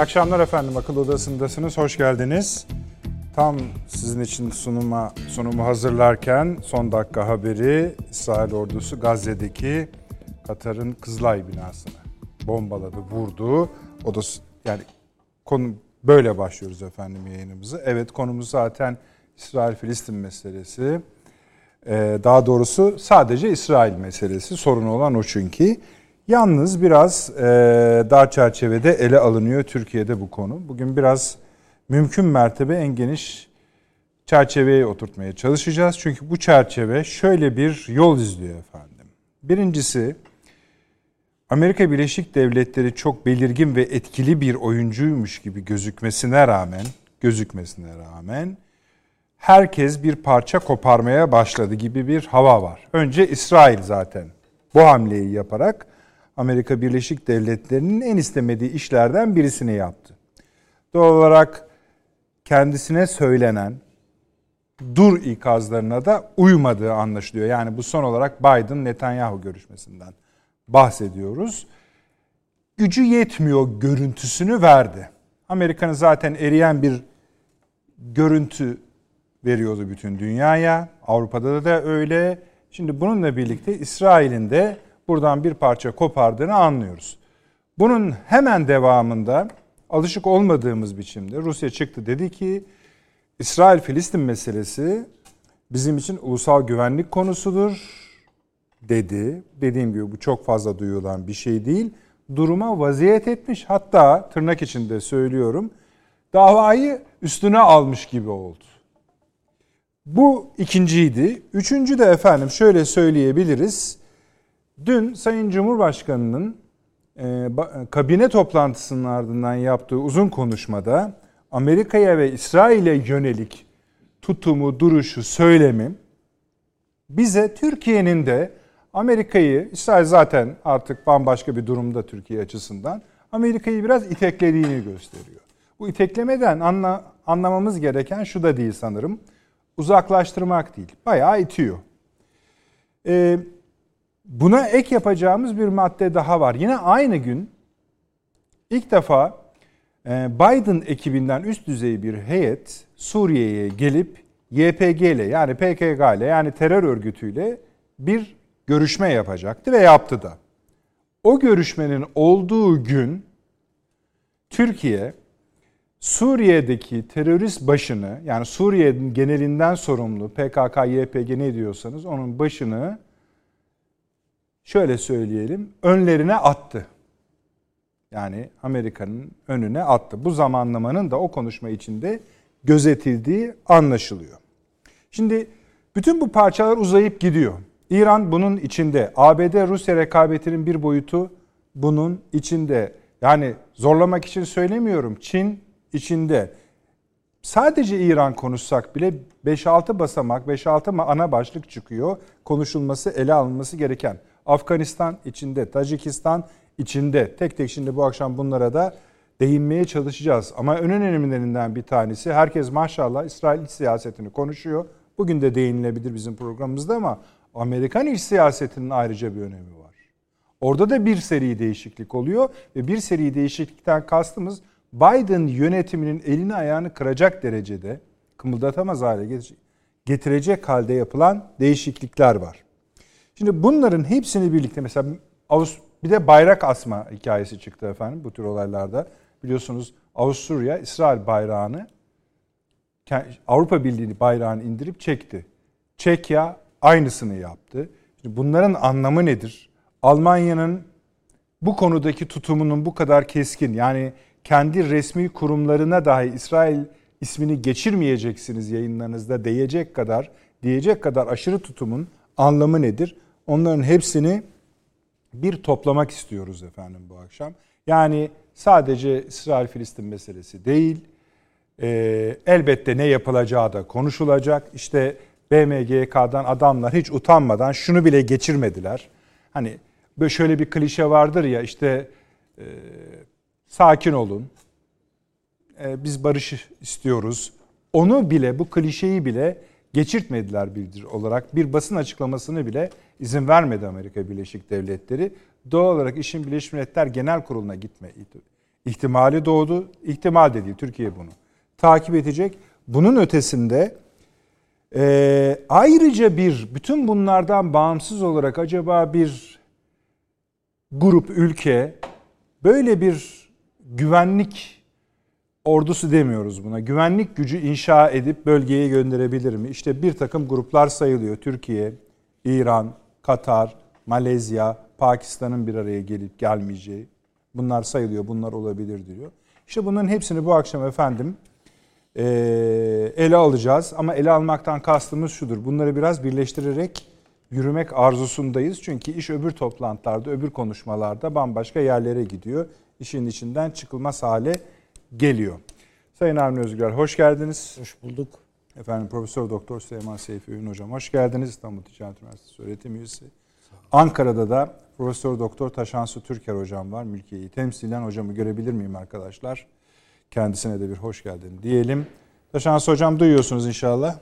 Akşamlar efendim. Akıl Odası'ndasınız. Hoş geldiniz. Tam sizin için sunuma sunumu hazırlarken son dakika haberi İsrail ordusu Gazze'deki Katar'ın Kızılay binasını bombaladı, vurdu. O da yani konu böyle başlıyoruz efendim yayınımızı. Evet konumuz zaten İsrail-Filistin meselesi. Ee, daha doğrusu sadece İsrail meselesi. Sorun olan o çünkü. Yalnız biraz e, dar çerçevede ele alınıyor Türkiye'de bu konu. Bugün biraz mümkün mertebe en geniş çerçeveye oturtmaya çalışacağız. Çünkü bu çerçeve şöyle bir yol izliyor efendim. Birincisi Amerika Birleşik Devletleri çok belirgin ve etkili bir oyuncuymuş gibi gözükmesine rağmen, gözükmesine rağmen herkes bir parça koparmaya başladı gibi bir hava var. Önce İsrail zaten bu hamleyi yaparak Amerika Birleşik Devletleri'nin en istemediği işlerden birisini yaptı. Doğal olarak kendisine söylenen dur ikazlarına da uymadığı anlaşılıyor. Yani bu son olarak Biden-Netanyahu görüşmesinden bahsediyoruz. Gücü yetmiyor görüntüsünü verdi. Amerika'nın zaten eriyen bir görüntü veriyordu bütün dünyaya. Avrupa'da da öyle. Şimdi bununla birlikte İsrail'in de buradan bir parça kopardığını anlıyoruz. Bunun hemen devamında alışık olmadığımız biçimde Rusya çıktı dedi ki İsrail-Filistin meselesi bizim için ulusal güvenlik konusudur dedi. Dediğim gibi bu çok fazla duyulan bir şey değil. Duruma vaziyet etmiş hatta tırnak içinde söylüyorum davayı üstüne almış gibi oldu. Bu ikinciydi. Üçüncü de efendim şöyle söyleyebiliriz. Dün Sayın Cumhurbaşkanı'nın e, kabine toplantısının ardından yaptığı uzun konuşmada Amerika'ya ve İsrail'e yönelik tutumu, duruşu, söylemi bize Türkiye'nin de Amerika'yı, İsrail zaten artık bambaşka bir durumda Türkiye açısından, Amerika'yı biraz iteklediğini gösteriyor. Bu iteklemeden anla, anlamamız gereken şu da değil sanırım. Uzaklaştırmak değil, bayağı itiyor. Ee, Buna ek yapacağımız bir madde daha var. Yine aynı gün ilk defa e, Biden ekibinden üst düzey bir heyet Suriye'ye gelip YPG ile yani PKK ile yani terör örgütüyle bir görüşme yapacaktı ve yaptı da. O görüşmenin olduğu gün Türkiye Suriye'deki terörist başını yani Suriye'nin genelinden sorumlu PKK, YPG ne diyorsanız onun başını şöyle söyleyelim önlerine attı. Yani Amerika'nın önüne attı. Bu zamanlamanın da o konuşma içinde gözetildiği anlaşılıyor. Şimdi bütün bu parçalar uzayıp gidiyor. İran bunun içinde. ABD-Rusya rekabetinin bir boyutu bunun içinde. Yani zorlamak için söylemiyorum. Çin içinde. Sadece İran konuşsak bile 5-6 basamak, 5-6 ana başlık çıkıyor. Konuşulması, ele alınması gereken. Afganistan içinde, Tacikistan içinde. Tek tek şimdi bu akşam bunlara da değinmeye çalışacağız. Ama en önemlilerinden bir tanesi herkes maşallah İsrail iç siyasetini konuşuyor. Bugün de değinilebilir bizim programımızda ama Amerikan iç siyasetinin ayrıca bir önemi var. Orada da bir seri değişiklik oluyor ve bir seri değişiklikten kastımız Biden yönetiminin elini ayağını kıracak derecede kımıldatamaz hale getirecek halde yapılan değişiklikler var. Şimdi bunların hepsini birlikte mesela bir de bayrak asma hikayesi çıktı efendim bu tür olaylarda. Biliyorsunuz Avusturya İsrail bayrağını Avrupa Birliği bayrağını indirip çekti. Çekya aynısını yaptı. Şimdi bunların anlamı nedir? Almanya'nın bu konudaki tutumunun bu kadar keskin yani kendi resmi kurumlarına dahi İsrail ismini geçirmeyeceksiniz yayınlarınızda diyecek kadar diyecek kadar aşırı tutumun anlamı nedir? Onların hepsini bir toplamak istiyoruz efendim bu akşam. Yani sadece İsrail-Filistin meselesi değil, e, elbette ne yapılacağı da konuşulacak. İşte BMGK'dan adamlar hiç utanmadan şunu bile geçirmediler. Hani böyle şöyle bir klişe vardır ya işte e, sakin olun, e, biz barış istiyoruz. Onu bile bu klişeyi bile geçirtmediler bildir olarak bir basın açıklamasını bile izin vermedi Amerika Birleşik Devletleri. Doğal olarak işin Birleşmiş Milletler Genel Kurulu'na gitme ihtimali doğdu. İhtimal de değil Türkiye bunu takip edecek. Bunun ötesinde e, ayrıca bir bütün bunlardan bağımsız olarak acaba bir grup ülke böyle bir güvenlik ordusu demiyoruz buna. Güvenlik gücü inşa edip bölgeye gönderebilir mi? İşte bir takım gruplar sayılıyor. Türkiye, İran, Katar, Malezya, Pakistan'ın bir araya gelip gelmeyeceği. Bunlar sayılıyor, bunlar olabilir diyor. İşte bunların hepsini bu akşam efendim e, ele alacağız. Ama ele almaktan kastımız şudur. Bunları biraz birleştirerek yürümek arzusundayız. Çünkü iş öbür toplantılarda, öbür konuşmalarda bambaşka yerlere gidiyor. İşin içinden çıkılmaz hale geliyor. Sayın Avni Özgür hoş geldiniz. Hoş bulduk. Efendim Profesör Doktor Süleyman Seyfi Ün hocam hoş geldiniz. İstanbul Ticaret Üniversitesi öğretim üyesi. Ankara'da da Profesör Doktor Taşansu Türker hocam var. Mülkiye'yi temsilen hocamı görebilir miyim arkadaşlar? Kendisine de bir hoş geldin diyelim. Taşansu hocam duyuyorsunuz inşallah.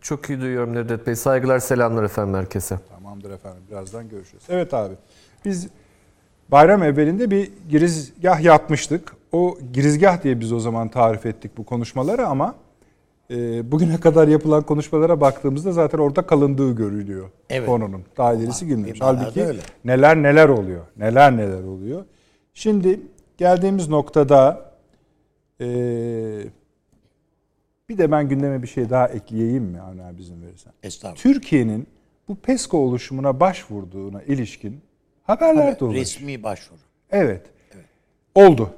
Çok iyi duyuyorum Nedret Bey. Saygılar, selamlar efendim herkese. Tamamdır efendim. Birazdan görüşürüz. Evet abi. Biz bayram evvelinde bir girizgah yapmıştık. O girizgah diye biz o zaman tarif ettik bu konuşmaları ama e, bugüne kadar yapılan konuşmalara baktığımızda zaten orada kalındığı görülüyor evet. konunun. Daha ilerisi girmemiş. Halbuki öyle. neler neler oluyor. Neler neler oluyor. Şimdi geldiğimiz noktada e, bir de ben gündeme bir şey daha ekleyeyim mi Avni abi izin verirsen? Estağfurullah. Türkiye'nin bu PESCO oluşumuna başvurduğuna ilişkin haberler de Resmi başvuru. Evet. evet. Oldu.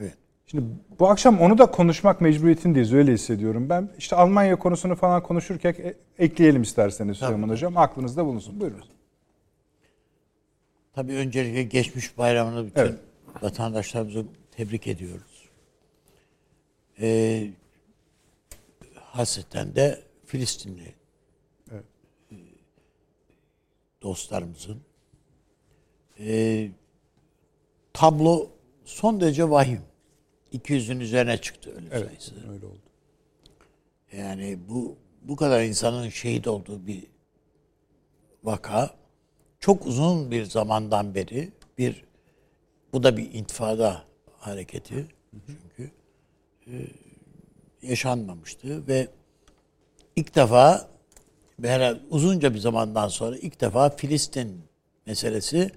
Evet. Şimdi bu akşam onu da konuşmak mecburiyetindeyiz öyle hissediyorum. Ben işte Almanya konusunu falan konuşurken e, ekleyelim isterseniz Süleyman Hocam. Aklınızda bulunsun. Buyurun. Tabii öncelikle geçmiş bayramını bütün evet. vatandaşlarımızı tebrik ediyoruz. Ee, hasreten de Filistinli evet. dostlarımızın e, tablo son derece vahim. 200'ün üzerine çıktı ölüm evet, sayısı. Öyle oldu. Yani bu bu kadar insanın şehit olduğu bir vaka çok uzun bir zamandan beri bir bu da bir intifada hareketi çünkü e, yaşanmamıştı ve ilk defa herhalde uzunca bir zamandan sonra ilk defa Filistin meselesi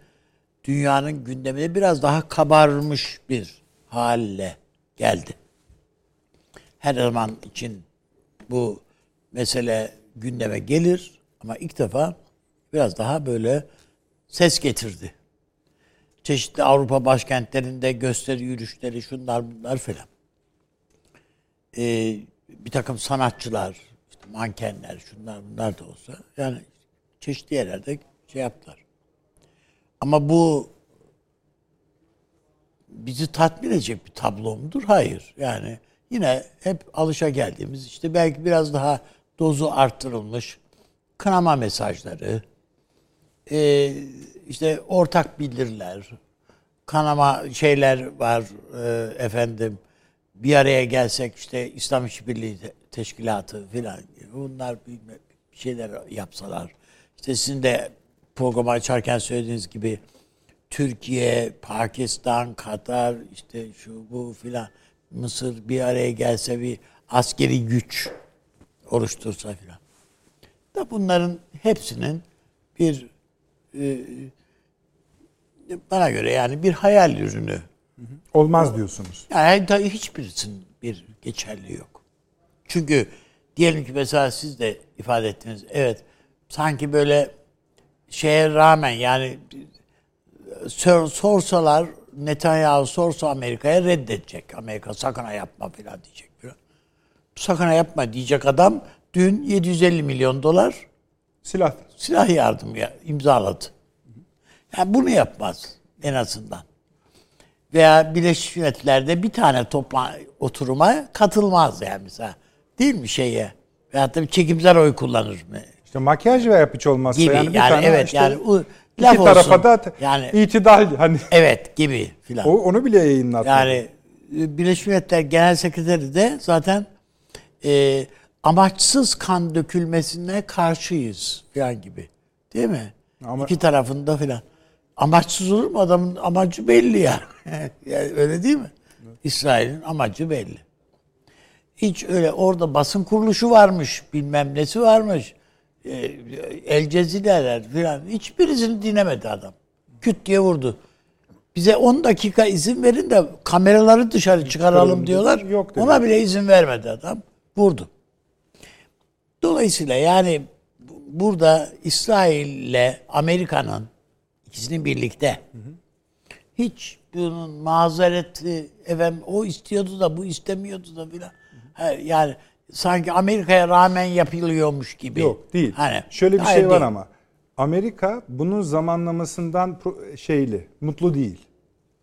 dünyanın gündemine biraz daha kabarmış bir halle geldi. Her zaman için bu mesele gündeme gelir ama ilk defa biraz daha böyle ses getirdi. Çeşitli Avrupa başkentlerinde gösteri yürüyüşleri şunlar bunlar falan e, bir takım sanatçılar, işte mankenler, şunlar bunlar da olsa yani çeşitli yerlerde şey yaptılar. Ama bu bizi tatmin edecek bir tablo mudur? Hayır. Yani yine hep alışa geldiğimiz işte belki biraz daha dozu arttırılmış kınama mesajları, e, işte ortak bildiriler, kanama şeyler var e, efendim bir araya gelsek işte İslam İşbirliği Teşkilatı filan bunlar bir şeyler yapsalar. İşte sizin de programı açarken söylediğiniz gibi Türkiye, Pakistan, Katar işte şu bu filan Mısır bir araya gelse bir askeri güç oluştursa filan. Da bunların hepsinin bir e, bana göre yani bir hayal ürünü Olmaz diyorsunuz. Yani tabii hiçbirisinin bir geçerli yok. Çünkü diyelim ki mesela siz de ifade ettiniz. Evet sanki böyle şeye rağmen yani sor, sorsalar Netanyahu sorsa Amerika'ya reddedecek. Amerika sakın yapma falan diyecek. Sakın yapma diyecek adam dün 750 milyon dolar silah silah yardım imzaladı. Yani bunu yapmaz en azından veya Birleşmiş Milletler'de bir tane toplan oturuma katılmaz yani mesela. Değil mi şeye? Veyahut da bir çekimsel oy kullanır mı? İşte makyaj veya hiç olmazsa gibi. yani bir yani tane evet işte yani o, laf iki tarafa da yani itidal hani evet gibi filan. O, onu bile yayınlattı. Yani e, Birleşmiş Milletler Genel Sekreteri de zaten e, amaçsız kan dökülmesine karşıyız filan gibi. Değil mi? Ama, İki tarafında filan. amaçsız olur mu? Adamın amacı belli ya. yani öyle değil mi? İsrail'in amacı belli. Hiç öyle orada basın kuruluşu varmış, bilmem nesi varmış. E, El Cezire'ler falan. Hiçbirisini dinlemedi adam. Küt diye vurdu. Bize 10 dakika izin verin de kameraları dışarı çıkaralım diyorlar. Yok dedi. Ona bile izin vermedi adam. Vurdu. Dolayısıyla yani bu- burada İsrail ile Amerika'nın ikisinin birlikte hiç bunun mazereti efendim o istiyordu da bu istemiyordu da filan. Yani sanki Amerika'ya rağmen yapılıyormuş gibi. Yok değil. Hani, Şöyle bir şey var değil. ama. Amerika bunun zamanlamasından şeyli, mutlu değil.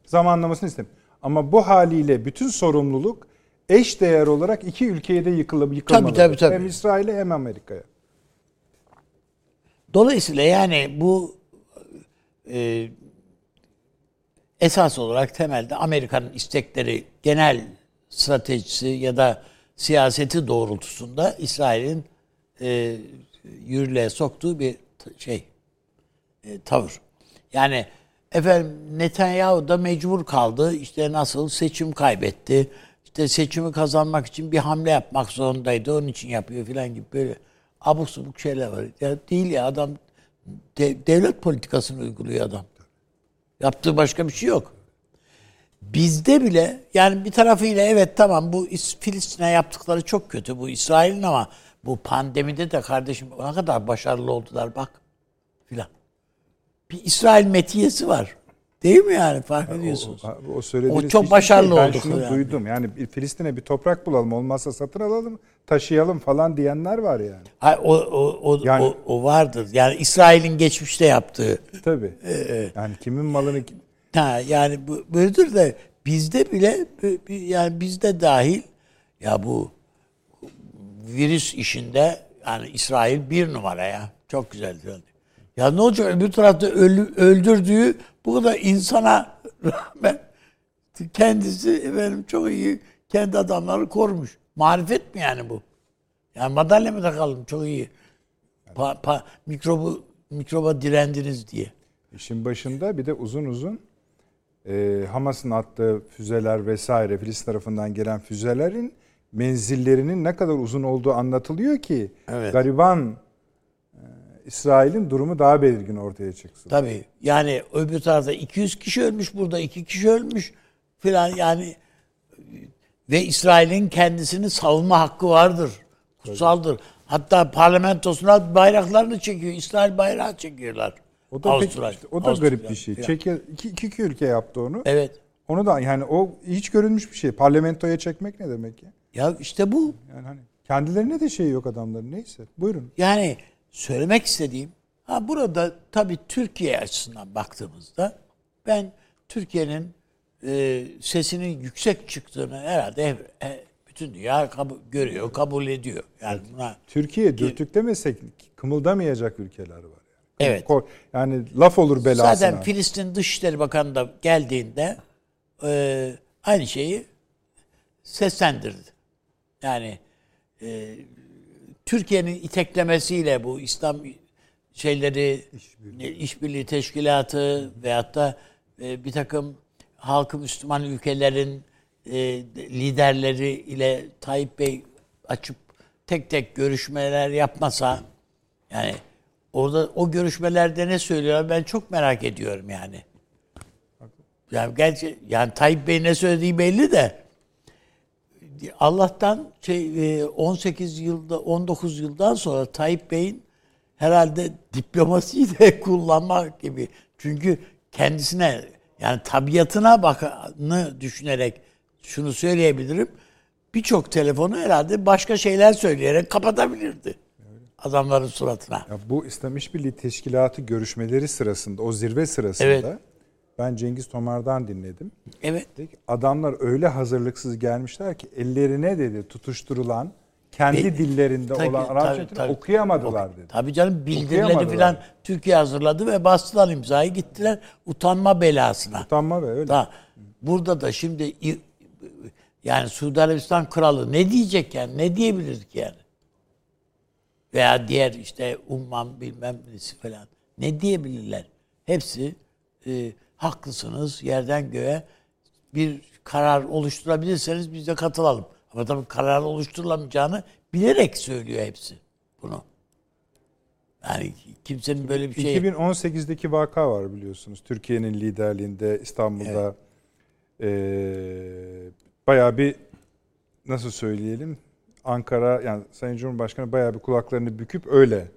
Zamanlamasını istemiyor. Ama bu haliyle bütün sorumluluk eş değer olarak iki ülkeye de yıkılıp yıkılmalı. tabii, tabii. Hem İsrail'e hem Amerika'ya. Dolayısıyla yani bu e, esas olarak temelde Amerika'nın istekleri genel stratejisi ya da siyaseti doğrultusunda İsrail'in e, yürürlüğe soktuğu bir şey e, tavır. Yani efendim Netanyahu da mecbur kaldı. İşte nasıl seçim kaybetti. İşte seçimi kazanmak için bir hamle yapmak zorundaydı. Onun için yapıyor filan gibi böyle abuk subuk şeyler var. Ya değil ya adam de- devlet politikasını uyguluyor adam. Yaptığı başka bir şey yok. Bizde bile yani bir tarafıyla evet tamam bu İs- Filistin'e yaptıkları çok kötü bu İsrail'in ama bu pandemide de kardeşim ne kadar başarılı oldular bak filan. Bir İsrail metiyesi var. Değil mi yani fark ediyorsunuz? O, o söylediğiniz O çok başarılı şey. Ben olduk şunu yani. duydum. Yani Filistin'e bir toprak bulalım. Olmazsa satın alalım, taşıyalım falan diyenler var yani. Hayır, o, o, o, Yani- o, o vardır. Yani İsrail'in geçmişte yaptığı. Tabii. Ee, yani kimin malını Ha, yani bu, böyledir de bizde bile yani bizde dahil ya bu virüs işinde yani İsrail bir numara ya. Çok güzel. yani. Ya ne olacak öbür tarafta ölü, öldürdüğü bu kadar insana rağmen kendisi efendim çok iyi kendi adamları korumuş. Marifet mi yani bu? Yani madalya mı takalım çok iyi. Pa, pa, mikrobu mikroba direndiniz diye. İşin başında bir de uzun uzun e, Hamas'ın attığı füzeler vesaire Filistin tarafından gelen füzelerin menzillerinin ne kadar uzun olduğu anlatılıyor ki Evet. gariban e, İsrail'in durumu daha belirgin ortaya çıksın. Tabii yani öbür tarafta 200 kişi ölmüş burada 2 kişi ölmüş filan yani ve İsrail'in kendisini savunma hakkı vardır. Kutsaldır. Hatta parlamentosuna bayraklarını çekiyor. İsrail bayrağı çekiyorlar. O da, pek- Avustralya- işte o da Avusturya garip bir şey. filan. Çekil, iki, iki, ülke yaptı onu. Evet. Onu da yani o hiç görülmüş bir şey. Parlamentoya çekmek ne demek ya? Ya işte bu. Yani hani kendilerine de şey yok adamların. Neyse. Buyurun. Yani söylemek istediğim ha burada tabii Türkiye açısından baktığımızda ben Türkiye'nin e, sesinin yüksek çıktığını herhalde e, bütün dünya kabul, görüyor, kabul ediyor. Yani buna Türkiye dürtüklemesek kımıldamayacak ülkeler var. Evet. Yani laf olur belasına. Zaten Filistin Dışişleri Bakanı da geldiğinde e, aynı şeyi seslendirdi. Yani e, Türkiye'nin iteklemesiyle bu İslam şeyleri e, işbirliği teşkilatı veyahut da e, bir takım halkı Müslüman ülkelerin e, liderleri ile Tayyip Bey açıp tek tek görüşmeler yapmasa yani orada o görüşmelerde ne söylüyorlar ben çok merak ediyorum yani. Yani gerçi yani Tayyip Bey ne söylediği belli de Allah'tan şey e, 18 yılda 19 yıldan sonra Tayyip Bey'in herhalde diplomasiyi de kullanmak gibi. Çünkü kendisine yani tabiatına bakanı düşünerek şunu söyleyebilirim. Birçok telefonu herhalde başka şeyler söyleyerek kapatabilirdi. Adamların suratına. Ya bu İslam İşbirliği Teşkilatı görüşmeleri sırasında, o zirve sırasında Evet. ben Cengiz Tomar'dan dinledim. Evet. Dedi ki, adamlar öyle hazırlıksız gelmişler ki ellerine dedi tutuşturulan kendi Be- dillerinde Tabii, olan Arapça okuyamadılar dedi. Tabii canım bildirileri falan Türkiye hazırladı ve bastılar imzayı gittiler utanma belasına. Utanma ve öyle. Da, burada da şimdi yani Suudi Arabistan kralı ne diyecek yani? Ne diyebilir ki yani? Veya diğer işte umman bilmem nesi falan. Ne diyebilirler? Hepsi e, e, haklısınız yerden göğe bir karar oluşturabilirseniz biz de katılalım. Ama tabii karar oluşturulamayacağını bilerek söylüyor hepsi bunu. Yani kimsenin böyle bir şey 2018'deki vaka var biliyorsunuz. Türkiye'nin liderliğinde İstanbul'da eee bayağı bir nasıl söyleyelim Ankara yani Sayın Cumhurbaşkanı bayağı bir kulaklarını büküp öyle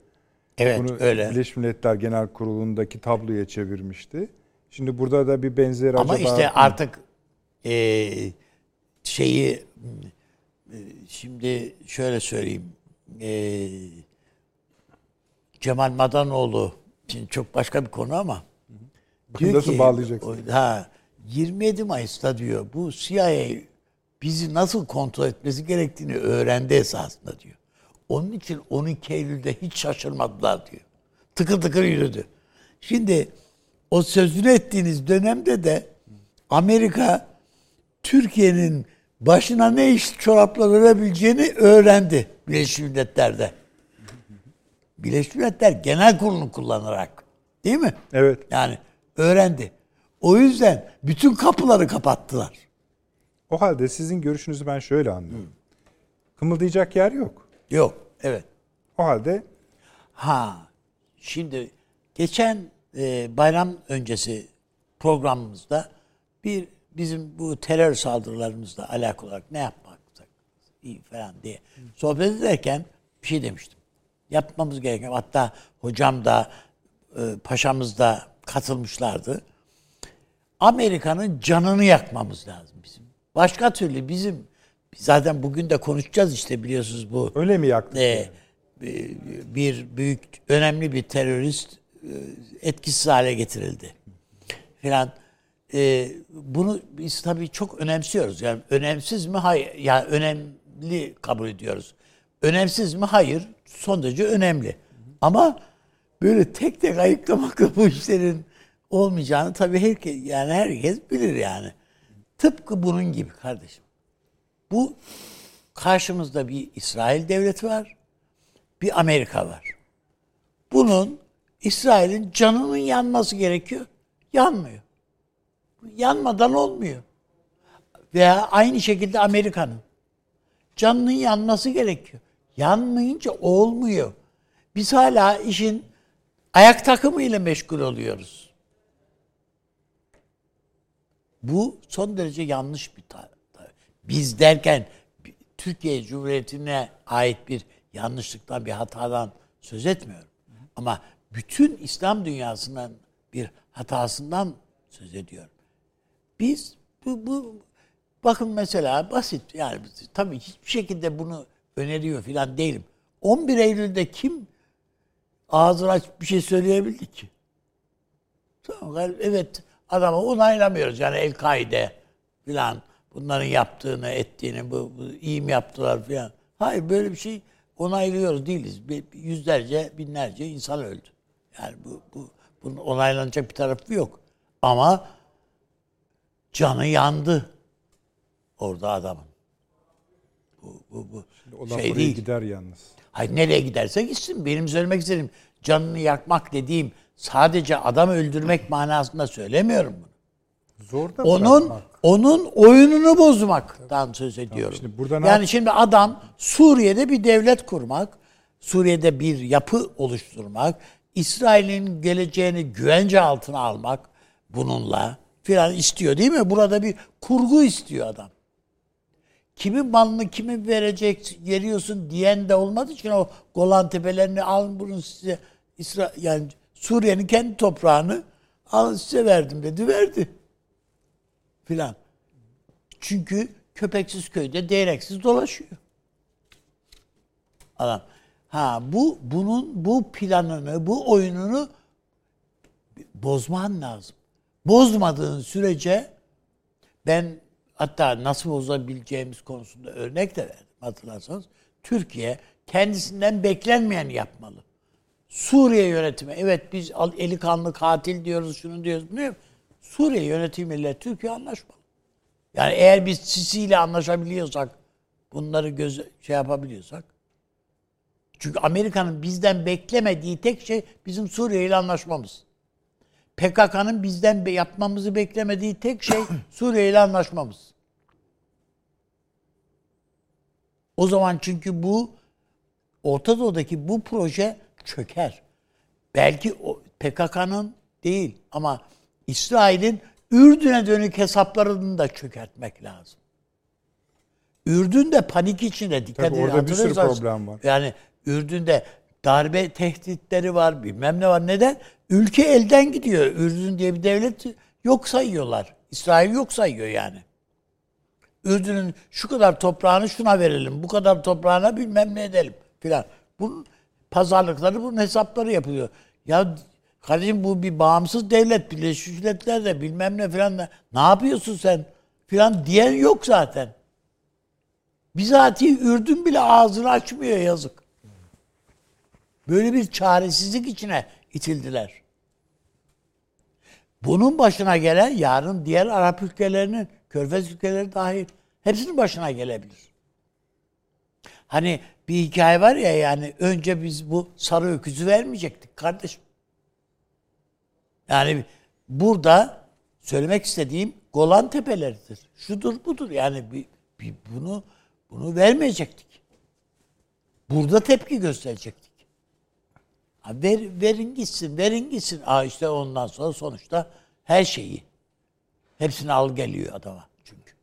evet bunu öyle. Birleşmiş Milletler Genel Kurulu'ndaki tabloya çevirmişti. Şimdi burada da bir benzeri Ama acaba işte artık e, şeyi e, şimdi şöyle söyleyeyim. E, Cemal Madanoğlu şimdi çok başka bir konu ama Nasıl bağlayacaksın? o- Ha, 27 Mayıs'ta diyor bu CIA bizi nasıl kontrol etmesi gerektiğini öğrendi esasında diyor. Onun için 12 Eylül'de hiç şaşırmadılar diyor. Tıkır tıkır yürüdü. Şimdi o sözünü ettiğiniz dönemde de Amerika Türkiye'nin başına ne iş çoraplar örebileceğini öğrendi Birleşmiş Milletler'de. Birleşmiş Milletler Genel Kurulu'nu kullanarak. Değil mi? Evet. Yani öğrendi. O yüzden bütün kapıları kapattılar. O halde sizin görüşünüzü ben şöyle anlıyorum. Kımıldayacak yer yok. Yok. Evet. O halde Ha. Şimdi geçen e, bayram öncesi programımızda bir bizim bu terör saldırılarımızla alakalı olarak ne yapmak iyi falan diye sohbet ederken bir şey demiştim. Yapmamız gereken hatta hocam da e, paşamız da katılmışlardı. Amerika'nın canını yakmamız lazım bizim. Başka türlü bizim zaten bugün de konuşacağız işte biliyorsunuz bu öyle mi yaktık? e, yani? e, bir büyük önemli bir terörist e, etkisiz hale getirildi filan. E, bunu biz tabii çok önemsiyoruz. Yani önemsiz mi? Hayır. Yani önemli kabul ediyoruz. Önemsiz mi? Hayır. Son derece önemli. Ama böyle tek tek ayıklamakla bu işlerin olmayacağını tabii herkes yani herkes bilir yani. Tıpkı bunun gibi kardeşim. Bu karşımızda bir İsrail devleti var bir Amerika var. Bunun İsrail'in canının yanması gerekiyor. Yanmıyor. Yanmadan olmuyor. Veya aynı şekilde Amerika'nın. Canının yanması gerekiyor. Yanmayınca olmuyor. Biz hala işin ayak takımıyla meşgul oluyoruz. Bu son derece yanlış bir ta- ta- Biz derken Türkiye Cumhuriyeti'ne ait bir yanlışlıktan, bir hatadan söz etmiyorum. Ama bütün İslam dünyasının bir hatasından söz ediyorum. Biz bu, bu bakın mesela basit yani tabii hiçbir şekilde bunu öneriyor falan değilim. 11 Eylül'de kim ağzını açıp bir şey söyleyebildi ki? Tamam, evet adamı onaylamıyoruz yani El-Kaide filan bunların yaptığını, ettiğini, bu, bu iyi mi yaptılar filan. Hayır böyle bir şey onaylıyoruz değiliz. Yüzlerce, binlerce insan öldü. Yani bu, bu bunun onaylanacak bir tarafı yok. Ama canı yandı orada adamın. Bu, bu, bu laf şey değil. gider yalnız. Hayır nereye giderse gitsin. Benim söylemek istediğim canını yakmak dediğim sadece adam öldürmek manasında söylemiyorum bunu. Zor da Onun bırakmak. onun oyununu bozmaktan söz ediyorum. şimdi burada ne yani yap- şimdi adam Suriye'de bir devlet kurmak, Suriye'de bir yapı oluşturmak, İsrail'in geleceğini güvence altına almak bununla filan istiyor değil mi? Burada bir kurgu istiyor adam. Kimin malını kimi verecek, veriyorsun diyen de olmadığı için o Golan Tepelerini alın bunu size İsra yani Suriye'nin kendi toprağını alın size verdim dedi verdi filan. Çünkü köpeksiz köyde değneksiz dolaşıyor. Adam. Ha bu bunun bu planını, bu oyununu bozman lazım. Bozmadığın sürece ben hatta nasıl bozabileceğimiz konusunda örnek de verdim hatırlarsanız. Türkiye kendisinden beklenmeyeni yapmalı. Suriye yönetimi evet biz eli kanlı katil diyoruz şunu diyoruz diyoruz. Suriye yönetimiyle Türkiye anlaşmalı. Yani eğer biz Sisi ile anlaşabiliyorsak bunları göz şey yapabiliyorsak çünkü Amerika'nın bizden beklemediği tek şey bizim Suriye ile anlaşmamız. PKK'nın bizden yapmamızı beklemediği tek şey Suriye ile anlaşmamız. O zaman çünkü bu Orta Doğu'daki bu proje çöker. Belki PKK'nın değil ama İsrail'in Ürdün'e dönük hesaplarını da çökertmek lazım. Ürdün de panik içinde dikkat Tabii edin. orada bir sürü problem var. Yani Ürdün'de darbe tehditleri var, bilmem ne var. Neden? Ülke elden gidiyor. Ürdün diye bir devlet yok sayıyorlar. İsrail yok sayıyor yani. Ürdün'ün şu kadar toprağını şuna verelim, bu kadar toprağına bilmem ne edelim filan. Bunun pazarlıkları, bunun hesapları yapılıyor. Ya kardeşim bu bir bağımsız devlet, Birleşmiş Milletler de bilmem ne filan ne yapıyorsun sen filan diyen yok zaten. Bizatihi Ürdün bile ağzını açmıyor yazık. Böyle bir çaresizlik içine itildiler. Bunun başına gelen yarın diğer Arap ülkelerinin, Körfez ülkeleri dahil hepsinin başına gelebilir. Hani bir hikaye var ya yani önce biz bu sarı öküzü vermeyecektik kardeşim. Yani burada söylemek istediğim Golan Tepeleridir. Şudur budur yani bir, bir bunu bunu vermeyecektik. Burada tepki gösterecektik. Ha ver, verin gitsin, verin gitsin. Aa işte ondan sonra sonuçta her şeyi. Hepsini al geliyor adama çünkü.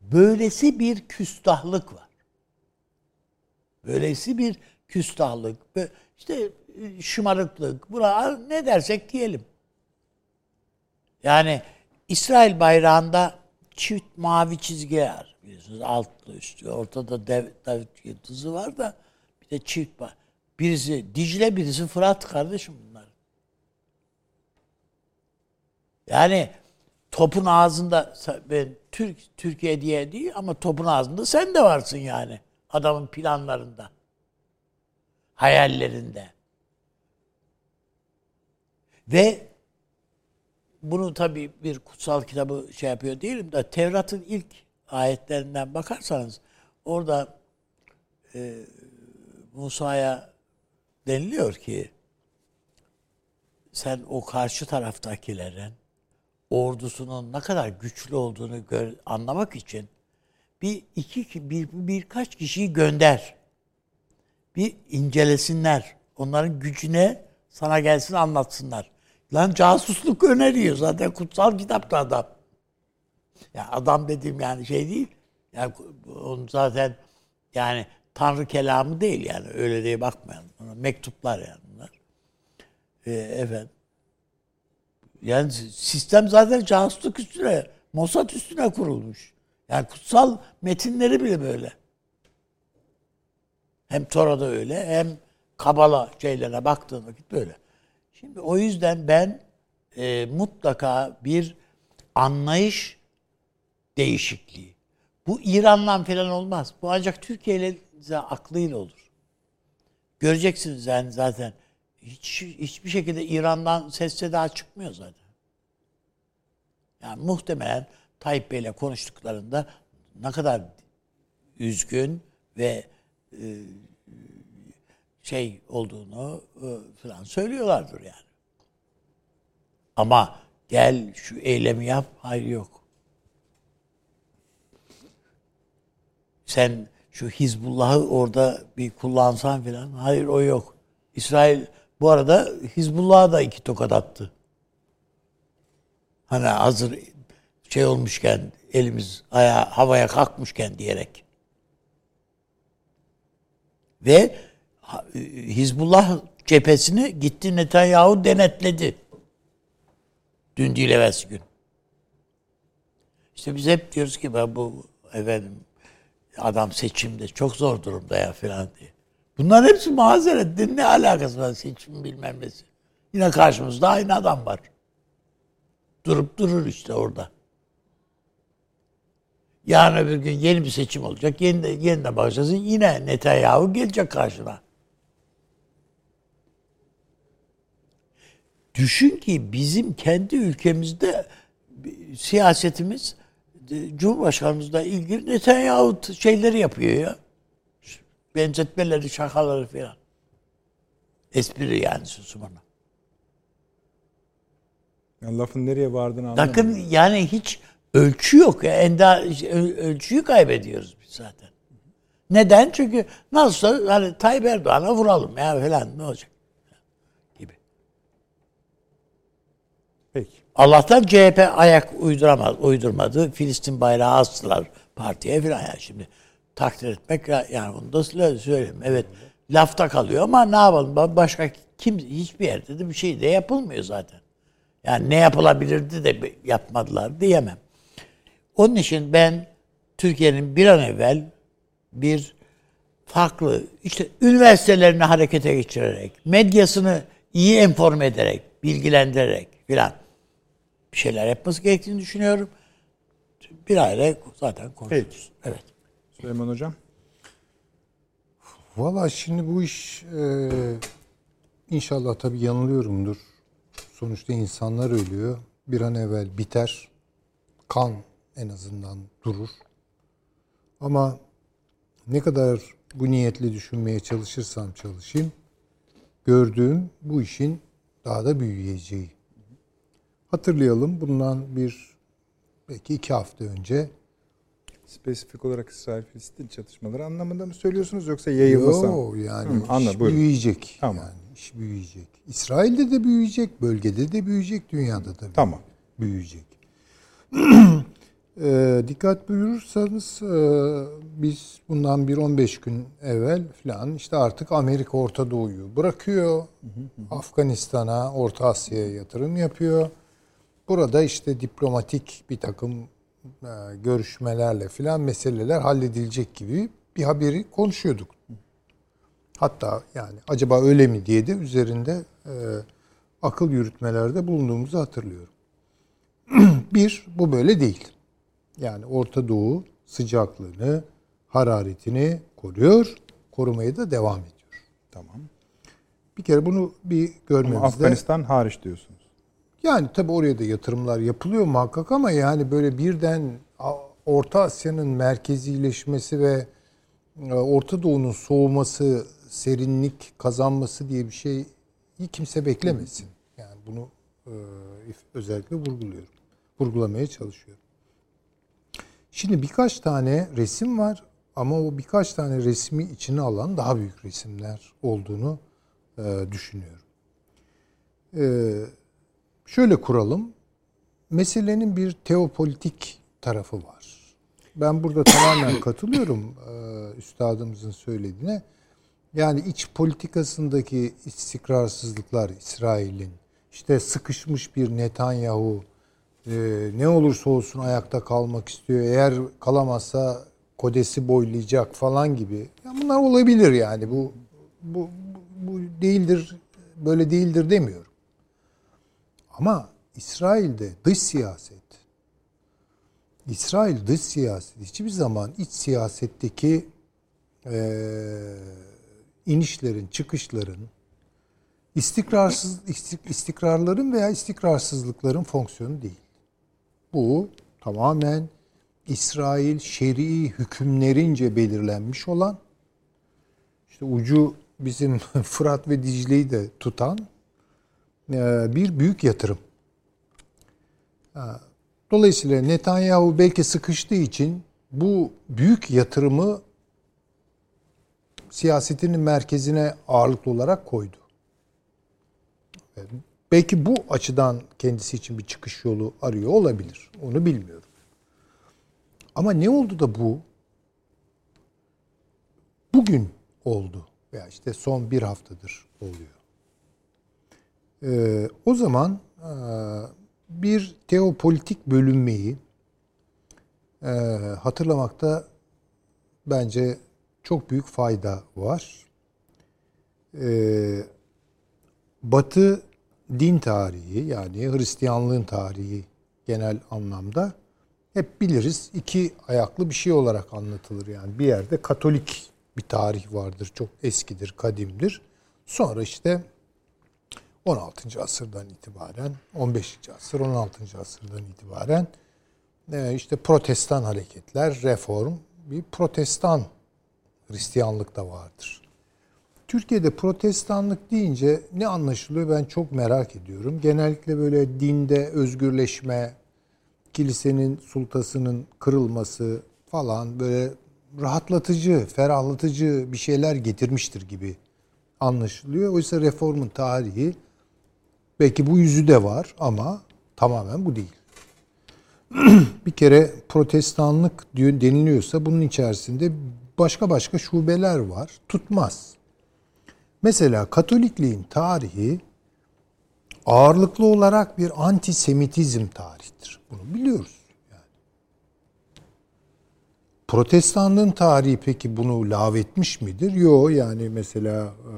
Böylesi bir küstahlık var. Böylesi bir küstahlık. işte e, şımarıklık. Buna ne dersek diyelim. Yani İsrail bayrağında çift mavi çizgiler biliyorsunuz altlı üstü ortada dev, Davut yıldızı var da bir de çift var. Birisi Dicle birisi Fırat kardeşim bunlar. Yani topun ağzında ben Türk Türkiye diye değil ama topun ağzında sen de varsın yani adamın planlarında. Hayallerinde. Ve bunu tabii bir kutsal kitabı şey yapıyor değilim de Tevrat'ın ilk ayetlerinden bakarsanız orada e, Musa'ya deniliyor ki sen o karşı taraftakilerin ordusunun ne kadar güçlü olduğunu gör, anlamak için bir iki bir birkaç kişiyi gönder. Bir incelesinler. Onların gücüne sana gelsin anlatsınlar. Lan casusluk öneriyor zaten kutsal kitapta adam. Ya adam dediğim yani şey değil. Yani onun zaten yani Tanrı kelamı değil yani öyle diye bakmayalım. Mektuplar yani bunlar. Ee, efendim. Yani sistem zaten casusluk üstüne, Mossad üstüne kurulmuş. Yani kutsal metinleri bile böyle. Hem Tora'da öyle hem Kabala şeylerine baktığın vakit böyle. Şimdi o yüzden ben e, mutlaka bir anlayış değişikliği. Bu İran'la falan olmaz. Bu ancak Türkiye ile aklıyla olur. Göreceksiniz yani zaten hiç hiçbir şekilde İran'dan ses seda çıkmıyor zaten. Yani muhtemelen Tayyip Bey'le konuştuklarında ne kadar üzgün ve e, şey olduğunu e, falan söylüyorlardır yani. Ama gel şu eylemi yap, hayır yok. Sen şu Hizbullah'ı orada bir kullansan falan, hayır o yok. İsrail bu arada Hizbullah'a da iki tokat attı. Hani hazır şey olmuşken, elimiz aya havaya kalkmışken diyerek. Ve Hizbullah cephesini gitti Netanyahu denetledi. Dün değil evvelsi gün. İşte biz hep diyoruz ki ben bu efendim adam seçimde çok zor durumda ya falan diye. Bunların hepsi mazeret. Ne alakası var seçim bilmem nesi. Yine karşımızda aynı adam var. Durup durur işte orada. Yarın öbür gün yeni bir seçim olacak. Yeni de, yeniden başlasın. Yine Netanyahu gelecek karşına. Düşün ki bizim kendi ülkemizde siyasetimiz Cumhurbaşkanımızla ilgili Netanyahu şeyleri yapıyor ya. Benzetmeleri, şakaları falan. Espri yani susumunu. Ya lafın nereye vardığını anlamadım. Bakın yani hiç ölçü yok. ya. Enda öl- ölçüyü kaybediyoruz biz zaten. Neden? Çünkü nasıl hani Tayyip Erdoğan'a vuralım ya falan ne olacak? Gibi. Peki. Allah'tan CHP ayak uyduramaz, uydurmadı. Filistin bayrağı astılar partiye falan yani şimdi takdir etmek ya- yani onu da söyle- söyleyeyim. Evet lafta kalıyor ama ne yapalım Ba- başka kim hiçbir yerde de bir şey de yapılmıyor zaten. Yani ne yapılabilirdi de yapmadılar diyemem. Onun için ben Türkiye'nin bir an evvel bir farklı işte üniversitelerini harekete geçirerek, medyasını iyi enforme ederek, bilgilendirerek filan bir şeyler yapması gerektiğini düşünüyorum. Bir aile zaten konuşuruz. Evet. Süleyman Hocam. Valla şimdi bu iş e, inşallah tabii yanılıyorumdur. Sonuçta insanlar ölüyor. Bir an evvel biter. Kan en azından durur. Ama ne kadar bu niyetle düşünmeye çalışırsam çalışayım, gördüğüm bu işin daha da büyüyeceği. Hatırlayalım bundan bir belki iki hafta önce Spesifik olarak İsrail-Filistin çatışmaları anlamında mı söylüyorsunuz yoksa yayılması? Yo, yani Hı, anla, iş buyurun. büyüyecek. Tamam. Yani iş büyüyecek. İsrail'de de büyüyecek, bölgede de büyüyecek, dünyada da Tamam. büyüyecek. E, dikkat buyurursanız e, biz bundan bir 15 gün evvel falan işte artık Amerika Orta Doğu'yu bırakıyor. Afganistan'a, Orta Asya'ya yatırım yapıyor. Burada işte diplomatik bir takım e, görüşmelerle filan meseleler halledilecek gibi bir haberi konuşuyorduk. Hatta yani acaba öyle mi diye de üzerinde e, akıl yürütmelerde bulunduğumuzu hatırlıyorum. bir, bu böyle değil. Yani Orta Doğu sıcaklığını, hararetini koruyor, korumaya da devam ediyor. Tamam. Bir kere bunu bir Ama görmemizde... Afganistan hariç diyorsunuz. Yani tabii oraya da yatırımlar yapılıyor muhakkak ama yani böyle birden Orta Asya'nın merkezileşmesi ve e, Orta Doğu'nun soğuması, serinlik kazanması diye bir şeyi kimse beklemesin. Yani bunu e, özellikle vurguluyorum. Vurgulamaya çalışıyorum. Şimdi birkaç tane resim var ama o birkaç tane resmi içine alan daha büyük resimler olduğunu e, düşünüyorum. E, şöyle kuralım. Meselenin bir teopolitik tarafı var. Ben burada tamamen katılıyorum e, üstadımızın söylediğine. Yani iç politikasındaki istikrarsızlıklar İsrail'in, işte sıkışmış bir Netanyahu, e, ne olursa olsun ayakta kalmak istiyor. Eğer kalamazsa kodesi boylayacak falan gibi. Ya bunlar olabilir yani. Bu, bu, bu, değildir, böyle değildir demiyorum. Ama İsrail'de dış siyaset, İsrail dış siyaset hiçbir zaman iç siyasetteki eee, inişlerin, çıkışların, istikrarsız istik- istikrarların veya istikrarsızlıkların fonksiyonu değil. Bu tamamen İsrail şer'i hükümlerince belirlenmiş olan işte ucu bizim Fırat ve Dicle'yi de tutan e, bir büyük yatırım. Ha, Dolayısıyla Netanyahu belki sıkıştığı için bu büyük yatırımı siyasetinin merkezine ağırlıklı olarak koydu. Belki bu açıdan kendisi için bir çıkış yolu arıyor olabilir. Onu bilmiyorum. Ama ne oldu da bu bugün oldu veya işte son bir haftadır oluyor. Ee, o zaman e, bir teopolitik bölünmeyi e, hatırlamakta bence çok büyük fayda var. Ee, Batı din tarihi yani Hristiyanlığın tarihi genel anlamda hep biliriz iki ayaklı bir şey olarak anlatılır yani bir yerde Katolik bir tarih vardır çok eskidir kadimdir sonra işte 16. asırdan itibaren 15. asır 16. asırdan itibaren e, işte protestan hareketler reform bir protestan Hristiyanlık da vardır. Türkiye'de protestanlık deyince ne anlaşılıyor ben çok merak ediyorum. Genellikle böyle dinde özgürleşme, kilisenin sultasının kırılması falan böyle rahatlatıcı, ferahlatıcı bir şeyler getirmiştir gibi anlaşılıyor. Oysa reformun tarihi belki bu yüzü de var ama tamamen bu değil. bir kere protestanlık deniliyorsa bunun içerisinde başka başka şubeler var. Tutmaz. Mesela Katolikliğin tarihi ağırlıklı olarak bir antisemitizm tarihidir. Bunu biliyoruz. Yani. Protestanlığın tarihi peki bunu lağvetmiş midir? Yok yani mesela e,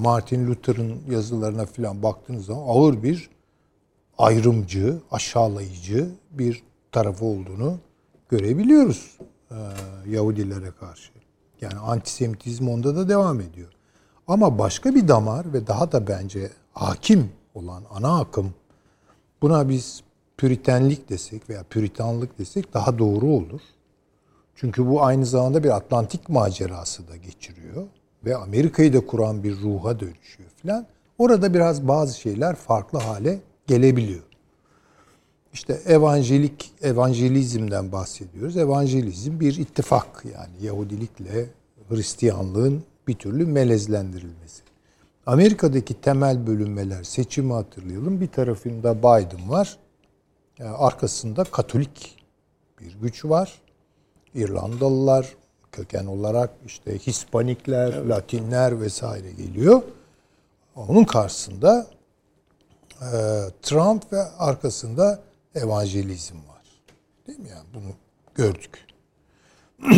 Martin Luther'ın yazılarına falan baktığınız zaman ağır bir ayrımcı, aşağılayıcı bir tarafı olduğunu görebiliyoruz e, Yahudilere karşı. Yani antisemitizm onda da devam ediyor. Ama başka bir damar ve daha da bence hakim olan ana akım buna biz püritenlik desek veya püritanlık desek daha doğru olur. Çünkü bu aynı zamanda bir Atlantik macerası da geçiriyor ve Amerika'yı da kuran bir ruha dönüşüyor filan. Orada biraz bazı şeyler farklı hale gelebiliyor. İşte evangelik, evangelizmden bahsediyoruz. Evangelizm bir ittifak yani Yahudilikle Hristiyanlığın bir türlü melezlendirilmesi. Amerika'daki temel bölünmeler, seçimi hatırlayalım. Bir tarafında Biden var. Yani arkasında Katolik bir güç var. İrlandalılar köken olarak işte Hispanikler, evet. Latinler vesaire geliyor. Onun karşısında e, Trump ve arkasında evangelizm var. Değil mi yani bunu gördük.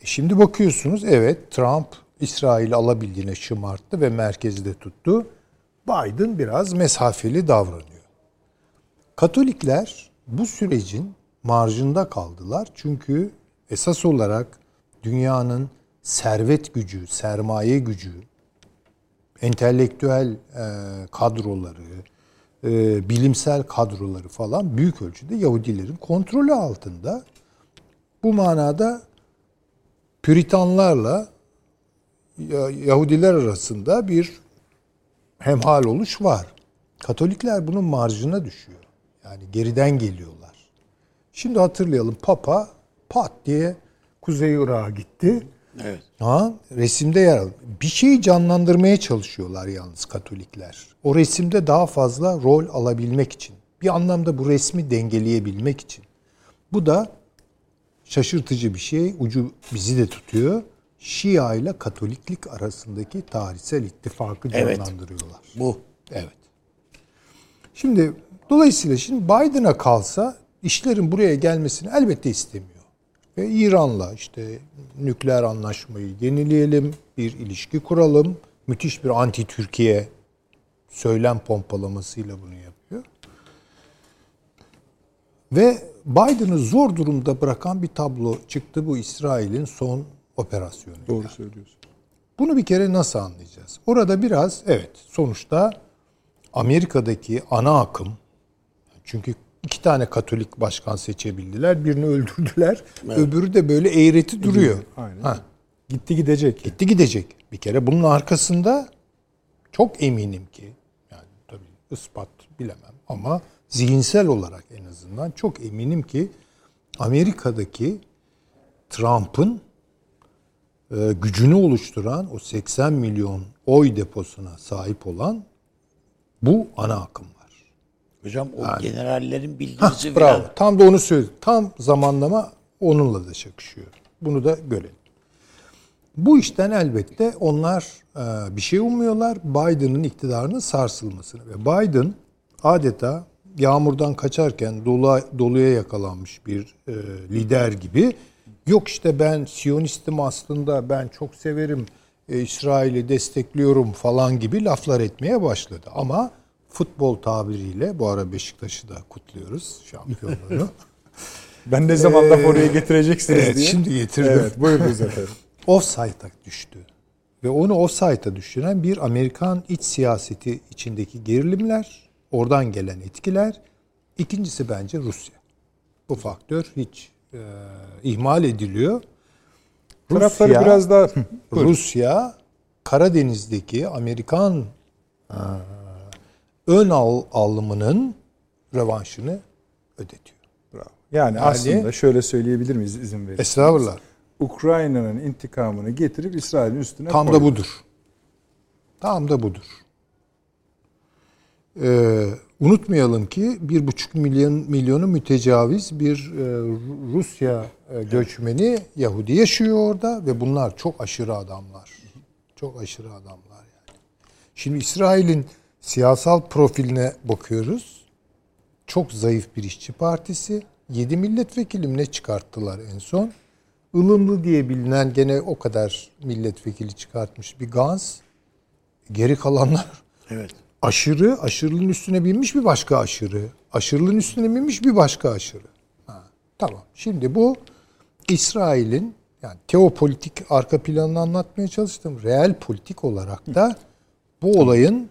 E şimdi bakıyorsunuz evet Trump İsrail alabildiğine şımarttı ve merkezde tuttu. Biden biraz mesafeli davranıyor. Katolikler bu sürecin marjında kaldılar. Çünkü esas olarak dünyanın servet gücü, sermaye gücü, entelektüel e, kadroları, e, bilimsel kadroları falan büyük ölçüde Yahudilerin kontrolü altında. Bu manada Püritanlarla Yahudiler arasında bir hemhal oluş var. Katolikler bunun marjına düşüyor. Yani geriden geliyorlar. Şimdi hatırlayalım Papa pat diye Kuzey Irak'a gitti. Evet. Ha, resimde yer aldı. Bir şeyi canlandırmaya çalışıyorlar yalnız Katolikler. O resimde daha fazla rol alabilmek için. Bir anlamda bu resmi dengeleyebilmek için. Bu da şaşırtıcı bir şey. Ucu bizi de tutuyor. Şia ile Katoliklik arasındaki tarihsel ittifakı Evet. canlandırıyorlar. Bu. Evet. Şimdi dolayısıyla şimdi Biden'a kalsa işlerin buraya gelmesini elbette istemiyor. Ve İran'la işte nükleer anlaşmayı yenileyelim, bir ilişki kuralım. Müthiş bir anti-Türkiye söylem pompalamasıyla bunu yapıyor. Ve Biden'ı zor durumda bırakan bir tablo çıktı bu İsrail'in son operasyonu. Doğru söylüyorsun. Bunu bir kere nasıl anlayacağız? Orada biraz evet sonuçta Amerika'daki ana akım çünkü iki tane Katolik başkan seçebildiler. Birini öldürdüler. Öbürü de böyle eğreti duruyor. Aynen. Ha, Gitti gidecek. gitti gidecek. Bir kere bunun arkasında çok eminim ki yani tabii ispat bilemem ama zihinsel olarak en azından çok eminim ki Amerika'daki Trump'ın e, gücünü oluşturan o 80 milyon oy deposuna sahip olan bu ana akım var. Hocam o generallerin Hah, bilgisi bravo. falan. Tam da onu söyledim. Tam zamanlama onunla da çakışıyor. Bunu da görelim. Bu işten elbette onlar e, bir şey umuyorlar. Biden'ın iktidarının sarsılmasını. Ve Biden adeta yağmurdan kaçarken dolu, doluya yakalanmış bir e, lider gibi. Yok işte ben Siyonistim aslında ben çok severim e, İsrail'i destekliyorum falan gibi laflar etmeye başladı. Ama futbol tabiriyle bu ara Beşiktaş'ı da kutluyoruz şampiyonluğunu. Ben ne zaman laf oraya getireceksiniz evet, diye. şimdi getirdim. Evet buyurunuz efendim. offside'a düştü. Ve onu offside'a düşüren bir Amerikan iç siyaseti içindeki gerilimler, oradan gelen etkiler. İkincisi bence Rusya. Bu faktör hiç e, ihmal ediliyor. Tarafları biraz daha... Rusya Karadeniz'deki Amerikan e, ön al, alımının revanşını ödetiyor. Bravo. Yani, aslında şöyle söyleyebilir miyiz izin verirseniz? Estağfurullah. Ukrayna'nın intikamını getirip İsrail'in üstüne Tam koydu. da budur. Tam da budur. Ee, unutmayalım ki bir buçuk milyon milyonu mütecaviz bir e, Ru- Rusya e, göçmeni Yahudi yaşıyor orada ve bunlar çok aşırı adamlar. Çok aşırı adamlar yani. Şimdi İsrail'in siyasal profiline bakıyoruz. Çok zayıf bir işçi partisi. 7 milletvekili mi ne çıkarttılar en son? ılımlı diye bilinen gene o kadar milletvekili çıkartmış bir Gans. Geri kalanlar Evet. Aşırı, aşırılığın üstüne binmiş bir başka aşırı. Aşırılığın üstüne binmiş bir başka aşırı. Ha, tamam. Şimdi bu İsrail'in yani teopolitik arka planını anlatmaya çalıştım. Reel politik olarak da bu olayın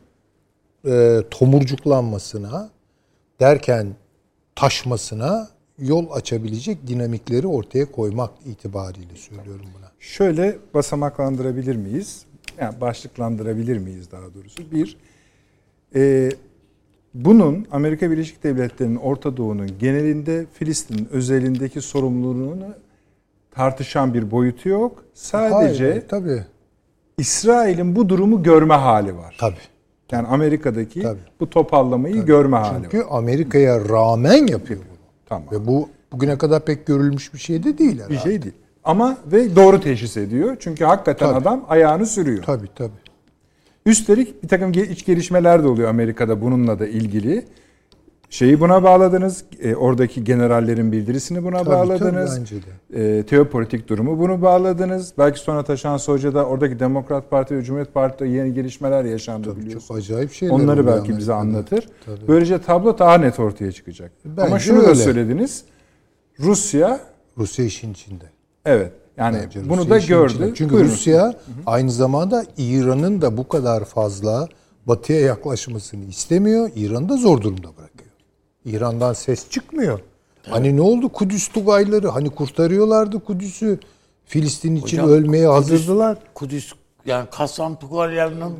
e, tomurcuklanmasına derken taşmasına yol açabilecek dinamikleri ortaya koymak itibariyle söylüyorum buna. Şöyle basamaklandırabilir miyiz? Yani başlıklandırabilir miyiz daha doğrusu? Bir, e, bunun Amerika Birleşik Devletleri'nin Orta Doğu'nun genelinde Filistin'in özelindeki sorumluluğunu tartışan bir boyutu yok. Sadece Hayır, tabii. İsrail'in bu durumu görme hali var. Tabii. Yani Amerika'daki Tabii. bu topallamayı görme hali var. Çünkü Amerika'ya rağmen yapıyor bunu. Tamam. Ve bu bugüne kadar pek görülmüş bir şey de değil herhalde. Bir şey değil. Ama ve doğru teşhis ediyor. Çünkü hakikaten Tabii. adam ayağını sürüyor. Tabii tabii. Üstelik bir takım iç gelişmeler de oluyor Amerika'da bununla da ilgili. Şeyi buna bağladınız. e, oradaki generallerin bildirisini buna Tabii, bağladınız. tabii. E, teopolitik durumu bunu bağladınız. Belki sonra Taşan Hoca'da oradaki Demokrat Parti ve Cumhuriyet Parti'de yeni gelişmeler yaşandı biliyorsunuz. Çok acayip şeyler Onları belki bize anlatır. Tabii. Böylece tablo daha net ortaya çıkacak. Ama Bence şunu da öyle. söylediniz. Rusya Rusya işin içinde. evet yani Bence bunu Rusya da gördü. içinde. Çünkü Buyurun. Rusya aynı zamanda İran'ın da bu kadar fazla batıya yaklaşmasını istemiyor. İran'ı da zor durumda bırakıyor. İran'dan ses çıkmıyor. Hani ne oldu Kudüs Tugayları? Hani kurtarıyorlardı Kudüs'ü. Filistin için Hocam, ölmeye Kudüs- hazırdılar. Kudüs yani Kasam Tugalyan'ın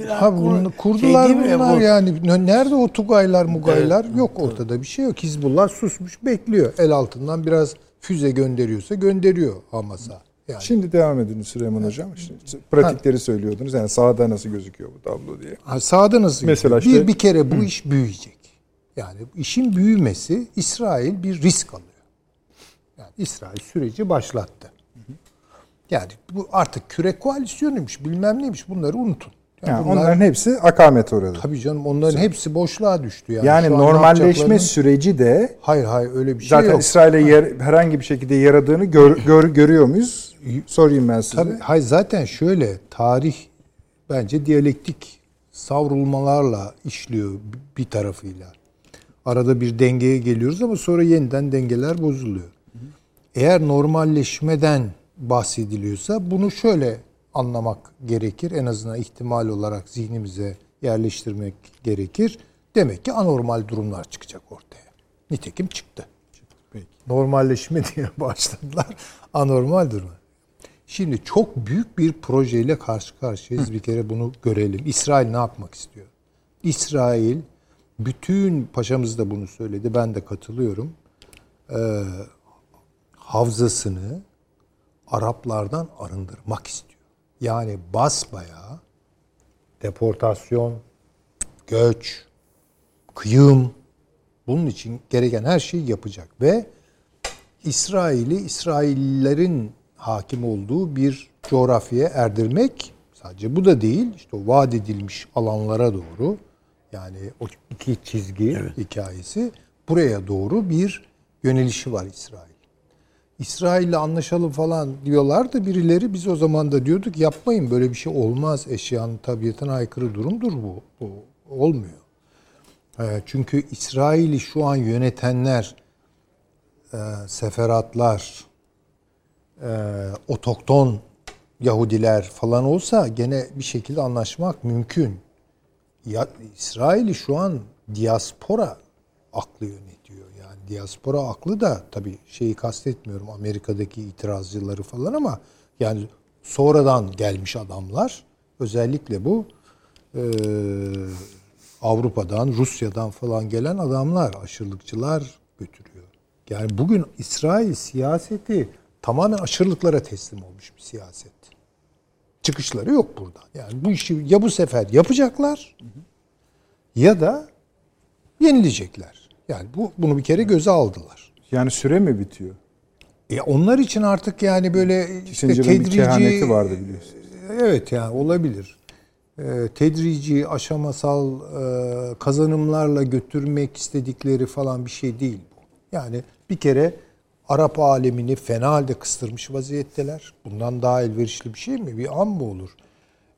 bir Ha bunu kurdular Şey değil mi bunlar bu? yani. Nerede o Tugaylar Mugaylar? Yok ortada bir şey yok. Hizbullah susmuş bekliyor. El altından biraz füze gönderiyorsa gönderiyor Hamas'a. Yani. Şimdi devam edin Süleyman Hocam. Şimdi pratikleri söylüyordunuz. Yani sahada nasıl gözüküyor bu tablo diye. Ha, sahada nasıl? Mesela gidiyor? işte- bir, bir kere bu iş büyüyecek. Yani işin büyümesi İsrail bir risk alıyor. Yani İsrail süreci başlattı. Yani bu artık küre koalisyonuymuş bilmem neymiş bunları unutun. Yani bunlar, onların hepsi akamet orada. tabii canım onların hepsi boşluğa düştü yani. Yani normalleşme süreci de Hayır hayır öyle bir şey zaten yok. İsrail'e yer, herhangi bir şekilde yaradığını gör, gör- görüyor muyuz? Sorayım ben size. Tabii, hayır zaten şöyle tarih bence diyalektik savrulmalarla işliyor bir tarafıyla. Arada bir dengeye geliyoruz ama sonra yeniden dengeler bozuluyor. Eğer normalleşmeden bahsediliyorsa bunu şöyle anlamak gerekir. En azından ihtimal olarak zihnimize yerleştirmek gerekir. Demek ki anormal durumlar çıkacak ortaya. Nitekim çıktı. Peki. Normalleşme diye başladılar. Anormal durum. Şimdi çok büyük bir projeyle karşı karşıyayız. Bir kere bunu görelim. İsrail ne yapmak istiyor? İsrail bütün paşamız da bunu söyledi. Ben de katılıyorum. Ee, havzasını Araplardan arındırmak istiyor. Yani basbayağı deportasyon, göç, kıyım bunun için gereken her şeyi yapacak ve İsrail'i İsraillerin hakim olduğu bir coğrafyaya erdirmek sadece bu da değil işte o vaat edilmiş alanlara doğru yani o iki çizgi hikayesi buraya doğru bir yönelişi var İsrail. İsrail'le anlaşalım falan diyorlar da birileri biz o zaman da diyorduk yapmayın böyle bir şey olmaz eşyanın tabiatına aykırı durumdur bu. Bu olmuyor. Ee, Çünkü İsrail'i şu an yönetenler e, seferatlar, e, otokton Yahudiler falan olsa gene bir şekilde anlaşmak mümkün. Ya, İsrail'i şu an diaspora aklı yönetiyor. Diaspora aklı da tabii şeyi kastetmiyorum Amerika'daki itirazcıları falan ama yani sonradan gelmiş adamlar Özellikle bu e, Avrupa'dan, Rusya'dan falan gelen adamlar, aşırılıkçılar götürüyor. Yani bugün İsrail siyaseti tamamen aşırılıklara teslim olmuş bir siyaset. Çıkışları yok buradan. Yani bu işi ya bu sefer yapacaklar ya da yenilecekler. Yani bu bunu bir kere göze aldılar. Yani süre mi bitiyor? E onlar için artık yani böyle işte bir tedrici kehaneti vardı biliyorsun. Evet yani olabilir. Ee, tedrici, aşamasal e, kazanımlarla götürmek istedikleri falan bir şey değil bu. Yani bir kere Arap alemini fena halde kıstırmış vaziyetteler. Bundan daha elverişli bir şey mi? Bir an mı olur?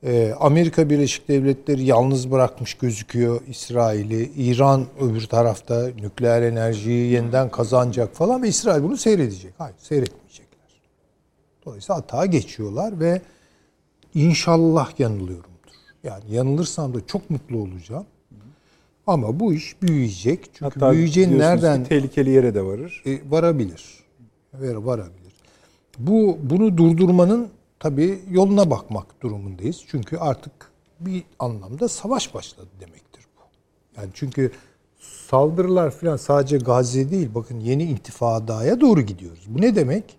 Ee, Amerika Birleşik Devletleri yalnız bırakmış gözüküyor İsrail'i. İran öbür tarafta nükleer enerjiyi yeniden kazanacak falan ve İsrail bunu seyredecek. Hayır seyretmeyecekler. Dolayısıyla hata geçiyorlar ve inşallah yanılıyorumdur. Yani yanılırsam da çok mutlu olacağım. Ama bu iş büyüyecek. Çünkü Hatta büyüyeceğin nereden tehlikeli yere de varır. e, varabilir. Ver, varabilir. Bu bunu durdurmanın tabii yoluna bakmak durumundayız. Çünkü artık bir anlamda savaş başladı demektir bu. Yani çünkü saldırılar falan sadece Gazze değil. Bakın yeni intifadaya doğru gidiyoruz. Bu ne demek?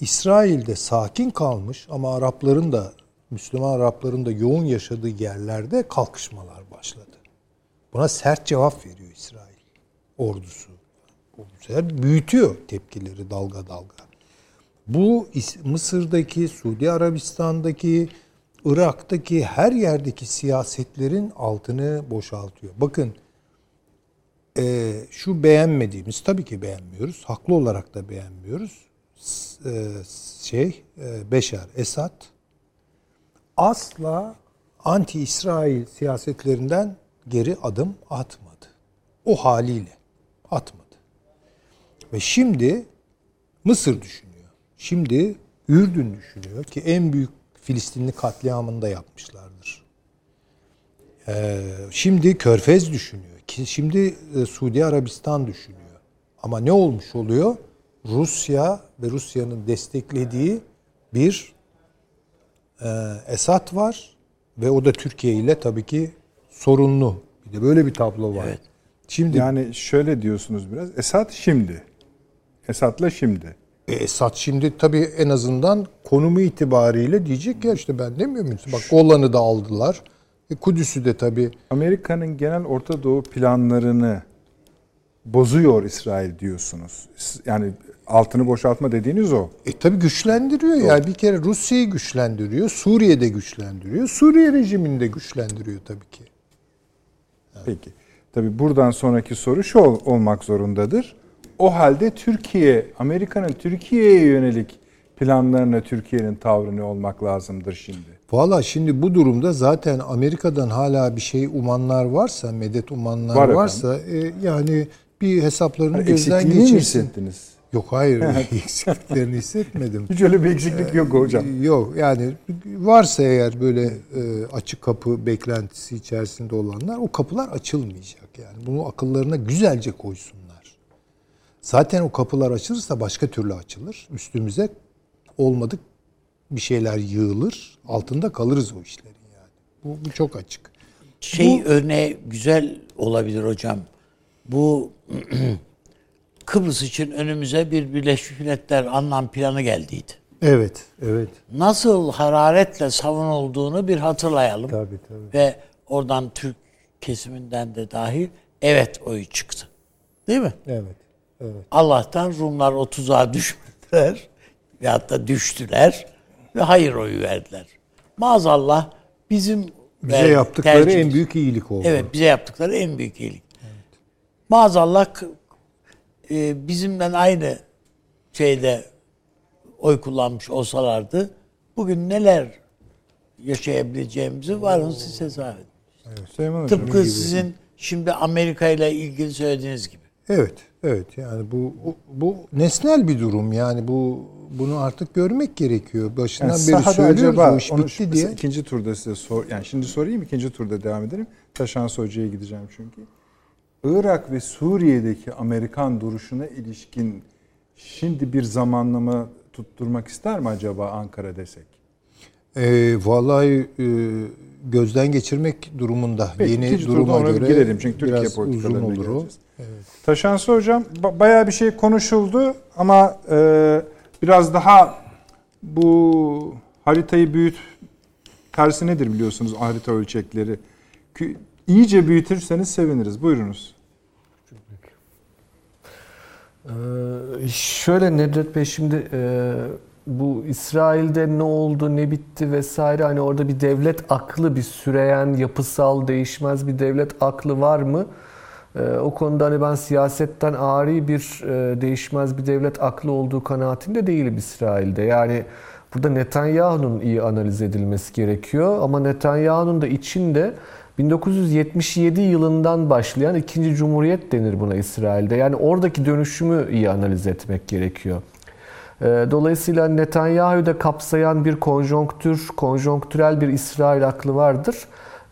İsrail'de sakin kalmış ama Arapların da Müslüman Arapların da yoğun yaşadığı yerlerde kalkışmalar başladı. Buna sert cevap veriyor İsrail ordusu. Bu sefer büyütüyor tepkileri dalga dalga. Bu Mısır'daki, Suudi Arabistan'daki, Irak'taki her yerdeki siyasetlerin altını boşaltıyor. Bakın e, şu beğenmediğimiz tabii ki beğenmiyoruz. Haklı olarak da beğenmiyoruz. E, şey e, Beşar Esad asla anti-İsrail siyasetlerinden geri adım atmadı. O haliyle atmadı. Ve şimdi Mısır düşünüyor. Şimdi Ürdün düşünüyor ki en büyük Filistinli katliamını da yapmışlardır. Ee, şimdi Körfez düşünüyor. Ki şimdi e, Suudi Arabistan düşünüyor. Ama ne olmuş oluyor? Rusya ve Rusya'nın desteklediği bir e, Esad var ve o da Türkiye ile tabii ki sorunlu. Bir de böyle bir tablo var. Evet. Şimdi Yani şöyle diyorsunuz biraz. Esad şimdi. Esad'la şimdi. E, Esad şimdi tabii en azından konumu itibariyle diyecek ya işte ben demiyor muyum? Bak Golan'ı da aldılar. E, Kudüs'ü de tabii Amerika'nın genel Orta Doğu planlarını bozuyor İsrail diyorsunuz. Yani altını boşaltma dediğiniz o. e, tabii güçlendiriyor. Yani bir kere Rusya'yı güçlendiriyor, Suriye'de güçlendiriyor, Suriye rejimini de güçlendiriyor tabii ki. Peki. Tabii buradan sonraki soru şu ol- olmak zorundadır. O halde Türkiye, Amerika'nın Türkiye'ye yönelik planlarına Türkiye'nin tavrı ne olmak lazımdır şimdi? Valla şimdi bu durumda zaten Amerika'dan hala bir şey umanlar varsa, medet umanlar Var varsa e, yani bir hesaplarını Hani gözden eksikliğini mi geçirsin. hissettiniz? Yok hayır eksikliklerini hissetmedim. Hiç öyle bir eksiklik yok hocam. Yok yani varsa eğer böyle e, açık kapı beklentisi içerisinde olanlar o kapılar açılmayacak yani. Bunu akıllarına güzelce koysunlar. Zaten o kapılar açılırsa başka türlü açılır. Üstümüze olmadık bir şeyler yığılır. Altında kalırız o işlerin yani. Bu, bu çok açık. Şey örneği güzel olabilir hocam. Bu Kıbrıs için önümüze bir Birleşmiş Milletler anlam planı geldiydi. Evet, evet. Nasıl hararetle savunulduğunu bir hatırlayalım. Tabii tabii. Ve oradan Türk kesiminden de dahil evet oyu çıktı. Değil mi? Evet. Evet. Allah'tan Rumlar o tuzağa düşmediler. Veyahut da düştüler. Ve hayır oyu verdiler. Maazallah bizim Bize verdiğimiz yaptıkları tercihimiz- en büyük iyilik oldu. Evet bize yaptıkları en büyük iyilik. Maazallah k- e, bizimle aynı şeyde oy kullanmış olsalardı bugün neler yaşayabileceğimizi varın siz hesap edin. Süleyman Hocam. Tıpkı sizin şimdi Amerika ile ilgili söylediğiniz gibi. Evet, evet. Yani bu bu, bu nesnel bir durum. Yani bu bunu artık görmek gerekiyor. Başından Yani beri söylüyoruz acaba o iş onu bitti şu- diye. ikinci turda size sor. Yani şimdi sorayım ikinci turda devam edelim. Taşans Hoca'ya gideceğim çünkü. Irak ve Suriye'deki Amerikan duruşuna ilişkin şimdi bir zamanlama tutturmak ister mi acaba Ankara desek? E, vallahi e, gözden geçirmek durumunda. Peki, Yeni duruma göre girelim çünkü Türkiye biraz uzun olur o. geleceğiz. Taşansı hocam ba- bayağı bir şey konuşuldu ama e, biraz daha bu haritayı büyüt tersi nedir biliyorsunuz harita ölçekleri. İyice büyütürseniz seviniriz. Buyurunuz. Ee, şöyle Nedret Bey şimdi e, bu İsrail'de ne oldu, ne bitti vesaire hani orada bir devlet aklı, bir süreyen, yapısal, değişmez bir devlet aklı var mı? Ee, o konuda hani ben siyasetten ari bir e, değişmez bir devlet aklı olduğu kanaatinde değilim İsrail'de. Yani burada Netanyahu'nun iyi analiz edilmesi gerekiyor ama Netanyahu'nun da içinde 1977 yılından başlayan ikinci cumhuriyet denir buna İsrail'de. Yani oradaki dönüşümü iyi analiz etmek gerekiyor. Ee, Dolayısıyla Netanyahu'yu da kapsayan bir konjonktür, konjonktürel bir İsrail aklı vardır.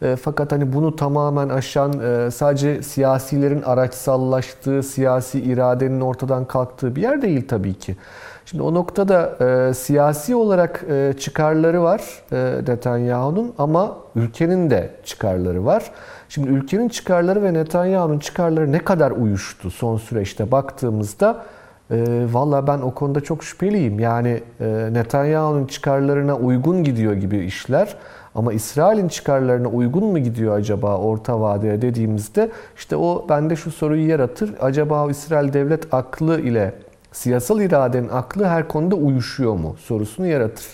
Ee, Fakat hani bunu tamamen aşan, e, sadece siyasilerin araçsallaştığı, siyasi iradenin ortadan kalktığı bir yer değil tabii ki. Şimdi o noktada e, siyasi olarak e, çıkarları var e, Netanyahu'nun ama ülkenin de çıkarları var. Şimdi ülkenin çıkarları ve Netanyahu'nun çıkarları ne kadar uyuştu son süreçte baktığımızda e, valla ben o konuda çok şüpheliyim. Yani e, Netanyahu'nun çıkarlarına uygun gidiyor gibi işler. Ama İsrail'in çıkarlarına uygun mu gidiyor acaba orta vadeye dediğimizde işte o bende şu soruyu yaratır. Acaba o İsrail devlet aklı ile siyasal iradenin aklı her konuda uyuşuyor mu sorusunu yaratır.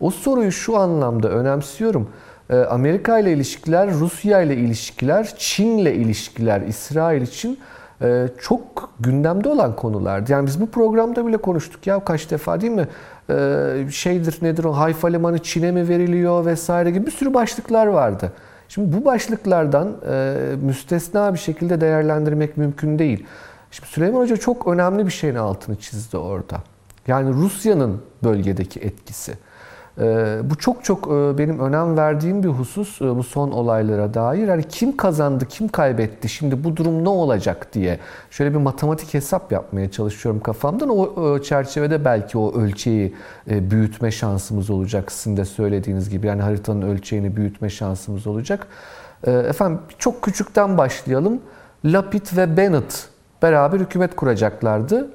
O soruyu şu anlamda önemsiyorum. Ee, Amerika ile ilişkiler, Rusya ile ilişkiler, Çin ile ilişkiler İsrail için e, çok gündemde olan konulardı. Yani biz bu programda bile konuştuk ya kaç defa değil mi? Ee, Şeydir nedir o Hayfa Limanı Çin'e mi veriliyor vesaire gibi bir sürü başlıklar vardı. Şimdi bu başlıklardan e, müstesna bir şekilde değerlendirmek mümkün değil. Şimdi Süleyman Hoca çok önemli bir şeyin altını çizdi orada. Yani Rusya'nın bölgedeki etkisi. Ee, bu çok çok e, benim önem verdiğim bir husus e, bu son olaylara dair. Yani kim kazandı, kim kaybetti, şimdi bu durum ne olacak diye şöyle bir matematik hesap yapmaya çalışıyorum kafamdan. O e, çerçevede belki o ölçeği büyütme şansımız olacak. Sizin de söylediğiniz gibi yani haritanın ölçeğini büyütme şansımız olacak. Efendim çok küçükten başlayalım. Lapid ve Bennett beraber hükümet kuracaklardı.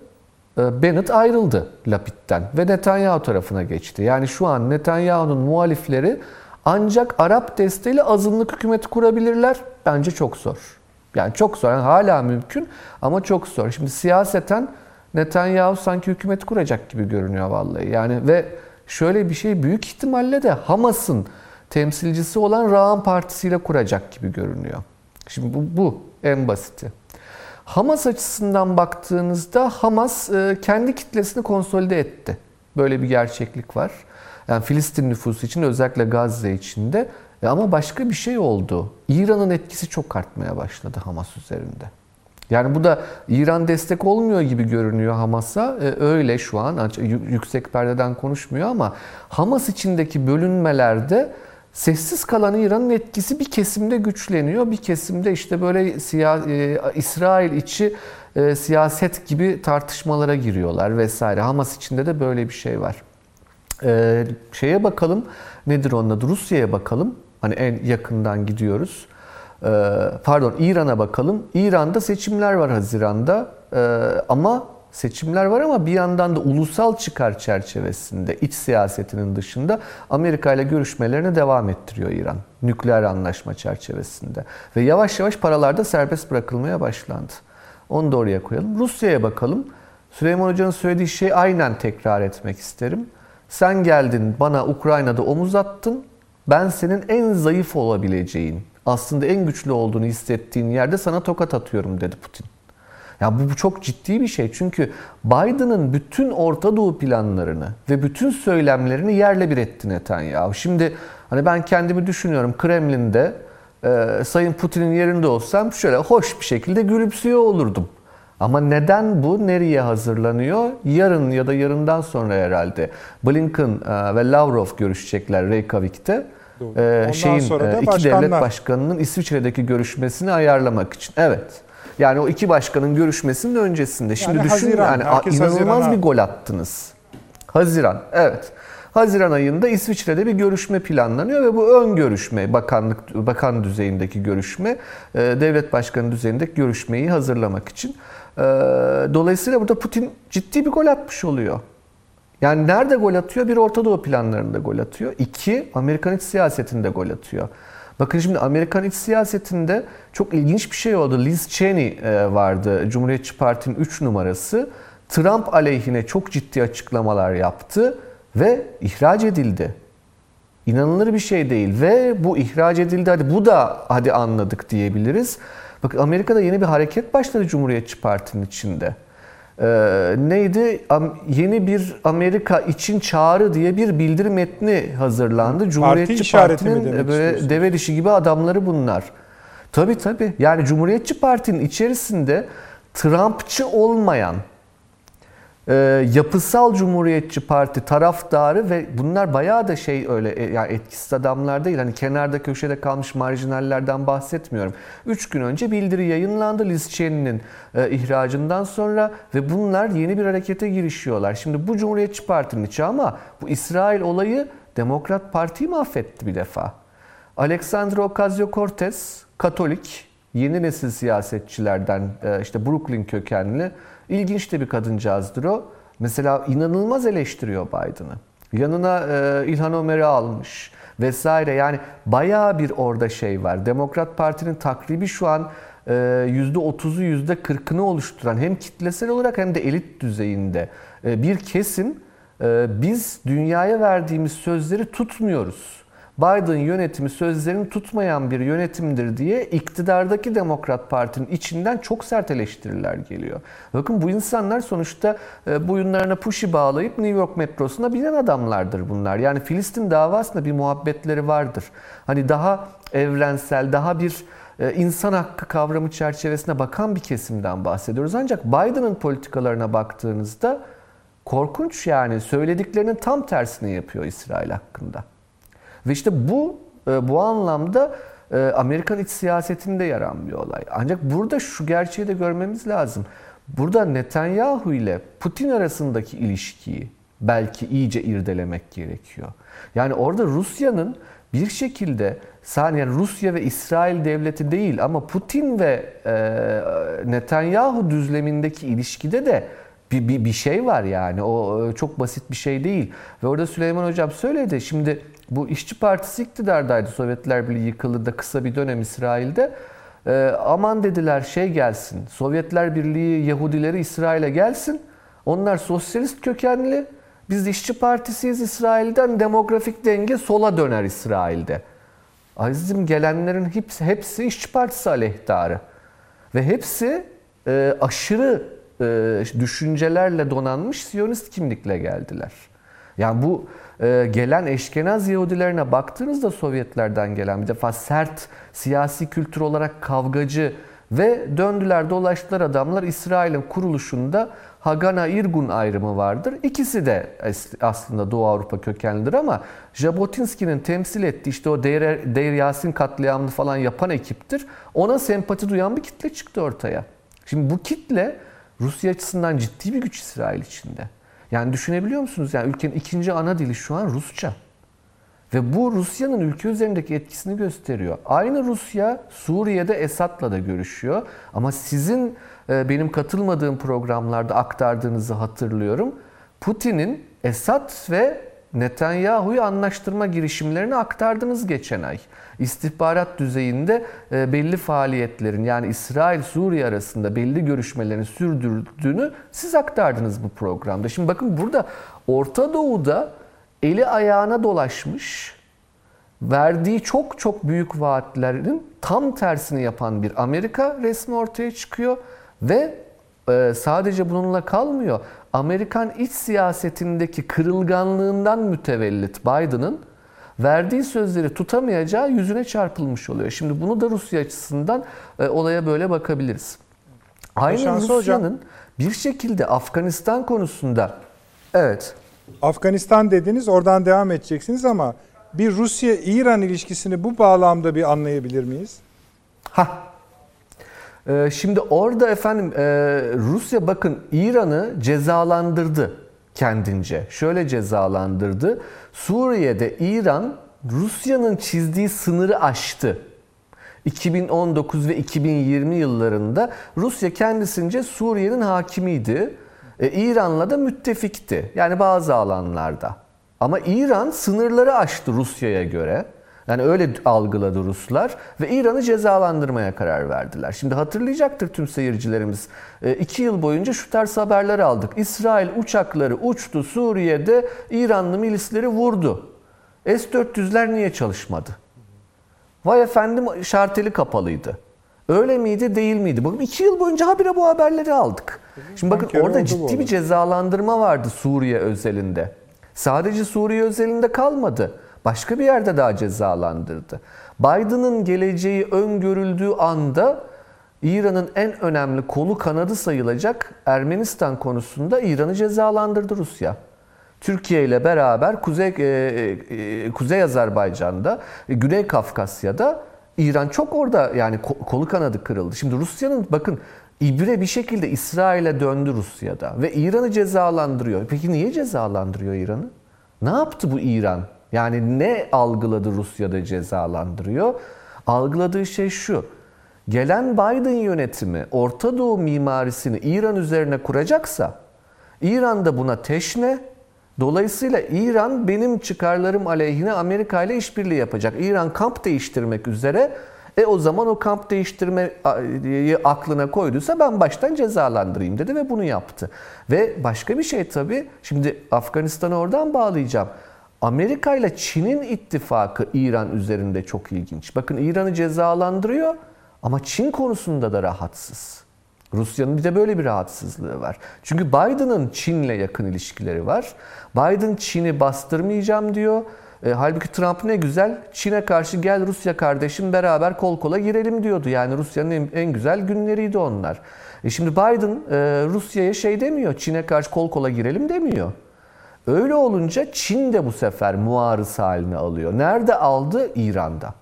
E, Bennett ayrıldı Lapid'den ve Netanyahu tarafına geçti. Yani şu an Netanyahu'nun muhalifleri ancak Arap desteğiyle azınlık hükümeti kurabilirler. Bence çok zor. Yani çok zor. Yani hala mümkün ama çok zor. Şimdi siyaseten Netanyahu sanki hükümet kuracak gibi görünüyor vallahi. Yani ve şöyle bir şey büyük ihtimalle de Hamas'ın temsilcisi olan Ra'an Partisi ile kuracak gibi görünüyor. Şimdi bu, bu en basiti. Hamas açısından baktığınızda Hamas e, kendi kitlesini konsolide etti. Böyle bir gerçeklik var. Yani Filistin nüfusu için özellikle Gazze içinde. E, ama başka bir şey oldu. İran'ın etkisi çok artmaya başladı Hamas üzerinde. Yani bu da İran destek olmuyor gibi görünüyor Hamas'a. E, öyle şu an yüksek perdeden konuşmuyor ama Hamas içindeki bölünmelerde Sessiz kalan İran'ın etkisi bir kesimde güçleniyor. Bir kesimde işte böyle siya, e, İsrail içi e, siyaset gibi tartışmalara giriyorlar vesaire. Hamas içinde de böyle bir şey var. E, şeye bakalım nedir onun adı? Rusya'ya bakalım. Hani en yakından gidiyoruz. E, pardon İran'a bakalım. İran'da seçimler var Haziran'da. E, ama seçimler var ama bir yandan da ulusal çıkar çerçevesinde iç siyasetinin dışında Amerika ile görüşmelerine devam ettiriyor İran. Nükleer anlaşma çerçevesinde. Ve yavaş yavaş paralarda serbest bırakılmaya başlandı. Onu da oraya koyalım. Rusya'ya bakalım. Süleyman Hoca'nın söylediği şeyi aynen tekrar etmek isterim. Sen geldin bana Ukrayna'da omuz attın. Ben senin en zayıf olabileceğin, aslında en güçlü olduğunu hissettiğin yerde sana tokat atıyorum dedi Putin. Ya bu, bu çok ciddi bir şey. Çünkü Biden'ın bütün Orta Doğu planlarını ve bütün söylemlerini yerle bir etti Netanyahu. Şimdi hani ben kendimi düşünüyorum Kremlin'de e, Sayın Putin'in yerinde olsam şöyle hoş bir şekilde gülümsüyor olurdum. Ama neden bu? Nereye hazırlanıyor? Yarın ya da yarından sonra herhalde Blinken e, ve Lavrov görüşecekler Reykjavik'te. E, şeyin sonra da e, iki başkanlar. devlet başkanının İsviçre'deki görüşmesini ayarlamak için. Evet. Yani o iki başkanın görüşmesinin öncesinde. Şimdi Yani düşünün Haziran, yani herkes inanılmaz Haziran'a- bir gol attınız. Haziran, evet. Haziran ayında İsviçre'de bir görüşme planlanıyor ve bu ön görüşme, bakanlık bakan düzeyindeki görüşme, e, devlet başkanı düzeyindeki görüşmeyi hazırlamak için. E, Dolayısıyla burada Putin ciddi bir gol atmış oluyor. Yani nerede gol atıyor? Bir Orta Doğu planlarında gol atıyor. İki, Amerikan iç siyasetinde gol atıyor. Bakın şimdi Amerikan iç siyasetinde çok ilginç bir şey oldu. Liz Cheney e, vardı, Cumhuriyetçi Parti'nin 3 numarası. Trump aleyhine çok ciddi açıklamalar yaptı ve ihraç edildi. İnanılır bir şey değil ve bu ihraç edildi hadi bu da hadi anladık diyebiliriz. Bakın Amerika'da yeni bir hareket başladı Cumhuriyetçi Parti'nin içinde. Ee, neydi? Am- yeni bir Amerika için çağrı diye bir bildiri metni hazırlandı. Cumhuriyetçi mi Parti'nin e, böyle deve dişi gibi adamları bunlar. Tabii tabii. Yani Cumhuriyetçi Parti'nin içerisinde Trumpçı olmayan e, yapısal Cumhuriyetçi Parti taraftarı ve bunlar bayağı da şey öyle e, yani etkisiz adamlar değil. Hani kenarda köşede kalmış marjinallerden bahsetmiyorum. Üç gün önce bildiri yayınlandı Liz Cheney'nin e, ihracından sonra ve bunlar yeni bir harekete girişiyorlar. Şimdi bu Cumhuriyetçi Parti'nin içi ama bu İsrail olayı Demokrat Parti'yi mahvetti bir defa. Alexandra Ocasio-Cortez, Katolik, yeni nesil siyasetçilerden e, işte Brooklyn kökenli ilginç de bir kadıncağızdır o. Mesela inanılmaz eleştiriyor Biden'ı. Yanına e, İlhan Ömer'i almış vesaire. Yani bayağı bir orada şey var. Demokrat Parti'nin takribi şu an e, %30'u %40'ını oluşturan hem kitlesel olarak hem de elit düzeyinde e, bir kesim e, biz dünyaya verdiğimiz sözleri tutmuyoruz. Biden yönetimi sözlerini tutmayan bir yönetimdir diye iktidardaki Demokrat Parti'nin içinden çok sert eleştiriler geliyor. Bakın bu insanlar sonuçta e, boyunlarına puşi bağlayıp New York metrosuna binen adamlardır bunlar. Yani Filistin davasında bir muhabbetleri vardır. Hani daha evrensel, daha bir e, insan hakkı kavramı çerçevesine bakan bir kesimden bahsediyoruz. Ancak Biden'ın politikalarına baktığınızda korkunç yani söylediklerinin tam tersini yapıyor İsrail hakkında. Ve işte bu e, bu anlamda e, Amerikan iç siyasetinde yer alan bir olay. Ancak burada şu gerçeği de görmemiz lazım. Burada Netanyahu ile Putin arasındaki ilişkiyi belki iyice irdelemek gerekiyor. Yani orada Rusya'nın bir şekilde yani Rusya ve İsrail devleti değil ama Putin ve e, Netanyahu düzlemindeki ilişkide de bir, bir, bir şey var yani. O e, çok basit bir şey değil. Ve orada Süleyman Hocam söyledi. Şimdi bu işçi partisi iktidardaydı. Sovyetler Birliği yıkıldı da kısa bir dönem İsrail'de. Ee, aman dediler şey gelsin. Sovyetler Birliği Yahudileri İsrail'e gelsin. Onlar sosyalist kökenli. Biz işçi partisiyiz İsrail'den. Demografik denge sola döner İsrail'de. Azizim gelenlerin hepsi, hepsi işçi partisi aleyhtarı. Ve hepsi e, aşırı e, düşüncelerle donanmış Siyonist kimlikle geldiler. Yani bu e, gelen eşkenaz Yahudilerine baktığınızda Sovyetlerden gelen bir defa sert siyasi kültür olarak kavgacı ve döndüler dolaştılar adamlar İsrail'in kuruluşunda Hagana Irgun ayrımı vardır. İkisi de aslında Doğu Avrupa kökenlidir ama Jabotinsky'nin temsil ettiği işte o Deir, Deir Yasin katliamını falan yapan ekiptir. Ona sempati duyan bir kitle çıktı ortaya. Şimdi bu kitle Rusya açısından ciddi bir güç İsrail içinde. Yani düşünebiliyor musunuz? Yani ülkenin ikinci ana dili şu an Rusça. Ve bu Rusya'nın ülke üzerindeki etkisini gösteriyor. Aynı Rusya Suriye'de Esad'la da görüşüyor. Ama sizin e, benim katılmadığım programlarda aktardığınızı hatırlıyorum. Putin'in Esad ve Netanyahu'yu anlaştırma girişimlerini aktardınız geçen ay. İstihbarat düzeyinde e, belli faaliyetlerin yani İsrail-Suriye arasında belli görüşmelerin sürdürdüğünü siz aktardınız bu programda. Şimdi bakın burada Orta Doğu'da eli ayağına dolaşmış, verdiği çok çok büyük vaatlerin tam tersini yapan bir Amerika resmi ortaya çıkıyor ve e, sadece bununla kalmıyor. Amerikan iç siyasetindeki kırılganlığından mütevellit Biden'ın verdiği sözleri tutamayacağı yüzüne çarpılmış oluyor. Şimdi bunu da Rusya açısından e, olaya böyle bakabiliriz. Aynı Rusya'nın bir şekilde Afganistan konusunda evet Afganistan dediniz oradan devam edeceksiniz ama bir Rusya-İran ilişkisini bu bağlamda bir anlayabilir miyiz? Ha. Ee, şimdi orada efendim e, Rusya bakın İran'ı cezalandırdı. kendince. Şöyle cezalandırdı. Suriye'de İran Rusya'nın çizdiği sınırı aştı. 2019 ve 2020 yıllarında Rusya kendisince Suriye'nin hakimiydi. E, İran'la da müttefikti. Yani bazı alanlarda. Ama İran sınırları aştı Rusya'ya göre. Yani öyle algıladı Ruslar ve İran'ı cezalandırmaya karar verdiler. Şimdi hatırlayacaktır tüm seyircilerimiz. E, iki yıl boyunca şu tarz haberler aldık. İsrail uçakları uçtu Suriye'de İranlı milisleri vurdu. S-400'ler niye çalışmadı? Vay efendim şarteli kapalıydı. Öyle miydi değil miydi? Bakın iki yıl boyunca habire bu haberleri aldık. Şimdi bakın kere orada ciddi bir cezalandırma vardı Suriye özelinde. Sadece Suriye özelinde kalmadı. Başka bir yerde daha cezalandırdı. Biden'ın geleceği öngörüldüğü anda İran'ın en önemli kolu kanadı sayılacak Ermenistan konusunda İran'ı cezalandırdı Rusya. Türkiye ile beraber Kuzey e, e, Kuzey Azerbaycan'da, e, Güney Kafkasya'da İran çok orada yani ko- kolu kanadı kırıldı. Şimdi Rusya'nın bakın ibre bir şekilde İsrail'e döndü Rusya'da ve İran'ı cezalandırıyor. Peki niye cezalandırıyor İran'ı? Ne yaptı bu İran? Yani ne algıladı Rusya'da cezalandırıyor? Algıladığı şey şu. Gelen Biden yönetimi Orta Doğu mimarisini İran üzerine kuracaksa İran da buna teşne. Dolayısıyla İran benim çıkarlarım aleyhine Amerika ile işbirliği yapacak. İran kamp değiştirmek üzere. E o zaman o kamp değiştirmeyi aklına koyduysa ben baştan cezalandırayım dedi ve bunu yaptı. Ve başka bir şey tabii. Şimdi Afganistan'ı oradan bağlayacağım. Amerika ile Çin'in ittifakı İran üzerinde çok ilginç. Bakın İran'ı cezalandırıyor ama Çin konusunda da rahatsız. Rusya'nın bir de böyle bir rahatsızlığı var. Çünkü Biden'ın Çin'le yakın ilişkileri var. Biden Çin'i bastırmayacağım diyor. E, halbuki Trump ne güzel Çin'e karşı gel Rusya kardeşim beraber kol kola girelim diyordu. Yani Rusya'nın en, en güzel günleriydi onlar. E şimdi Biden e, Rusya'ya şey demiyor. Çin'e karşı kol kola girelim demiyor. Öyle olunca Çin de bu sefer muarız haline alıyor. Nerede aldı? İran'da.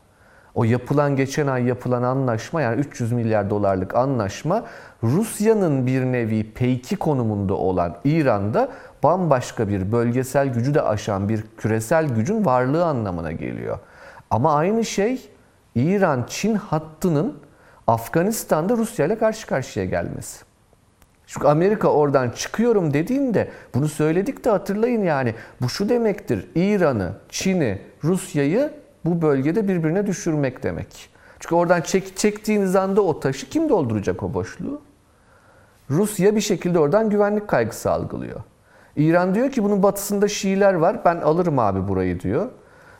O yapılan geçen ay yapılan anlaşma yani 300 milyar dolarlık anlaşma Rusya'nın bir nevi peyki konumunda olan İran'da bambaşka bir bölgesel gücü de aşan bir küresel gücün varlığı anlamına geliyor. Ama aynı şey İran-Çin hattının Afganistan'da Rusya ile karşı karşıya gelmesi. Çünkü Amerika oradan çıkıyorum dediğinde bunu söyledik de hatırlayın yani bu şu demektir. İran'ı, Çin'i, Rusya'yı bu bölgede birbirine düşürmek demek. Çünkü oradan çek, çektiğiniz anda o taşı kim dolduracak o boşluğu? Rusya bir şekilde oradan güvenlik kaygısı algılıyor. İran diyor ki bunun batısında Şiiler var ben alırım abi burayı diyor.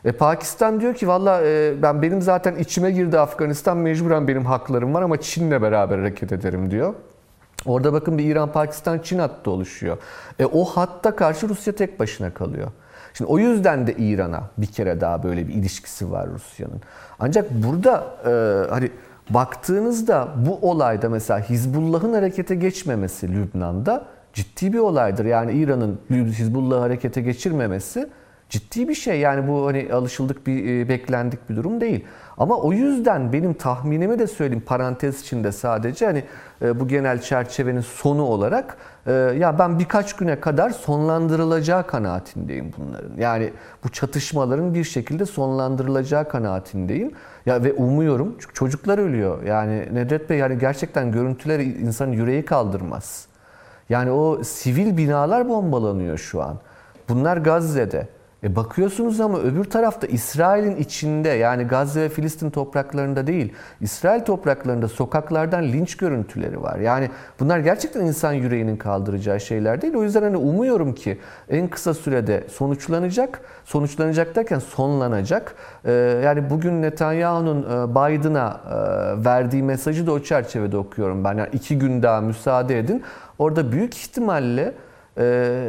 E, Pakistan diyor ki valla e, ben benim zaten içime girdi Afganistan mecburen benim haklarım var ama Çin'le beraber hareket ederim diyor. Orada bakın bir İran-Pakistan-Çin hattı oluşuyor. E, o hatta karşı Rusya tek başına kalıyor. Şimdi o yüzden de İran'a bir kere daha böyle bir ilişkisi var Rusya'nın. Ancak burada e, hani baktığınızda bu olayda mesela Hizbullah'ın harekete geçmemesi Lübnan'da ciddi bir olaydır. Yani İran'ın Hizbullah'ı harekete geçirmemesi ciddi bir şey. Yani bu hani alışıldık bir e, beklendik bir durum değil. Ama o yüzden benim tahminimi de söyleyeyim parantez içinde sadece hani e, bu genel çerçevenin sonu olarak e, ya ben birkaç güne kadar sonlandırılacağı kanaatindeyim bunların. Yani bu çatışmaların bir şekilde sonlandırılacağı kanaatindeyim. Ya ve umuyorum çünkü çocuklar ölüyor. Yani Nedret Bey yani gerçekten görüntüler insanın yüreği kaldırmaz. Yani o sivil binalar bombalanıyor şu an. Bunlar Gazze'de. E bakıyorsunuz ama öbür tarafta İsrail'in içinde yani Gazze ve Filistin topraklarında değil, İsrail topraklarında sokaklardan linç görüntüleri var. Yani bunlar gerçekten insan yüreğinin kaldıracağı şeyler değil. O yüzden hani umuyorum ki en kısa sürede sonuçlanacak. Sonuçlanacak derken sonlanacak. Ee, yani bugün Netanyahu'nun e, Biden'a e, verdiği mesajı da o çerçevede okuyorum ben. Yani iki gün daha müsaade edin. Orada büyük ihtimalle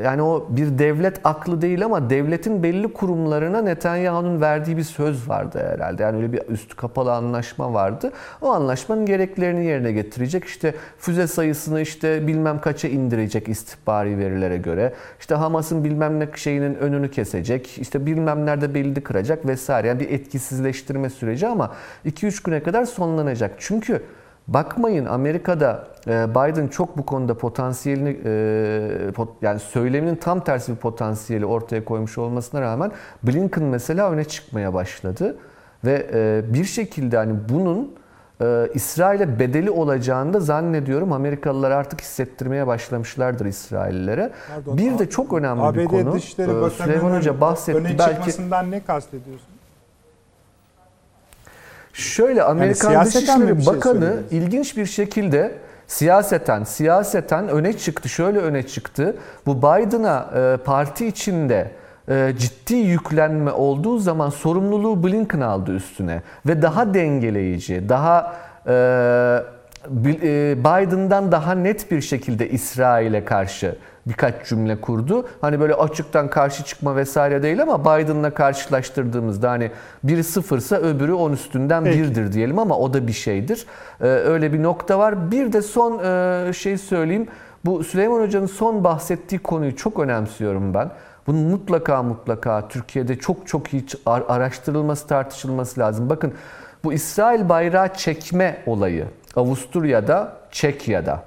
yani o bir devlet aklı değil ama devletin belli kurumlarına Netanyahu'nun verdiği bir söz vardı herhalde. Yani öyle bir üstü kapalı anlaşma vardı. O anlaşmanın gereklerini yerine getirecek. İşte füze sayısını işte bilmem kaça indirecek istihbari verilere göre. İşte Hamas'ın bilmem ne şeyinin önünü kesecek. İşte bilmem nerede belli kıracak vesaire. Yani bir etkisizleştirme süreci ama 2-3 güne kadar sonlanacak. Çünkü Bakmayın Amerika'da e, Biden çok bu konuda potansiyelini e, yani söyleminin tam tersi bir potansiyeli ortaya koymuş olmasına rağmen Blinken mesela öne çıkmaya başladı ve e, bir şekilde hani bunun İsrail'e bedeli olacağını da zannediyorum Amerikalılar artık hissettirmeye başlamışlardır İsraillilere. Pardon, bir de çok önemli ABD bir konu. Dışişleri Bakanı'nın Süleyman Hoca bahsetti öne belki ne kastediyorsun? Şöyle Amerikan mi Dışişleri şey Bakanı söylediniz? ilginç bir şekilde siyaseten siyaseten öne çıktı. Şöyle öne çıktı. Bu Biden'a e, parti içinde e, ciddi yüklenme olduğu zaman sorumluluğu Blinken aldı üstüne ve daha dengeleyici, daha e, e, Biden'dan daha net bir şekilde İsrail'e karşı birkaç cümle kurdu. Hani böyle açıktan karşı çıkma vesaire değil ama Biden'la karşılaştırdığımızda hani biri sıfırsa öbürü 10 üstünden Peki. birdir diyelim ama o da bir şeydir. Ee, öyle bir nokta var. Bir de son e, şey söyleyeyim. Bu Süleyman Hoca'nın son bahsettiği konuyu çok önemsiyorum ben. Bunun mutlaka mutlaka Türkiye'de çok çok iyi ar- araştırılması, tartışılması lazım. Bakın bu İsrail bayrağı çekme olayı Avusturya'da, Çekya'da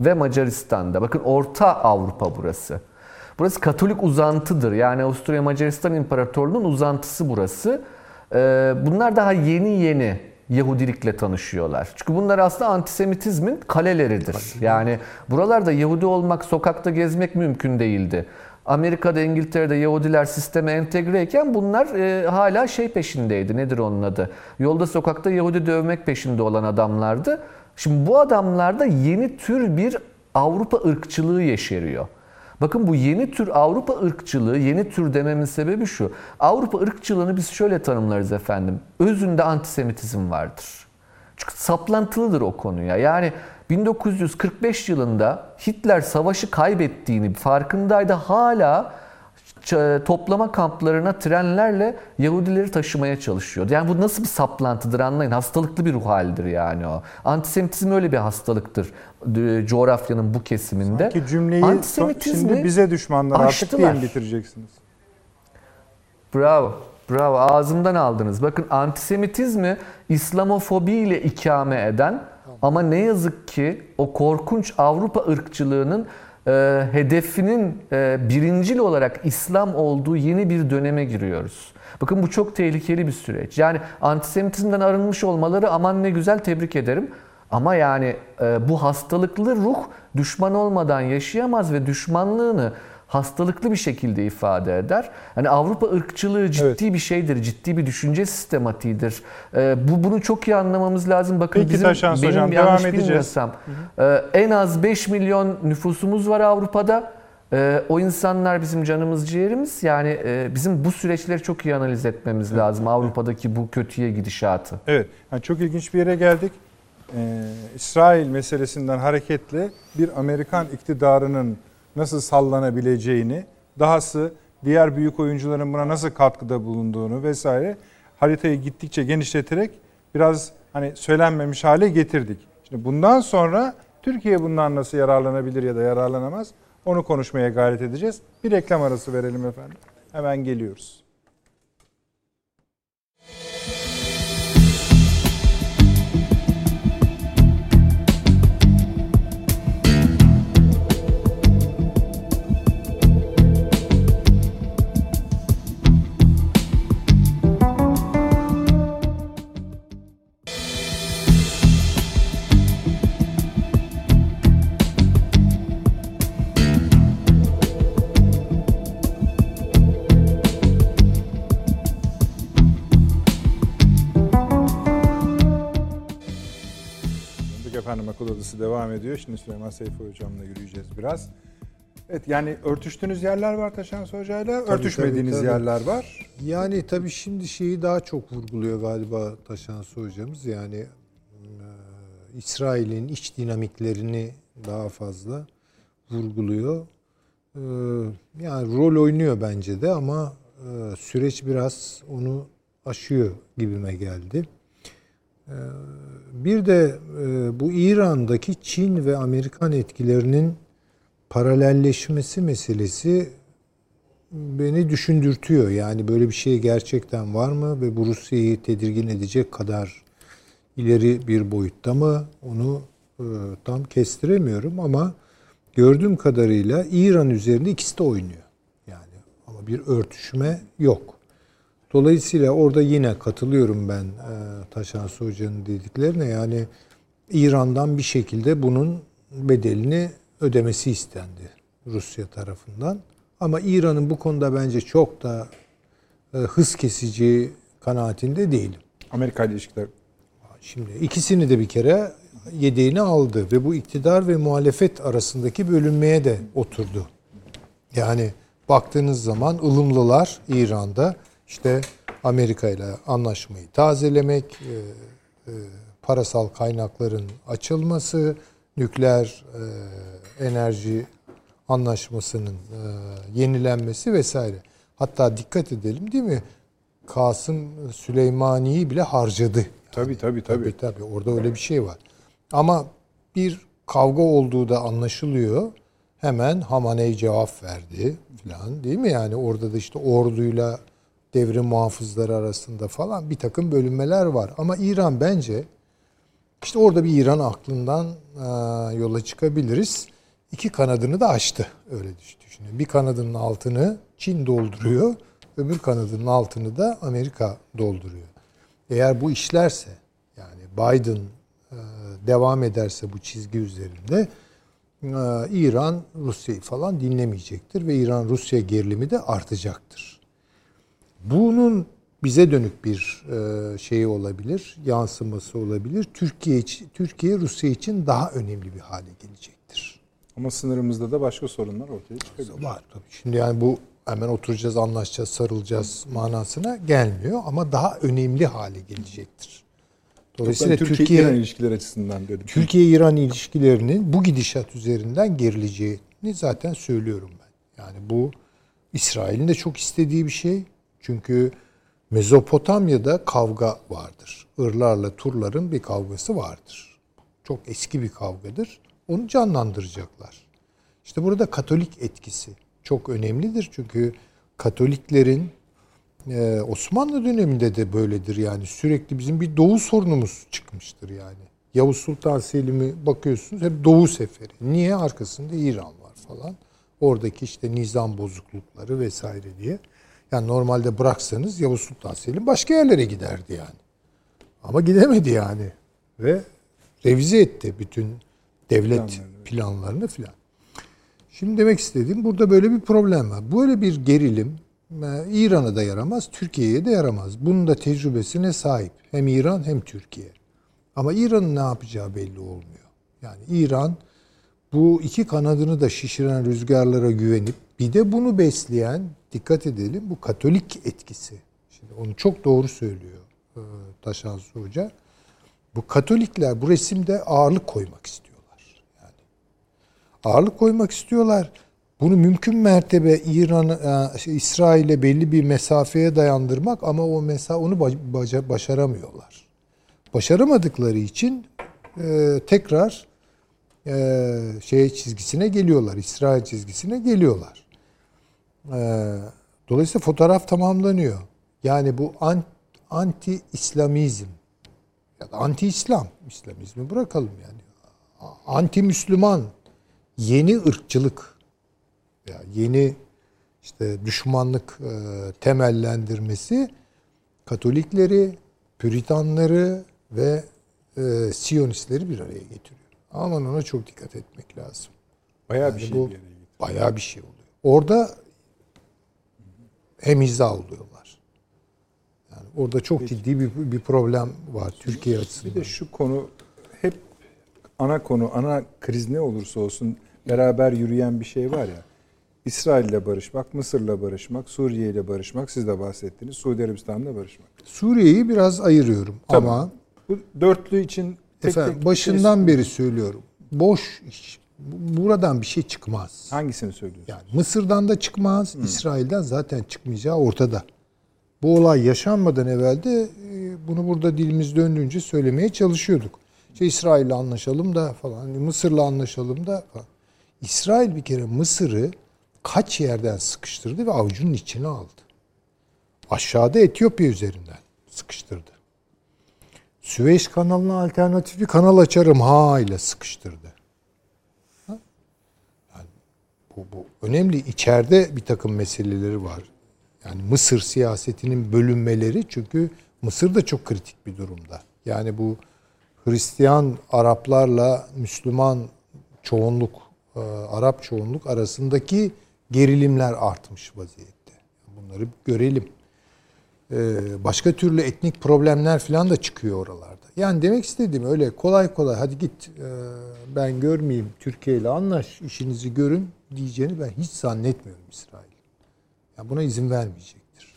ve Macaristan'da. Bakın Orta Avrupa burası. Burası Katolik uzantıdır. Yani Avusturya Macaristan İmparatorluğu'nun uzantısı burası. Ee, bunlar daha yeni yeni Yahudilikle tanışıyorlar. Çünkü bunlar aslında antisemitizmin kaleleridir. Yani buralarda Yahudi olmak, sokakta gezmek mümkün değildi. Amerika'da, İngiltere'de Yahudiler sisteme entegreyken bunlar e, hala şey peşindeydi. Nedir onun adı? Yolda sokakta Yahudi dövmek peşinde olan adamlardı. Şimdi bu adamlarda yeni tür bir Avrupa ırkçılığı yeşeriyor. Bakın bu yeni tür Avrupa ırkçılığı, yeni tür dememin sebebi şu. Avrupa ırkçılığını biz şöyle tanımlarız efendim. Özünde antisemitizm vardır. Çünkü saplantılıdır o konuya. Yani 1945 yılında Hitler savaşı kaybettiğini farkındaydı. Hala toplama kamplarına trenlerle Yahudileri taşımaya çalışıyordu. Yani bu nasıl bir saplantıdır anlayın. Hastalıklı bir ruh halidir yani o. Antisemitizm öyle bir hastalıktır e, coğrafyanın bu kesiminde. Ki cümleyi Antisemitizmi şimdi bize düşmanlar artık aştılar. mi bitireceksiniz? Bravo. Bravo. Ağzımdan aldınız. Bakın antisemitizmi İslamofobi ile ikame eden ama ne yazık ki o korkunç Avrupa ırkçılığının e, hedefinin e, birincil olarak İslam olduğu yeni bir döneme giriyoruz. Bakın bu çok tehlikeli bir süreç. Yani antisemitizmden arınmış olmaları aman ne güzel tebrik ederim. Ama yani e, bu hastalıklı ruh düşman olmadan yaşayamaz ve düşmanlığını hastalıklı bir şekilde ifade eder. Hani Avrupa ırkçılığı ciddi Evet. bir şeydir, ciddi bir düşünce sistematiğidir. Ee, bu bunu çok iyi anlamamız lazım. Bakın Peki bizim benim Hocam, yanlış devam bilmiyorsam e, en az 5 milyon nüfusumuz var Avrupa'da. E, o insanlar bizim canımız ciğerimiz. Yani e, bizim bu süreçleri çok iyi analiz etmemiz lazım. Avrupa'daki bu kötüye gidişatı. Evet. Yani çok ilginç bir yere geldik. Ee, İsrail meselesinden hareketle bir Amerikan iktidarının nasıl sallanabileceğini, dahası diğer büyük oyuncuların buna nasıl katkıda bulunduğunu vesaire haritayı gittikçe genişleterek biraz hani söylenmemiş hale getirdik. Şimdi bundan sonra Türkiye bundan nasıl yararlanabilir ya da yararlanamaz onu konuşmaya gayret edeceğiz. Bir reklam arası verelim efendim. Hemen geliyoruz. Efendim akıl odası devam ediyor. Şimdi Süleyman Seyfi hocamla yürüyeceğiz biraz. Evet yani örtüştüğünüz yerler var Taşan Hoca'yla, örtüşmediğiniz tabii, tabii. yerler var. Yani tabii şimdi şeyi daha çok vurguluyor galiba Taşansı hocamız. Yani e, İsrail'in iç dinamiklerini daha fazla vurguluyor. E, yani rol oynuyor bence de ama e, süreç biraz onu aşıyor gibime geldi. Bir de e, bu İran'daki Çin ve Amerikan etkilerinin paralelleşmesi meselesi beni düşündürtüyor. Yani böyle bir şey gerçekten var mı ve bu Rusya'yı tedirgin edecek kadar ileri bir boyutta mı onu e, tam kestiremiyorum ama gördüğüm kadarıyla İran üzerinde ikisi de oynuyor. Yani ama bir örtüşme yok. Dolayısıyla orada yine katılıyorum ben e, Taşan Hoca'nın dediklerine. Yani İran'dan bir şekilde bunun bedelini ödemesi istendi Rusya tarafından. Ama İran'ın bu konuda bence çok da e, hız kesici kanaatinde değilim. Amerika ile ilişkiler Şimdi ikisini de bir kere yedeğini aldı ve bu iktidar ve muhalefet arasındaki bölünmeye de oturdu. Yani baktığınız zaman ılımlılar İran'da işte Amerika ile anlaşmayı tazelemek, e, e, parasal kaynakların açılması, nükleer e, enerji anlaşmasının e, yenilenmesi vesaire. Hatta dikkat edelim değil mi? Kasım Süleymani'yi bile harcadı. Tabii tabii tabii. Tabii tabii orada öyle bir şey var. Ama bir kavga olduğu da anlaşılıyor. Hemen Hamaney cevap verdi falan değil mi? Yani orada da işte orduyla devrim muhafızları arasında falan bir takım bölünmeler var. Ama İran bence işte orada bir İran aklından e, yola çıkabiliriz. İki kanadını da açtı öyle düşünün. Bir kanadının altını Çin dolduruyor, öbür kanadının altını da Amerika dolduruyor. Eğer bu işlerse yani Biden e, devam ederse bu çizgi üzerinde e, İran Rusya'yı falan dinlemeyecektir ve İran Rusya gerilimi de artacaktır. Bunun bize dönük bir şeyi olabilir, yansıması olabilir. Türkiye için, Türkiye Rusya için daha önemli bir hale gelecektir. Ama sınırımızda da başka sorunlar ortaya çıkabilir. Var tabii. Şimdi yani bu hemen oturacağız, anlaşacağız, sarılacağız manasına gelmiyor ama daha önemli hale gelecektir. Dolayısıyla Türkiye, Türkiye İran ilişkiler açısından dedim. Türkiye-İran ilişkilerinin bu gidişat üzerinden gerileceğini zaten söylüyorum ben. Yani bu İsrail'in de çok istediği bir şey. Çünkü Mezopotamya'da kavga vardır. Irlarla Turların bir kavgası vardır. Çok eski bir kavgadır. Onu canlandıracaklar. İşte burada Katolik etkisi çok önemlidir. Çünkü Katoliklerin e, Osmanlı döneminde de böyledir yani sürekli bizim bir doğu sorunumuz çıkmıştır yani. Yavuz Sultan Selim'i bakıyorsunuz hep doğu seferi. Niye? Arkasında İran var falan. Oradaki işte nizam bozuklukları vesaire diye. Yani normalde bıraksanız Yavuz Sultan Selim başka yerlere giderdi yani. Ama gidemedi yani. Ve revize etti bütün devlet planlarını, planlarını filan. Şimdi demek istediğim burada böyle bir problem var. Böyle bir gerilim e, İran'a da yaramaz, Türkiye'ye de yaramaz. Bunun da tecrübesine sahip. Hem İran hem Türkiye. Ama İran'ın ne yapacağı belli olmuyor. Yani İran bu iki kanadını da şişiren rüzgarlara güvenip bir de bunu besleyen dikkat edelim bu Katolik etkisi. Şimdi onu çok doğru söylüyor e, Taşan Hoca. Bu Katolikler bu resimde ağırlık koymak istiyorlar. Yani ağırlık koymak istiyorlar. Bunu mümkün mertebe İran, e, şey, İsrail'e belli bir mesafeye dayandırmak ama o mesafe onu başaramıyorlar. Başaramadıkları için e, tekrar e, şey çizgisine geliyorlar. İsrail çizgisine geliyorlar. E, dolayısıyla fotoğraf tamamlanıyor. Yani bu anti İslamizm ya da anti İslam İslamizmi bırakalım yani. Anti Müslüman yeni ırkçılık ya yeni işte düşmanlık e, temellendirmesi Katolikleri, Püritanları ve e, Siyonistleri bir araya getiriyor. Aman ona çok dikkat etmek lazım. Bayağı yani bir şey bu, Bayağı bir şey oluyor. Orada hem hemizah oluyorlar. Yani orada çok Peki. ciddi bir, bir problem var Türkiye açısından. Bir de şu konu hep ana konu, ana kriz ne olursa olsun beraber yürüyen bir şey var ya. İsrail ile barışmak, Mısır'la barışmak, Suriye ile barışmak, siz de bahsettiniz. Suudi Arabistan'la barışmak. Suriye'yi biraz ayırıyorum Tabii. ama bu dörtlü için tek efendim, tek başından beri söylüyorum. Boş iş. Buradan bir şey çıkmaz. Hangisini söylüyorsun? Yani Mısır'dan da çıkmaz, hmm. İsrail'den zaten çıkmayacağı ortada. Bu olay yaşanmadan evvel de e, bunu burada dilimiz döndüğünce söylemeye çalışıyorduk. İşte İsrail'le anlaşalım da falan, hani Mısır'la anlaşalım da falan. İsrail bir kere Mısır'ı kaç yerden sıkıştırdı ve avucunun içine aldı. Aşağıda Etiyopya üzerinden sıkıştırdı. Süveyş kanalına alternatif bir kanal açarım ha ile sıkıştırdı. Yani bu, bu önemli. İçeride bir takım meseleleri var. Yani Mısır siyasetinin bölünmeleri çünkü Mısır da çok kritik bir durumda. Yani bu Hristiyan Araplarla Müslüman çoğunluk, e, Arap çoğunluk arasındaki gerilimler artmış vaziyette. Bunları görelim. E, başka türlü etnik problemler falan da çıkıyor oralarda. Yani demek istediğim öyle kolay kolay hadi git e, ben görmeyeyim Türkiye ile anlaş işinizi görün diyeceğini ben hiç zannetmiyorum İsrail. Yani buna izin vermeyecektir.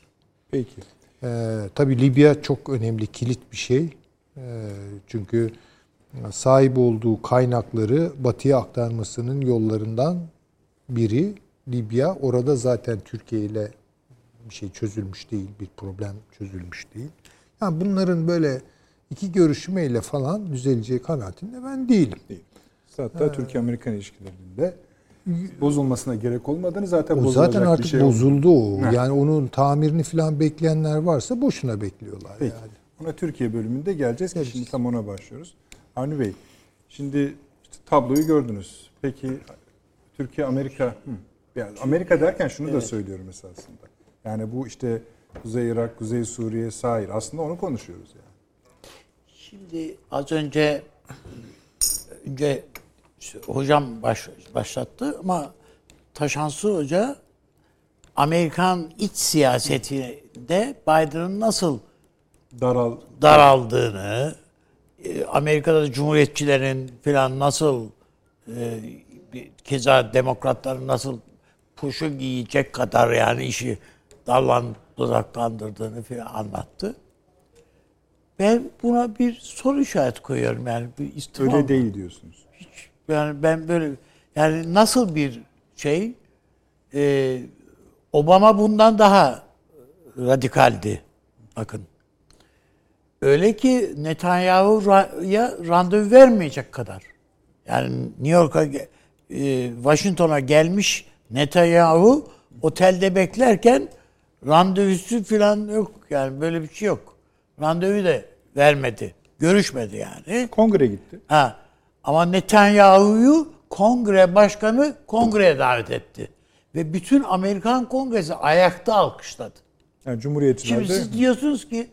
Peki. Ee, tabii Libya çok önemli kilit bir şey. Ee, çünkü sahip olduğu kaynakları batıya aktarmasının yollarından biri Libya. Orada zaten Türkiye ile bir şey çözülmüş değil, bir problem çözülmüş değil. Yani bunların böyle iki görüşmeyle falan düzeleceği kanaatinde ben değilim. Değil. Hatta Türkiye-Amerikan ilişkilerinde bozulmasına gerek olmadığını zaten O bozulacak zaten artık bir şey bozuldu o. Heh. Yani onun tamirini falan bekleyenler varsa boşuna bekliyorlar Peki. yani. Ona Türkiye bölümünde geleceğiz ki şimdi tam ona başlıyoruz. Avni Bey, şimdi işte tabloyu gördünüz. Peki Türkiye, Amerika, hı. yani Amerika derken şunu da söylüyorum esasında. Yani bu işte Kuzey Irak, Kuzey Suriye, Sair aslında onu konuşuyoruz yani. Şimdi az önce önce hocam baş, başlattı ama Taşansı Hoca Amerikan iç siyasetinde Biden'ın nasıl Daral, daraldığını, e, Amerika'da da cumhuriyetçilerin falan nasıl e, keza demokratların nasıl puşu giyecek kadar yani işi dallan dudaklandırdığını falan anlattı. Ben buna bir soru işareti koyuyorum yani bir istifa öyle değil diyorsunuz. yani ben böyle yani nasıl bir şey e, Obama bundan daha radikaldi. Bakın. Öyle ki Netanyahu'ya randevu vermeyecek kadar. Yani New York'a e, Washington'a gelmiş Netanyahu otelde beklerken randevusu falan yok. Yani böyle bir şey yok. Randevu da vermedi. Görüşmedi yani. Kongre gitti. Ha. Ama Netanyahu'yu kongre başkanı kongreye davet etti. Ve bütün Amerikan kongresi ayakta alkışladı. Yani Cumhuriyetçiler Şimdi siz diyorsunuz ki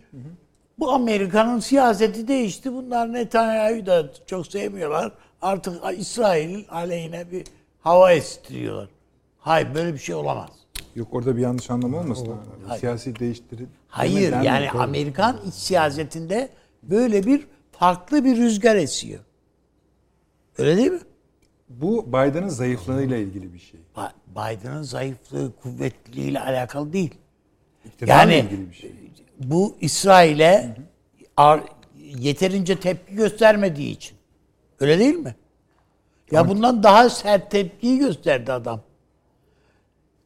bu Amerika'nın siyaseti değişti. Bunlar Netanyahu'yu da çok sevmiyorlar. Artık İsrail aleyhine bir hava estiriyorlar. Hayır böyle bir şey olamaz. Yok orada bir yanlış anlama olmasın. Hayır. Siyasi değiştirir. Hayır yani mi? Amerikan iç siyasetinde böyle bir farklı bir rüzgar esiyor. Öyle değil mi? Bu Biden'ın zayıflığıyla ilgili bir şey. Biden'ın zayıflığı, kuvvetliliğiyle alakalı değil. İktidarla Yani ilgili bir şey. bu İsrail'e yeterince tepki göstermediği için. Öyle değil mi? Ya bundan daha sert tepkiyi gösterdi adam.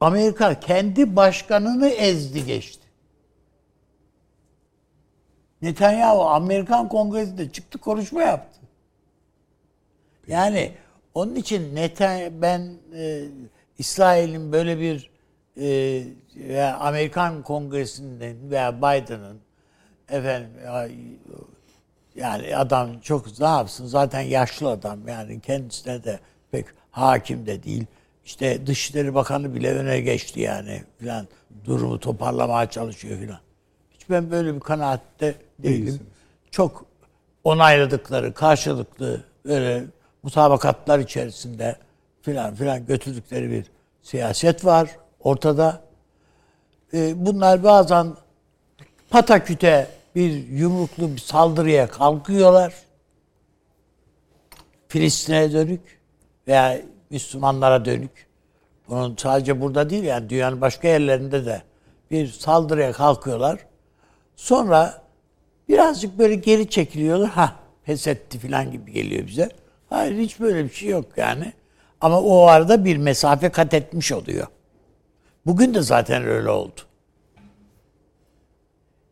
Amerika kendi başkanını ezdi geçti. Netanyahu Amerikan Kongresi'nde çıktı konuşma yaptı. Yani onun için Netanyahu ben e, İsrail'in böyle bir e, veya Amerikan Kongresi'nin veya Biden'ın efendim ya- yani adam çok ne yapsın zaten yaşlı adam yani kendisine de pek hakim de değil. İşte Dışişleri Bakanı bile öne geçti yani filan durumu toparlamaya çalışıyor filan. Hiç ben böyle bir kanaatte değilim. Değilsiniz. Çok onayladıkları, karşılıklı böyle mutabakatlar içerisinde filan filan götürdükleri bir siyaset var ortada. Ee, bunlar bazen pataküte bir yumruklu bir saldırıya kalkıyorlar. Filistin'e dönük veya Müslümanlara dönük. Bunun sadece burada değil yani dünyanın başka yerlerinde de bir saldırıya kalkıyorlar. Sonra birazcık böyle geri çekiliyorlar. Ha pes etti falan gibi geliyor bize. Hayır hiç böyle bir şey yok yani. Ama o arada bir mesafe kat etmiş oluyor. Bugün de zaten öyle oldu.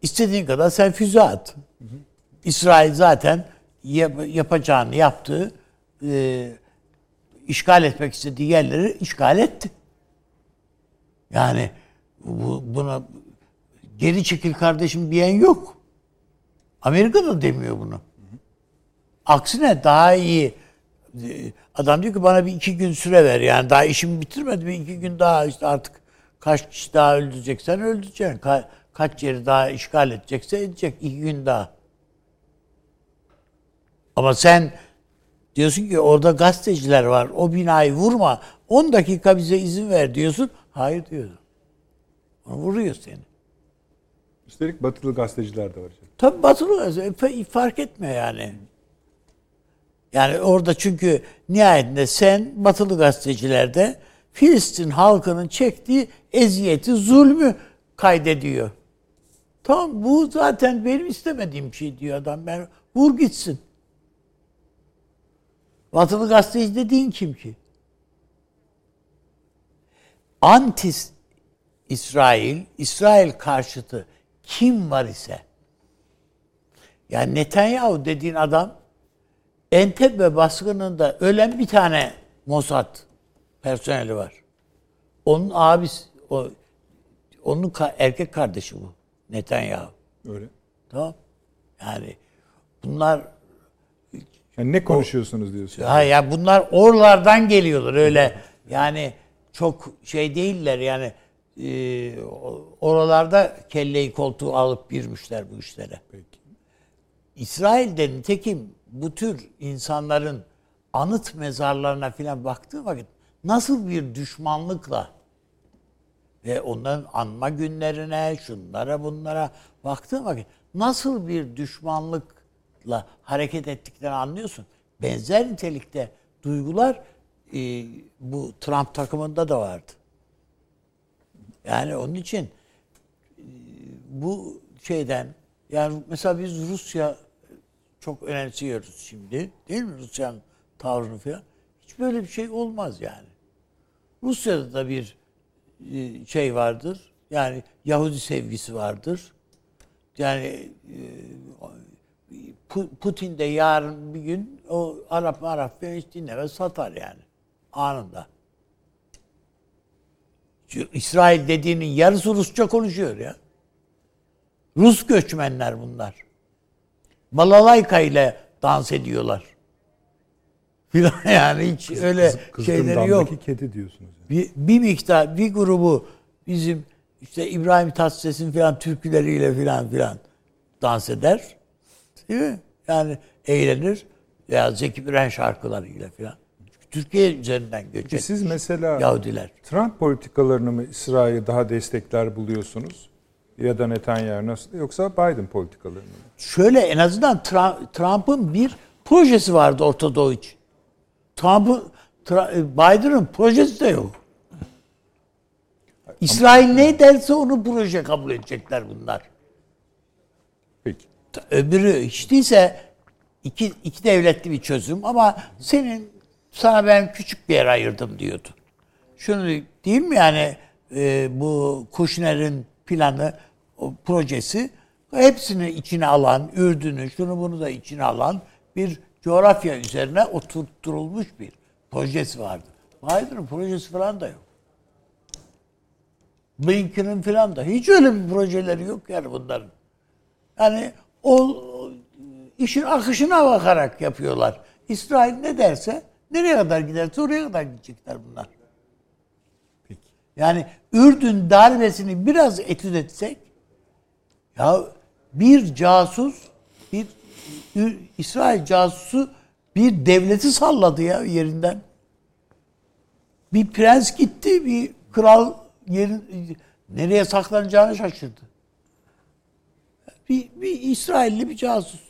İstediğin kadar sen füze at. İsrail zaten yap- yapacağını yaptığı, e, işgal etmek istediği yerleri işgal etti. Yani bu, buna geri çekil kardeşim diyen yok. Amerika da demiyor bunu. Aksine daha iyi. e, Adam diyor ki bana bir iki gün süre ver. Yani daha işimi bitirmedim. iki gün daha işte artık kaç kişi daha öldüreceksen öldüreceksin. Ka- kaç yeri daha işgal edecekse edecek. iki gün daha. Ama sen diyorsun ki orada gazeteciler var. O binayı vurma. 10 dakika bize izin ver diyorsun. Hayır diyor. Vuruyor seni. Üstelik batılı gazeteciler de var. Tabii batılı fa- fark etmiyor yani. Yani orada çünkü nihayetinde sen batılı gazetecilerde Filistin halkının çektiği eziyeti, zulmü kaydediyor. Tamam bu zaten benim istemediğim şey diyor adam. Ben vur gitsin. Batılı gazeteci dediğin kim ki? Antis İsrail, İsrail karşıtı kim var ise yani Netanyahu dediğin adam Entebbe baskınında ölen bir tane Mossad personeli var. Onun abisi, o, onun ka- erkek kardeşi bu Netanyahu. Öyle. Tamam. Yani bunlar Yani ne konuşuyorsunuz diyorsun. ha ya bunlar oralardan geliyorlar öyle. Yani çok şey değiller yani e, oralarda kelleyi koltuğu alıp girmişler bu işlere. Peki. İsrail'de nitekim bu tür insanların anıt mezarlarına filan baktığı vakit nasıl bir düşmanlıkla ve onların anma günlerine, şunlara bunlara baktığın vakit nasıl bir düşmanlıkla hareket ettiklerini anlıyorsun. Benzer nitelikte duygular e, bu Trump takımında da vardı. Yani onun için e, bu şeyden yani mesela biz Rusya çok önemsiyoruz şimdi. Değil mi Rusya'nın tavrını falan? Hiç böyle bir şey olmaz yani. Rusya'da da bir e, şey vardır. Yani Yahudi sevgisi vardır. Yani e, Putin de yarın bir gün o Arap Arap falan hiç dinlemez satar yani. Anında. İsrail dediğinin yarısı Rusça konuşuyor ya. Rus göçmenler bunlar. Balalayka ile dans ediyorlar. Filan yani hiç öyle şeyleri yok. Kedi diyorsunuz. yani. Bir, bir miktar, bir grubu bizim işte İbrahim Tatlıses'in filan türküleriyle filan filan dans eder. Değil mi? Yani eğlenir. Veya Zeki Müren şarkılarıyla. Çünkü Türkiye üzerinden göçecek siz mesela Yahudiler. Trump politikalarını mı İsrail'i daha destekler buluyorsunuz? Ya da Netanyahu nasıl? Yoksa Biden politikalarını mı? Şöyle en azından Trump- Trump'ın bir projesi vardı Orta Doğu için. Trump'ın Tra- Biden'ın projesi de yok. İsrail ne derse onu proje kabul edecekler bunlar. Öbürü hiç değilse iki, iki devletli bir çözüm ama senin sana ben küçük bir yer ayırdım diyordu. Şunu değil mi yani e, bu Kushner'in planı, o projesi hepsini içine alan, Ürdün'ü, şunu bunu da içine alan bir coğrafya üzerine oturtturulmuş bir projesi vardı. Biden'ın projesi falan da yok. Blinken'ın falan da hiç öyle bir projeleri yok yani bunların. Yani o işin akışına bakarak yapıyorlar. İsrail ne derse nereye kadar giderse oraya kadar gidecekler bunlar. Peki. Yani Ürdün darbesini biraz etüt etsek ya bir casus bir İsrail casusu bir devleti salladı ya yerinden. Bir prens gitti, bir kral yerin nereye saklanacağını şaşırdı. Bir, bir İsrailli bir casus.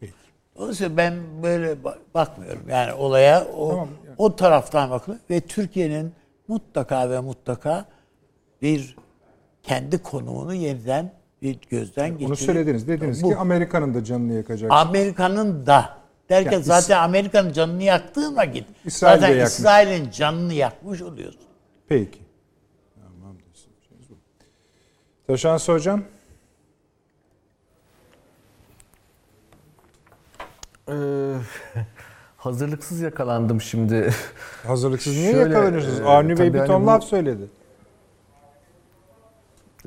Peki. Dolayısıyla ben böyle ba- bakmıyorum. Yani olaya o, Tamam, yani. o taraftan bakıyorum. Ve Türkiye'nin mutlaka ve mutlaka bir kendi konumunu yeniden bir gözden geçirip... Onu söylediniz. Dediniz Bu- ki Amerika'nın da canını yakacak. Amerika'nın da derken Ya, İs- zaten Amerika'nın canını yaktığın vakit İsrail zaten. İsrail'in canını yakmış oluyorsun. Peki. Tamam. Taşansı hocam. Ee, hazırlıksız yakalandım şimdi. Hazırlıksız niye Şöyle, yakalanıyorsunuz? e, Avni Bey bir hani ton bu- laf söyledi.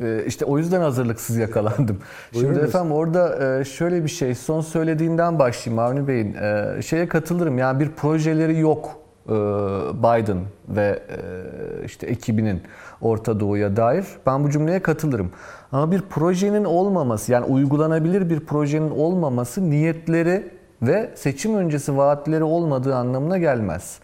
Ee, işte o yüzden hazırlıksız yakalandım. Şimdi Buyurunuz. efendim orada e, şöyle bir şey, son söylediğinden başlayayım Avni Bey'in. E, Şeye katılırım yani bir projeleri yok e, Biden ve e, işte ekibinin Orta Doğu'ya dair. Ben bu cümleye katılırım. Ama bir projenin olmaması yani uygulanabilir bir projenin olmaması niyetleri ve seçim öncesi vaatleri olmadığı anlamına gelmez.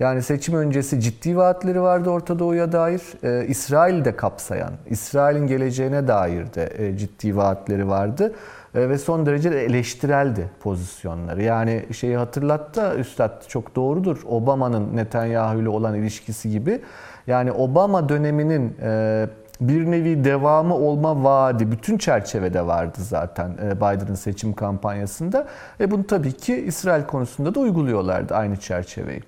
Yani seçim öncesi ciddi vaatleri vardı Orta Doğu'ya dair. Ee, İsrail'i de kapsayan, İsrail'in geleceğine dair de e, ciddi vaatleri vardı. E, ve son derece de eleştireldi pozisyonları. Yani şeyi hatırlattı Üstad çok doğrudur. Obama'nın Netanyahu ile olan ilişkisi gibi. Yani Obama döneminin e, bir nevi devamı olma vaadi bütün çerçevede vardı zaten e, Biden'ın seçim kampanyasında. Ve bunu tabii ki İsrail konusunda da uyguluyorlardı aynı çerçeveyi.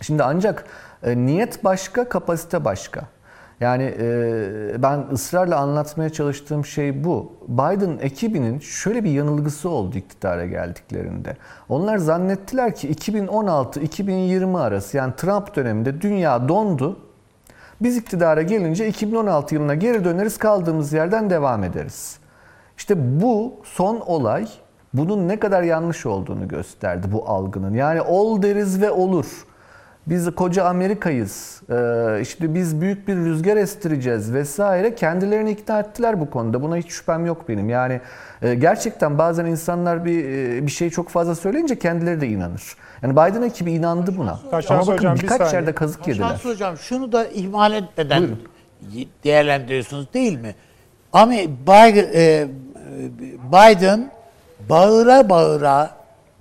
Şimdi ancak e, niyet başka, kapasite başka. Yani e, ben ısrarla anlatmaya çalıştığım şey bu. Biden ekibinin şöyle bir yanılgısı oldu iktidara geldiklerinde. Onlar zannettiler ki 2016-2020 arası yani Trump döneminde dünya dondu. Biz iktidara gelince 2016 yılına geri döneriz kaldığımız yerden devam ederiz. İşte bu son olay bunun ne kadar yanlış olduğunu gösterdi bu algının. Yani ol deriz ve olur. Biz koca Amerika'yız. Ee, işte biz büyük bir rüzgar estireceğiz vesaire. Kendilerini ikna ettiler bu konuda. Buna hiç şüphem yok benim. Yani e, gerçekten bazen insanlar bir e, bir şeyi çok fazla söyleyince kendileri de inanır. Yani Biden ekibi inandı buna. Taşan Ama bakın hocam, bir birkaç saniye. yerde kazık yediler. Şans hocam şunu da ihmal etmeden değerlendiriyorsunuz değil mi? Ama Biden, e, Biden bağıra bağıra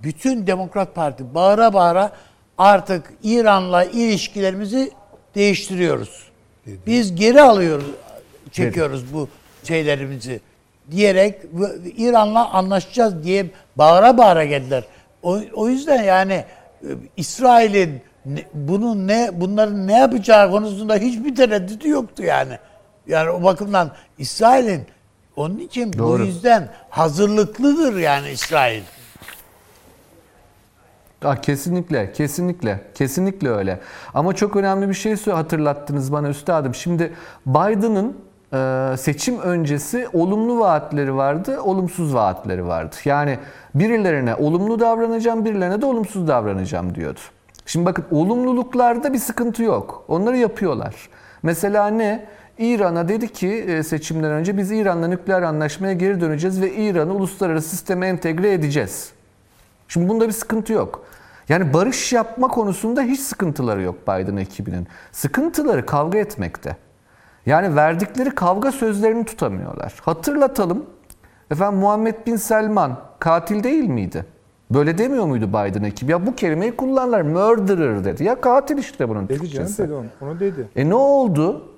bütün Demokrat Parti bağıra bağıra artık İran'la ilişkilerimizi değiştiriyoruz. Biz geri alıyoruz, çekiyoruz bu şeylerimizi diyerek İran'la anlaşacağız diye bağıra bağıra geldiler. O, o yüzden yani e, İsrail'in bunun ne bunların ne yapacağı konusunda hiçbir tereddütü yoktu yani. Yani o bakımdan İsrail'in onun için Doğru. bu yüzden hazırlıklıdır yani İsrail. Ah, kesinlikle, kesinlikle, kesinlikle öyle. Ama çok önemli bir şey hatırlattınız bana üstadım. Şimdi Biden'ın seçim öncesi olumlu vaatleri vardı, olumsuz vaatleri vardı. Yani birilerine olumlu davranacağım, birilerine de olumsuz davranacağım diyordu. Şimdi bakın olumluluklarda bir sıkıntı yok. Onları yapıyorlar. Mesela ne? İran'a dedi ki e, seçimden önce biz İran'la nükleer anlaşmaya geri döneceğiz ve İran'ı uluslararası sisteme entegre edeceğiz. Şimdi bunda bir sıkıntı yok. Yani barış yapma konusunda hiç sıkıntıları yok Biden ekibinin. Sıkıntıları kavga etmekte. Yani verdikleri kavga sözlerini tutamıyorlar. Hatırlatalım. Efendim Muhammed Bin Selman katil değil miydi? Böyle demiyor muydu Biden ekibi? Ya bu kelimeyi kullanırlar. Murderer dedi. Ya katil işte bunun Dedi canım Türkçesi. dedi onu. Onu dedi. E ne oldu?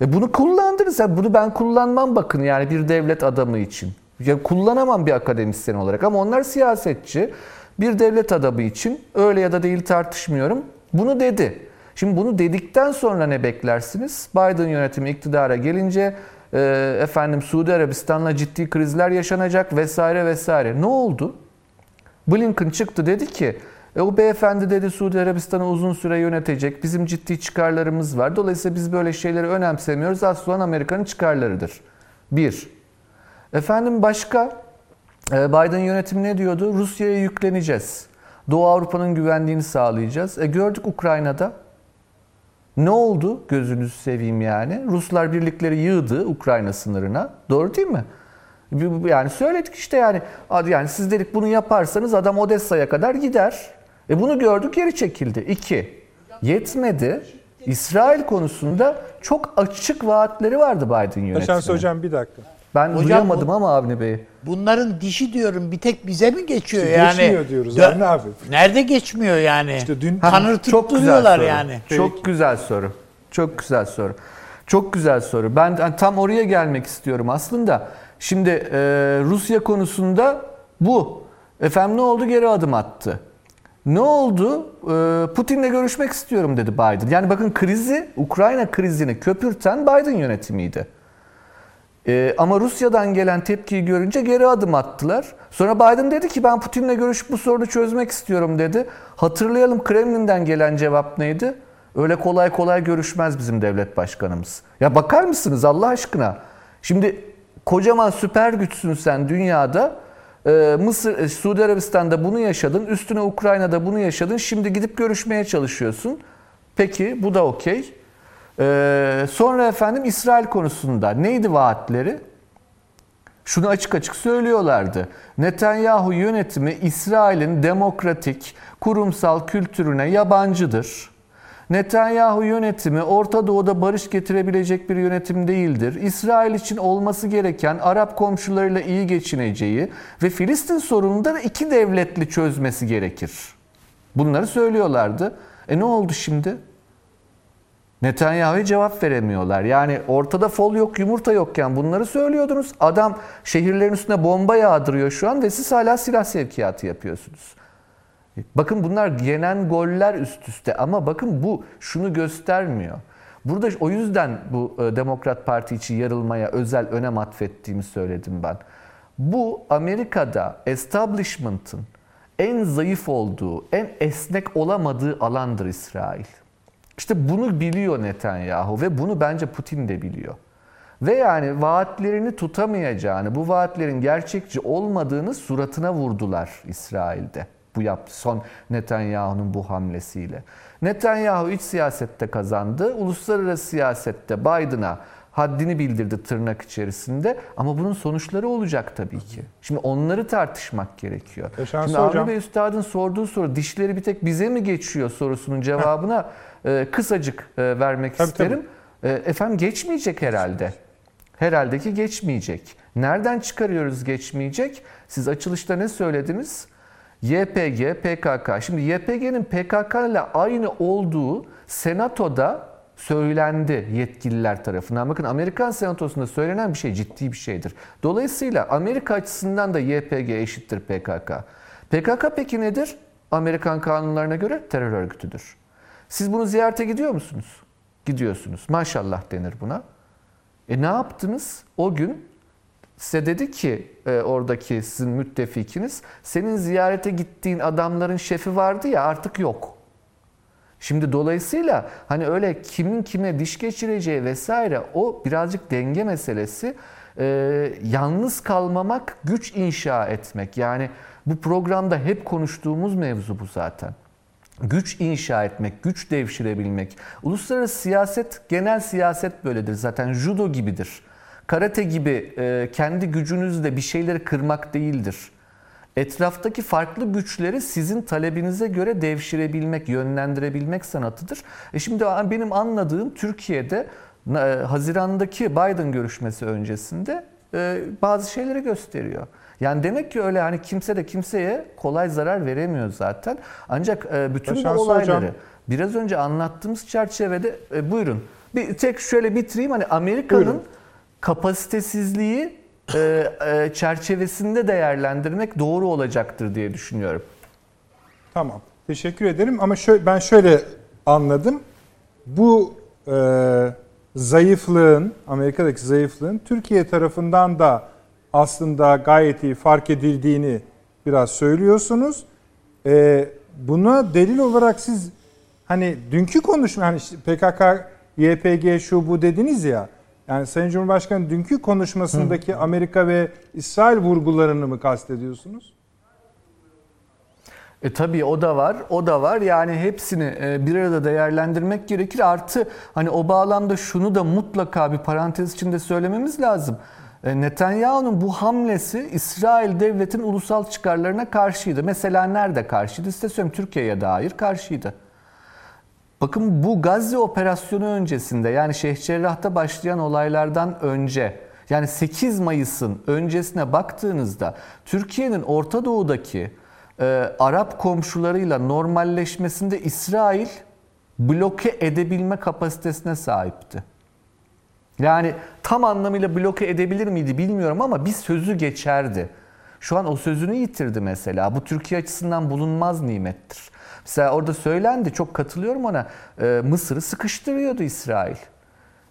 E bunu kullandınız. Ya bunu ben kullanmam bakın yani bir devlet adamı için. Ya kullanamam bir akademisyen olarak ama onlar siyasetçi. Bir devlet adamı için öyle ya da değil tartışmıyorum. Bunu dedi. Şimdi bunu dedikten sonra ne beklersiniz? Biden yönetimi iktidara gelince e, efendim Suudi Arabistan'la ciddi krizler yaşanacak vesaire vesaire. Ne oldu? Blinken çıktı dedi ki e, o beyefendi dedi Suudi Arabistan'ı uzun süre yönetecek. Bizim ciddi çıkarlarımız var. Dolayısıyla biz böyle şeyleri önemsemiyoruz. Asıl olan Amerika'nın çıkarlarıdır. Bir. Efendim başka? E, Biden yönetimi ne diyordu? Rusya'ya yükleneceğiz. Doğu Avrupa'nın güvenliğini sağlayacağız. E gördük Ukrayna'da. Ne oldu? Gözünüzü seveyim yani. Ruslar birlikleri yığdı Ukrayna sınırına. Doğru değil mi? Yani söyledik işte yani. Yani siz dedik bunu yaparsanız adam Odessa'ya kadar gider. E bunu gördük geri çekildi. İki. Yetmedi. İsrail konusunda çok açık vaatleri vardı Biden yönetimine. hocam bir dakika. Ben Hocam duyamadım ama Avni Bey. Bunların dişi diyorum bir tek bize mi geçiyor İşte yani? geçmiyor diyoruz Dö- abi. Nerede geçmiyor yani? İşte dün- kanırtıp Çok güzel duruyorlar soru. yani. Çok güzel soru. Çok güzel soru. Çok güzel soru. Ben hani tam oraya gelmek istiyorum aslında. Şimdi e, Rusya konusunda bu. Efendim ne oldu? Geri adım attı. Ne oldu? E, Putin'le görüşmek istiyorum dedi Biden. Yani bakın krizi, Ukrayna krizini köpürten Biden yönetimiydi. Ee, ama Rusya'dan gelen tepkiyi görünce geri adım attılar. Sonra Biden dedi ki ben Putin'le görüşüp bu sorunu çözmek istiyorum dedi. Hatırlayalım Kremlin'den gelen cevap neydi? Öyle kolay kolay görüşmez bizim devlet başkanımız. Ya bakar mısınız Allah aşkına? Şimdi kocaman süper güçsün sen dünyada. Ee, Mısır, e, Suudi Arabistan'da bunu yaşadın. Üstüne Ukrayna'da bunu yaşadın. Şimdi gidip görüşmeye çalışıyorsun. Peki bu da okey. Ee, sonra efendim İsrail konusunda neydi vaatleri? Şunu açık açık söylüyorlardı. Netanyahu yönetimi İsrail'in demokratik, kurumsal kültürüne yabancıdır. Netanyahu yönetimi Orta Doğu'da barış getirebilecek bir yönetim değildir. İsrail için olması gereken Arap komşularıyla iyi geçineceği ve Filistin sorununu da iki devletli çözmesi gerekir. Bunları söylüyorlardı. E ne oldu şimdi? Netanyahu'ya cevap veremiyorlar. Yani ortada fol yok, yumurta yokken bunları söylüyordunuz. Adam şehirlerin üstüne bomba yağdırıyor şu an ve siz hala silah sevkiyatı yapıyorsunuz. Bakın bunlar yenen goller üst üste ama bakın bu şunu göstermiyor. Burada o yüzden bu e, Demokrat Parti için yarılmaya özel önem atfettiğimi söyledim ben. Bu Amerika'da establishment'ın en zayıf olduğu, en esnek olamadığı alandır İsrail. İşte bunu biliyor Netanyahu ve bunu bence Putin de biliyor. Ve yani vaatlerini tutamayacağını, bu vaatlerin gerçekçi olmadığını suratına vurdular İsrail'de. Bu yaptı son Netanyahu'nun bu hamlesiyle. Netanyahu iç siyasette kazandı. Uluslararası siyasette Biden'a haddini bildirdi tırnak içerisinde. Ama bunun sonuçları olacak tabii ki. Şimdi onları tartışmak gerekiyor. Yaşansı Şimdi. Avni Bey Üstad'ın sorduğu soru dişleri bir tek bize mi geçiyor sorusunun cevabına e, kısacık e, vermek Tabii, isterim. E, efendim geçmeyecek herhalde. Herhalde ki geçmeyecek. Nereden çıkarıyoruz geçmeyecek? Siz açılışta ne söylediniz? YPG, PKK. Şimdi YPG'nin PKK ile aynı olduğu Senato'da söylendi yetkililer tarafından. Bakın Amerikan Senatosu'nda söylenen bir şey ciddi bir şeydir. Dolayısıyla Amerika açısından da YPG eşittir PKK. PKK peki nedir? Amerikan kanunlarına göre terör örgütüdür. Siz bunu ziyarete gidiyor musunuz? Gidiyorsunuz. Maşallah denir buna. E ne yaptınız? O gün size dedi ki e, oradaki sizin müttefikiniz, senin ziyarete gittiğin adamların şefi vardı ya artık yok. Şimdi dolayısıyla hani öyle kimin kime diş geçireceği vesaire o birazcık denge meselesi. Ee, yalnız kalmamak, güç inşa etmek. Yani bu programda hep konuştuğumuz mevzu bu zaten. Güç inşa etmek, güç devşirebilmek. Uluslararası siyaset, genel siyaset böyledir zaten. Judo gibidir. Karate gibi e, kendi gücünüzle bir şeyleri kırmak değildir. Etraftaki farklı güçleri sizin talebinize göre devşirebilmek, yönlendirebilmek sanatıdır. E şimdi benim anladığım Türkiye'de e, Haziran'daki Biden görüşmesi öncesinde e, bazı şeyleri gösteriyor. Yani demek ki öyle hani kimse de kimseye kolay zarar veremiyor zaten. Ancak e, bütün bu Yaşansı olayları hocam. biraz önce anlattığımız çerçevede e, buyurun. Bir tek şöyle bitireyim hani Amerika'nın kapasitesizliği e, e, çerçevesinde değerlendirmek doğru olacaktır diye düşünüyorum. Tamam. Teşekkür ederim ama şöyle, ben şöyle anladım. Bu e, zayıflığın, Amerika'daki zayıflığın Türkiye tarafından da aslında gayet iyi fark edildiğini biraz söylüyorsunuz. E, buna delil olarak siz hani dünkü konuşma hani PKK, YPG şu bu dediniz ya. Yani Sayın Cumhurbaşkanı dünkü konuşmasındaki Amerika ve İsrail vurgularını mı kastediyorsunuz? E tabii o da var, o da var. Yani hepsini e, bir arada değerlendirmek gerekir. Artı hani o bağlamda şunu da mutlaka bir parantez içinde söylememiz lazım. E, Netanyahu'nun bu hamlesi İsrail devletin ulusal çıkarlarına karşıydı. Mesela nerede karşıydı? Size söyleyeyim Türkiye'ye dair karşıydı. Bakın bu Gazze operasyonu öncesinde yani Şeyh Cerrah'ta başlayan olaylardan önce yani 8 Mayıs'ın öncesine baktığınızda Türkiye'nin Orta Doğu'daki e, Arap komşularıyla normalleşmesinde İsrail bloke edebilme kapasitesine sahipti. Yani tam anlamıyla bloke edebilir miydi bilmiyorum ama bir sözü geçerdi. Şu an o sözünü yitirdi mesela. Bu Türkiye açısından bulunmaz nimettir. Mesela orada söylendi, çok katılıyorum ona. e, Mısır'ı sıkıştırıyordu İsrail.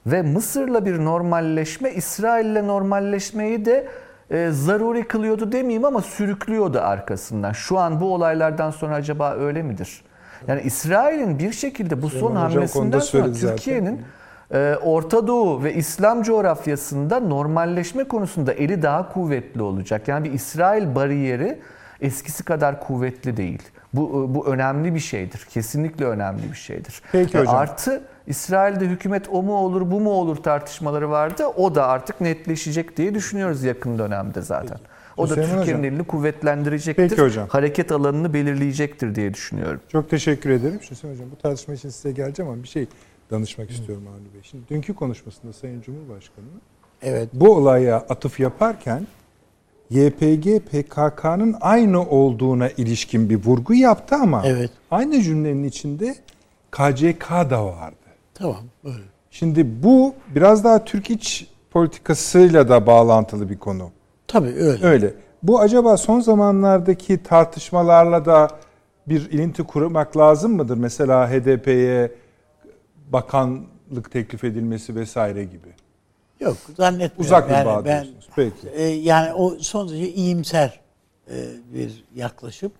Ve Mısır'la bir normalleşme, İsrail'le normalleşmeyi de e, zaruri kılıyordu demeyeyim ama sürüklüyordu arkasından. Şu an bu olaylardan sonra acaba öyle midir? Yani İsrail'in bir şekilde bu son Süleyman hamlesinden sonra. Türkiye'nin Ee, Orta Doğu ve İslam coğrafyasında normalleşme konusunda eli daha kuvvetli olacak. Yani bir İsrail bariyeri eskisi kadar kuvvetli değil. Bu, bu önemli bir şeydir. Kesinlikle önemli bir şeydir. Peki hocam. Artı İsrail'de hükümet o mu olur bu mu olur tartışmaları vardı. O da artık netleşecek diye düşünüyoruz yakın dönemde zaten. O da Hüseyin Türkiye'nin hocam. elini kuvvetlendirecektir. Peki hocam. Hareket alanını belirleyecektir diye düşünüyorum. Çok teşekkür ederim. Hüseyin Hocam bu tartışma için size geleceğim ama bir şey danışmak istiyorum Avni Bey. Şimdi dünkü konuşmasında Sayın Cumhurbaşkanı Evet. bu olaya atıf yaparken YPG PKK'nın aynı olduğuna ilişkin bir vurgu yaptı ama Evet. aynı cümlenin içinde KCK da vardı. Tamam. Öyle. Şimdi bu biraz daha Türk iç politikasıyla da bağlantılı bir konu. Tabii öyle. Öyle. Bu acaba son zamanlardaki tartışmalarla da bir ilinti kurmak lazım mıdır? Mesela HDP'ye bakanlık teklif edilmesi vesaire gibi. Yok zannetmiyorum. Uzak bir yani bağ ben, diyorsunuz. Peki. e, yani o son derece iyimser e, bir yaklaşım.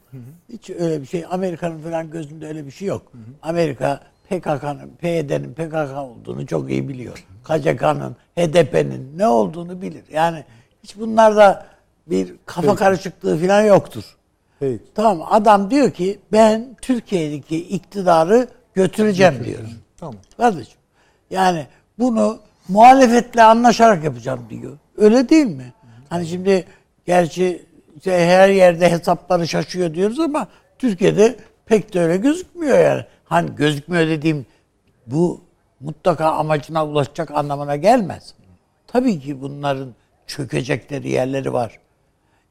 Hiç öyle bir şey Amerika'nın falan gözünde öyle bir şey yok. Amerika PKK'nın, PYD'nin PKK olduğunu çok iyi biliyor. KCK'nın, HDP'nin ne olduğunu bilir. Yani hiç bunlarda bir kafa karışıklığı falan yoktur. Peki. Tamam adam diyor ki ben Türkiye'deki iktidarı götüreceğim diyor. Tamam. Kardeşim yani bunu muhalefetle anlaşarak yapacağım diyor. Öyle değil mi? Hani şimdi gerçi işte her yerde hesapları şaşıyor diyoruz ama Türkiye'de pek de öyle gözükmüyor yani. Hani gözükmüyor dediğim bu mutlaka amacına ulaşacak anlamına gelmez. Tabii ki bunların çökecekleri yerleri var.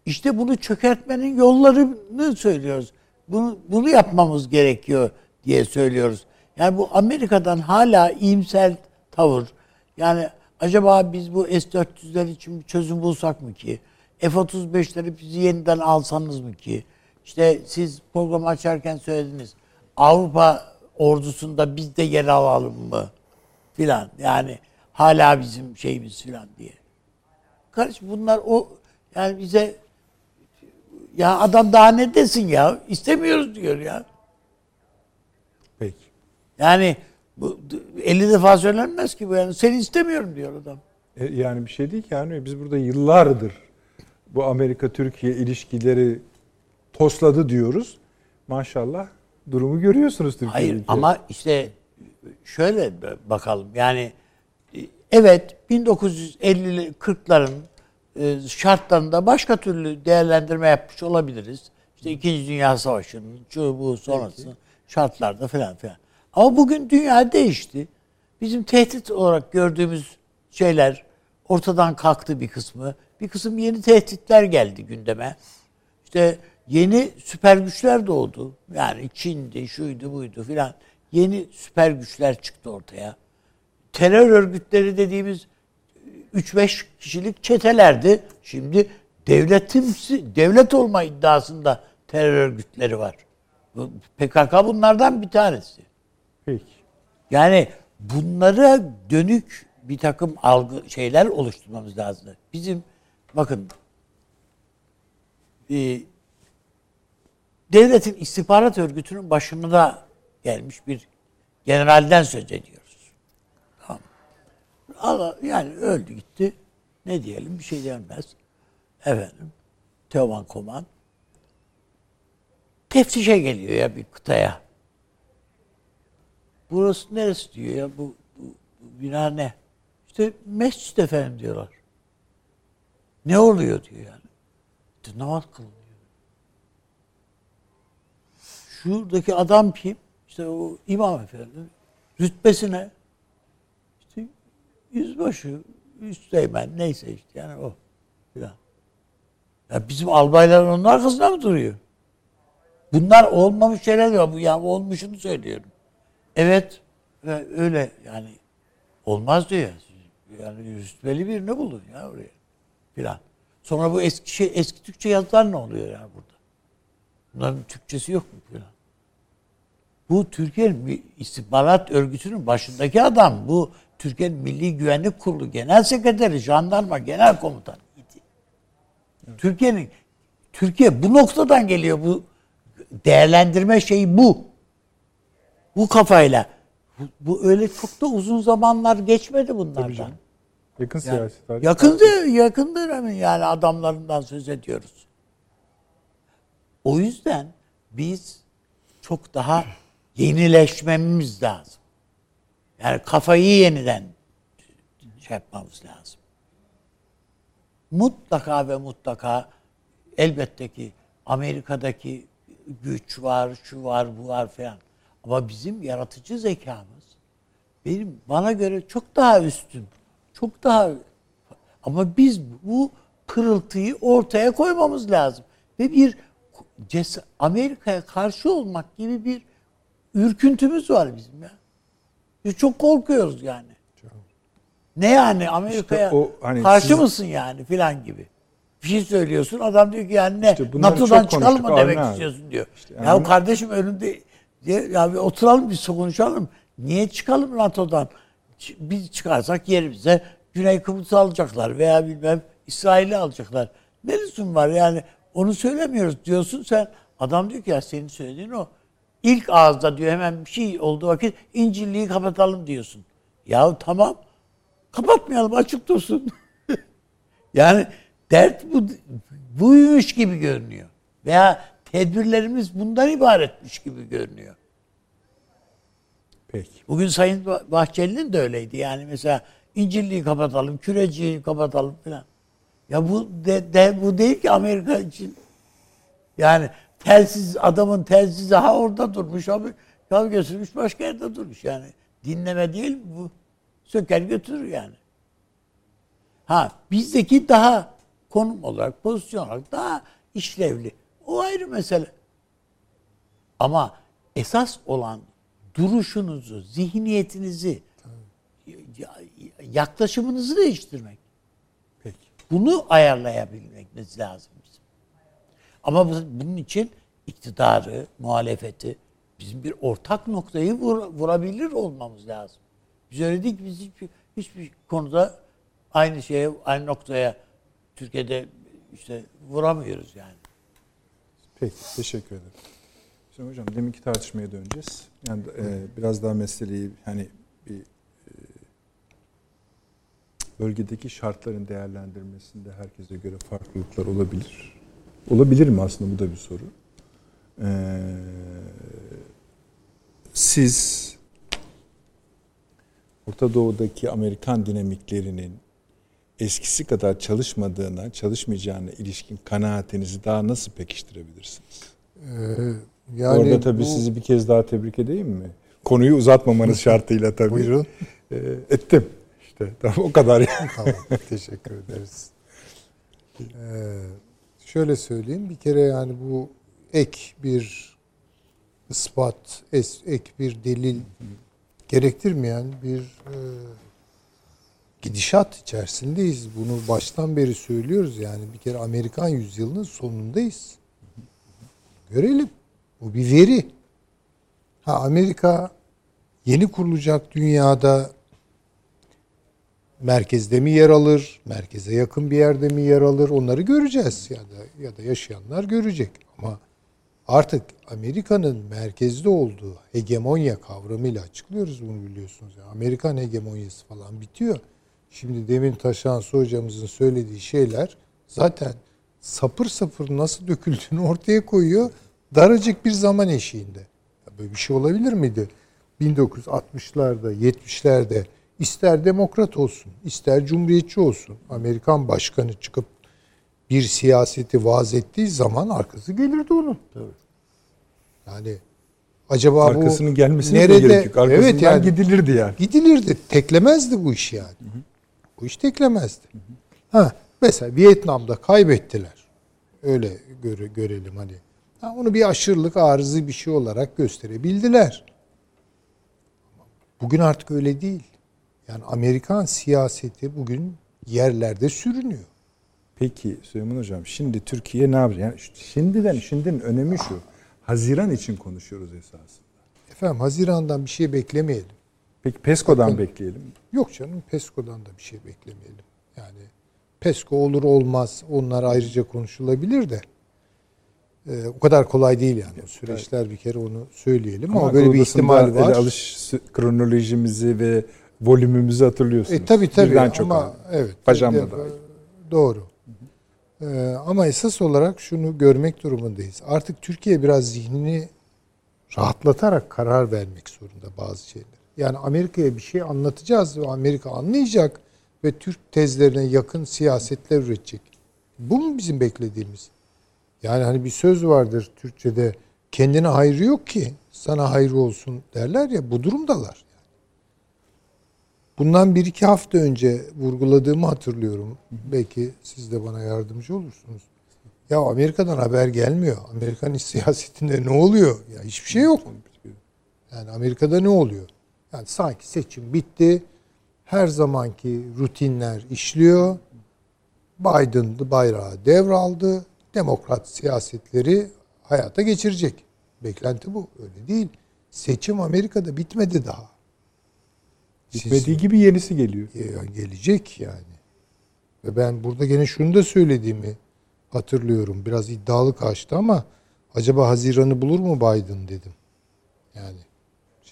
İşte bunu çökertmenin yollarını söylüyoruz. Bunu, bunu yapmamız gerekiyor diye söylüyoruz. Yani bu Amerika'dan hala iyimser tavır. Yani acaba biz bu S-400'ler için bir çözüm bulsak mı ki? F-35'leri bizi yeniden alsanız mı ki? İşte siz programı açarken söylediniz. Avrupa ordusunda biz de yer alalım mı? Filan. Yani hala bizim şeyimiz filan diye. Kardeşim bunlar o yani bize ya adam daha ne desin ya? İstemiyoruz diyor ya. Yani bu 50 defa söylenmez ki bu yani. Seni istemiyorum diyor adam. E, yani bir şey değil ki yani biz burada yıllardır bu Amerika-Türkiye ilişkileri tosladı diyoruz. Maşallah durumu görüyorsunuz Türkiye'de. Hayır ama işte şöyle bakalım yani e, evet 1950'li 40'ların e, şartlarında başka türlü değerlendirme yapmış olabiliriz. İşte İkinci Dünya Savaşı'nın şu bu sonrası şartlarda falan filan. Ama bugün dünya değişti. Bizim tehdit olarak gördüğümüz şeyler ortadan kalktı bir kısmı. Bir kısım yeni tehditler geldi gündeme. İşte yeni süper güçler doğdu. Yani Çin'di, şuydu, buydu filan. Yeni süper güçler çıktı ortaya. Terör örgütleri dediğimiz 3-5 kişilik çetelerdi. Şimdi devletimsi, devlet olma iddiasında terör örgütleri var. PKK bunlardan bir tanesi. Peki. Yani bunlara dönük bir takım algı şeyler oluşturmamız lazım. Bizim bakın e, devletin istihbarat örgütünün başına gelmiş bir generalden söz ediyoruz. Tamam. Allah, yani öldü gitti. Ne diyelim bir şey denmez. Efendim Teoman Koman teftişe geliyor ya bir kıtaya. Burası neresi diyor ya bu, bu, bu bina ne? İşte mescid efendim diyorlar. Ne oluyor diyor yani. İşte namaz kılınıyor. Şuradaki adam kim? İşte o imam efendi. Rütbesi ne? İşte yüzbaşı, üsteğmen neyse işte yani o. Filan. Ya bizim albaylar onun arkasında mı duruyor? Bunlar olmamış şeyler ya. Bu ya olmuşunu söylüyorum. Evet ve öyle yani olmaz diyor. Yani rütbeli birini bulun ya oraya filan. Sonra bu eski şey eski Türkçe yazılar ne oluyor yani burada? Bunların Türkçesi yok mu filan? Bu Türkiye'nin bir istihbarat örgütünün başındaki adam. Bu Türkiye'nin Milli Güvenlik Kurulu Genel Sekreteri, Jandarma Genel Komutanı idi. Türkiye'nin Türkiye bu noktadan geliyor bu değerlendirme şeyi bu. Bu kafayla Bu, bu öyle çok da uzun zamanlar geçmedi bunlardan. Yakın Yani siyasi tarih. yakın, de- yakın dönemin yani adamlarından söz ediyoruz. O yüzden biz çok daha yenileşmemiz lazım. Yani kafayı yeniden şey yapmamız lazım. Mutlaka ve mutlaka elbette ki Amerika'daki güç var, şu var, bu var falan. Ama bizim yaratıcı zekamız benim bana göre çok daha üstün. Çok daha ama biz bu pırıltıyı ortaya koymamız lazım. Ve bir ces- Amerika'ya karşı olmak gibi bir ürküntümüz var bizim ya. Biz çok korkuyoruz yani. Ne yani Amerika'ya İşte o hani karşı siz- mısın yani filan gibi. Bir şey söylüyorsun adam diyor ki yani ne İşte NATO'dan çıkalım mı demek abi. istiyorsun diyor. yani ya bunu- kardeşim önünde ya, bir oturalım biz konuşalım. Niye çıkalım NATO'dan? Biz çıkarsak yerimize Güney Kıbrıs'ı alacaklar veya bilmem İsrail'i alacaklar. Ne lüzum var yani onu söylemiyoruz diyorsun sen. Adam diyor ki ya senin söylediğin o. İlk ağızda diyor hemen bir şey olduğu vakit İncilliği kapatalım diyorsun. Ya tamam kapatmayalım açık dursun. yani dert bu buymuş gibi görünüyor. Veya tedbirlerimiz bundan ibaretmiş gibi görünüyor. Peki. Bugün Sayın Bah- Bahçeli'nin de öyleydi. Yani mesela İncilliği kapatalım, küreciyi kapatalım falan. Ya bu de, de- bu değil ki Amerika için. Yani telsiz adamın telsizi ha orada durmuş abi. Ya götürmüş başka yerde durmuş yani. Dinleme değil bu? Söker götürür yani. Ha bizdeki daha konum olarak, pozisyon olarak daha işlevli. O ayrı mesele. Ama esas olan duruşunuzu, zihniyetinizi, ya- yaklaşımınızı değiştirmek. Peki. Bunu ayarlayabilmemiz lazım bizim. Ama bu- bunun için iktidarı, muhalefeti bizim bir ortak noktayı vur- vurabilir olmamız lazım. Biz öyle değil ki biz hiçbir, hiçbir konuda aynı şeye, aynı noktaya Türkiye'de işte vuramıyoruz yani. Peki, teşekkür ederim. Şimdi hocam deminki tartışmaya döneceğiz. Yani e, biraz daha meseleyi hani bir e, bölgedeki şartların değerlendirmesinde herkese göre farklılıklar olabilir. Olabilir mi aslında bu da bir soru. Ee, siz Orta Doğu'daki Amerikan dinamiklerinin eskisi kadar çalışmadığına, çalışmayacağına ilişkin kanaatinizi daha nasıl pekiştirebilirsiniz? Ee, yani Orada tabii bu- sizi bir kez daha tebrik edeyim mi? Konuyu uzatmamanız şartıyla tabii. Buyurun. Ee, ettim. İşte tamam, o kadar yani. Tamam, teşekkür ederiz. Ee, şöyle söyleyeyim, bir kere yani bu ek bir ispat, ek bir delil gerektirmeyen bir e, gidişat içerisindeyiz. Bunu baştan beri söylüyoruz yani bir kere Amerikan yüzyılının sonundayız. Görelim. Bu bir veri. Ha Amerika yeni kurulacak dünyada merkezde mi yer alır, merkeze yakın bir yerde mi yer alır onları göreceğiz ya da ya da yaşayanlar görecek. Ama artık Amerika'nın merkezde olduğu hegemonya kavramıyla açıklıyoruz bunu biliyorsunuz. Yani Amerikan hegemonyası falan bitiyor. Şimdi demin Taşansı hocamızın söylediği şeyler zaten sapır sapır nasıl döküldüğünü ortaya koyuyor. Daracık bir zaman eşiğinde. Böyle bir şey olabilir miydi? 1960'larda, 70'lerde ister demokrat olsun, ister cumhuriyetçi olsun. Amerikan başkanı çıkıp bir siyaseti vaaz ettiği zaman arkası gelirdi onun. Yani acaba Arkasının bu gelmesine nerede? de gerek yok. Arkasından evet yani gidilirdi yani. gidilirdi. Teklemezdi bu iş yani. Bu iş teklemezdi. Ha, mesela Vietnam'da kaybettiler. Öyle göre, görelim hani. Ha, onu bir aşırılık arızı bir şey olarak gösterebildiler. Bugün artık öyle değil. Yani Amerikan siyaseti bugün yerlerde sürünüyor. Peki Süleyman Hocam şimdi Türkiye ne yapacak? Yani şimdiden şimdinin önemi şu. Haziran için konuşuyoruz esasında. Efendim Haziran'dan bir şey beklemeyelim. Peki PESCO'dan Bakın. bekleyelim. Yok canım PESCO'dan da bir şey beklemeyelim. Yani PESCO olur olmaz onlar ayrıca konuşulabilir de. Ee, o kadar kolay değil yani. O süreçler bir kere onu söyleyelim ama, Ama böyle bir ihtimal var. alış kronolojimizi ve volümümüzü hatırlıyorsunuz. E tabii tabii Birden çok ama aldı. evet. Pajamda da. Doğru. Ee, ama esas olarak şunu görmek durumundayız. Artık Türkiye biraz zihnini rahatlatarak karar vermek zorunda bazı şeyler. Yani Amerika'ya bir şey anlatacağız ve Amerika anlayacak ve Türk tezlerine yakın siyasetler üretecek. Bu mu bizim beklediğimiz? Yani hani bir söz vardır Türkçe'de kendine hayrı yok ki sana hayrı olsun derler ya bu durumdalar. Bundan bir iki hafta önce vurguladığımı hatırlıyorum. Belki siz de bana yardımcı olursunuz. Ya Amerika'dan haber gelmiyor. Amerikan siyasetinde ne oluyor? Ya hiçbir şey yok. Yani Amerika'da ne oluyor? Yani sanki seçim bitti. Her zamanki rutinler işliyor. Biden bayrağı devraldı. Demokrat siyasetleri hayata geçirecek. Beklenti bu. Öyle değil. Seçim Amerika'da bitmedi daha. Bitmediği gibi yenisi geliyor. Ya gelecek yani. Ve ben burada gene şunu da söylediğimi hatırlıyorum. Biraz iddialı kaçtı ama acaba Haziran'ı bulur mu Biden dedim. Yani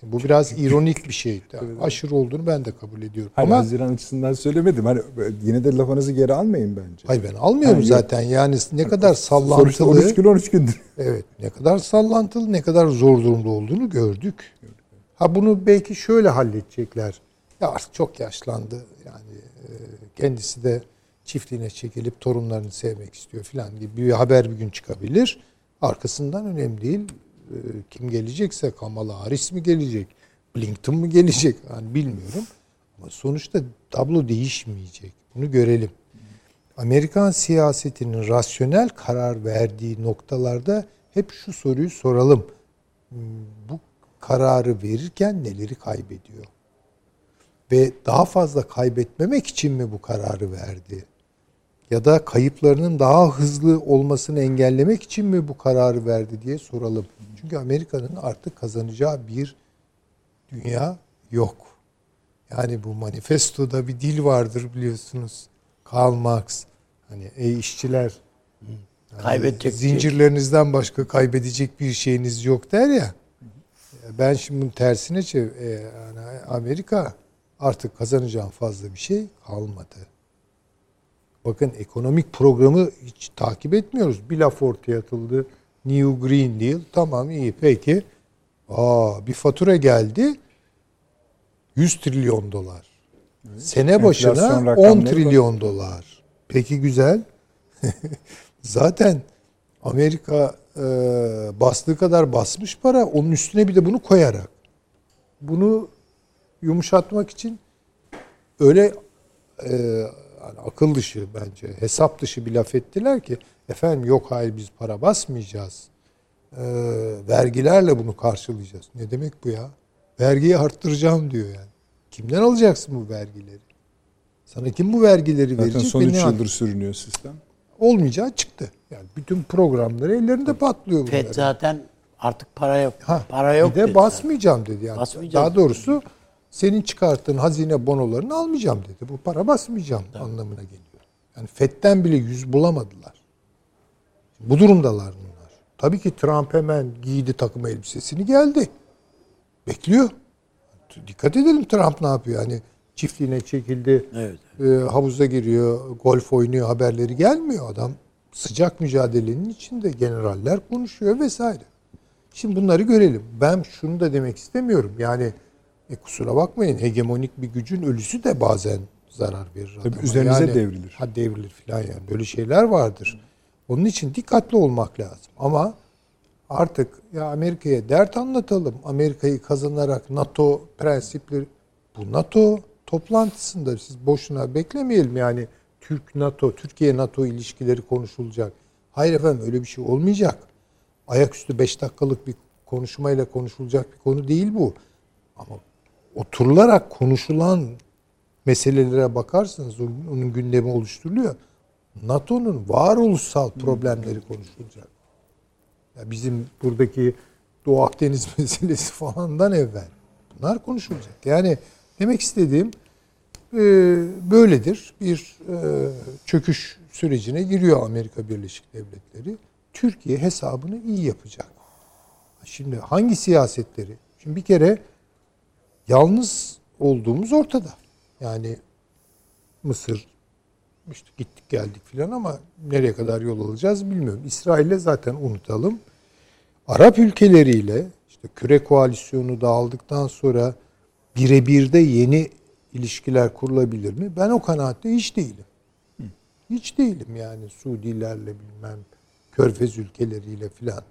şimdi bu biraz ironik bir şey. Aşırı olduğunu ben de kabul ediyorum. Hani ama Haziran açısından söylemedim. Hani yine de lafınızı geri almayın bence. hayır ben almıyorum Hayır. zaten. Yani ne kadar Sonuçta sallantılı 13 gün 13 gündür. Evet. Ne kadar sallantılı, ne kadar zor durumda olduğunu gördük. Ha bunu belki şöyle halledecekler. Ya artık çok yaşlandı. Yani e, kendisi de çiftliğine çekilip torunlarını sevmek istiyor falan gibi bir haber bir gün çıkabilir. Arkasından önemli değil. E, Kim gelecekse Kamala Harris mi gelecek? Blinken mı gelecek? Yani bilmiyorum. Ama sonuçta tablo değişmeyecek. Bunu görelim. Amerikan siyasetinin rasyonel karar verdiği noktalarda hep şu soruyu soralım. Bu kararı verirken neleri kaybediyor? Ve daha fazla kaybetmemek için mi bu kararı verdi? Ya da kayıplarının daha hızlı olmasını engellemek için mi bu kararı verdi diye soralım. Çünkü Amerika'nın artık kazanacağı bir dünya yok. Yani bu manifestoda bir dil vardır biliyorsunuz. Karl Marx. Hani ey işçiler yani Kaybedecek zincirlerinizden başka kaybedecek bir şeyiniz yok der ya. Ben şimdi bunun tersine çev e, yani Amerika artık kazanacağım fazla bir şey kalmadı. Bakın ekonomik programı hiç takip etmiyoruz. Bir laf ortaya atıldı. New Green Deal. Tamam iyi peki. Aa, bir fatura geldi. 100 trilyon dolar. Sene başına Enflasyon 10 rakamları trilyon dolar. Peki güzel. Zaten Amerika e, bastığı kadar basmış para. Onun üstüne bir de bunu koyarak. Bunu yumuşatmak için öyle e, hani akıl dışı bence hesap dışı bir laf ettiler ki efendim yok hayır biz para basmayacağız. E, vergilerle bunu karşılayacağız. Ne demek bu ya? Vergiyi arttıracağım diyor yani. Kimden alacaksın bu vergileri? Sana kim bu vergileri Zaten verecek? son ve 3 ne yıldır sürünüyor sistem. olmayacağı çıktı. Yani bütün programları ellerinde patlıyor bunların. FED zaten artık para yok. Ha, para yok. Bir de dedi basmayacağım dedi yani. Basmayacağım. Daha doğrusu senin çıkarttığın hazine bonolarını almayacağım dedi. Bu para basmayacağım anlamına geliyor. Yani FED'den bile yüz bulamadılar. Bu durumdalar bunlar. Tabii ki Trump hemen giydi takım elbisesini geldi. Bekliyor. Dikkat edelim Trump ne yapıyor. Hani çiftliğine çekildi. Evet. e, havuza giriyor, golf oynuyor haberleri gelmiyor adam. Sıcak mücadelenin içinde generaller konuşuyor vesaire. Şimdi bunları görelim. Ben şunu da demek istemiyorum. Yani e, kusura bakmayın hegemonik bir gücün ölüsü de bazen zarar verir Tabii adama. üzerinize Yani- devrilir. Ha devrilir falan yani. Böyle şeyler vardır. Onun için dikkatli olmak lazım. Ama artık ya Amerika'ya dert anlatalım. Amerika'yı kazanarak NATO prensipleri bu NATO toplantısında siz boşuna beklemeyelim yani Türk NATO, Türkiye NATO ilişkileri konuşulacak. Hayır efendim öyle bir şey olmayacak. Ayaküstü 5 dakikalık bir konuşmayla konuşulacak bir konu değil bu. Ama oturularak konuşulan meselelere bakarsanız onun gündemi oluşturuluyor. NATO'nun varoluşsal problemleri konuşulacak. Ya bizim buradaki Doğu Akdeniz meselesi falandan evvel bunlar konuşulacak. Yani demek istediğim e, böyledir. Bir e, çöküş sürecine giriyor Amerika Birleşik Devletleri. Türkiye hesabını iyi yapacak. Şimdi hangi siyasetleri? Şimdi bir kere yalnız olduğumuz ortada. Yani Mısır işte gittik geldik filan ama nereye kadar yol alacağız bilmiyorum. İsrail'le zaten unutalım. Arap ülkeleriyle işte küre koalisyonu dağıldıktan sonra birebir de yeni ilişkiler kurulabilir mi? Ben o kanaatte hiç değilim. Hiç değilim yani Suudilerle bilmem Körfez ülkeleriyle filan.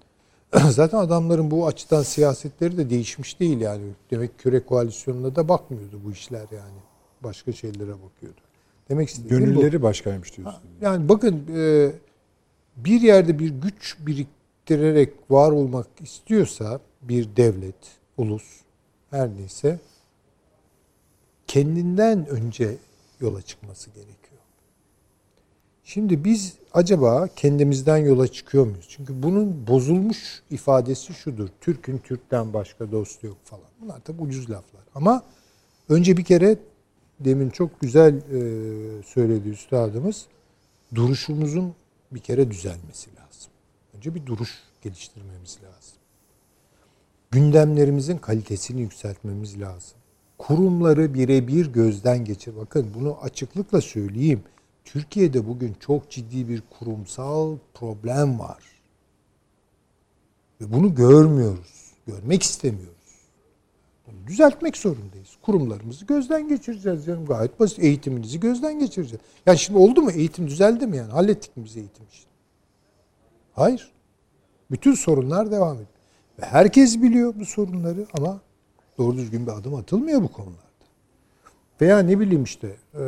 Zaten adamların bu açıdan siyasetleri de değişmiş değil yani. Demek küre koalisyonuna da bakmıyordu bu işler yani. Başka şeylere bakıyordu. Demek istediğim bu. Gönülleri başkaymış diyorsun. Yani bakın e, bir yerde bir güç biriktirerek var olmak istiyorsa bir devlet, ulus her neyse kendinden önce yola çıkması gerekiyor. Şimdi biz acaba kendimizden yola çıkıyor muyuz? Çünkü bunun bozulmuş ifadesi şudur. Türk'ün Türk'ten başka dostu yok falan. Bunlar tabi ucuz laflar. Ama önce bir kere demin çok güzel e, söyledi üstadımız. Duruşumuzun bir kere düzelmesi lazım. Önce bir duruş geliştirmemiz lazım. Gündemlerimizin kalitesini yükseltmemiz lazım. Kurumları birebir gözden geçir. Bakın bunu açıklıkla söyleyeyim. Türkiye'de bugün çok ciddi bir kurumsal problem var. Ve bunu görmüyoruz. Görmek istemiyoruz. Bunu düzeltmek zorundayız. Kurumlarımızı gözden geçireceğiz canım. Gayet basit. Eğitiminizi gözden geçireceğiz. Yani şimdi oldu mu? Eğitim düzeldi mi yani? Hallettik mi biz eğitim işini? Hayır. Bütün sorunlar devam ediyor. Ve herkes biliyor bu sorunları ama doğru düzgün bir adım atılmıyor bu konularda. Veya ne bileyim işte e,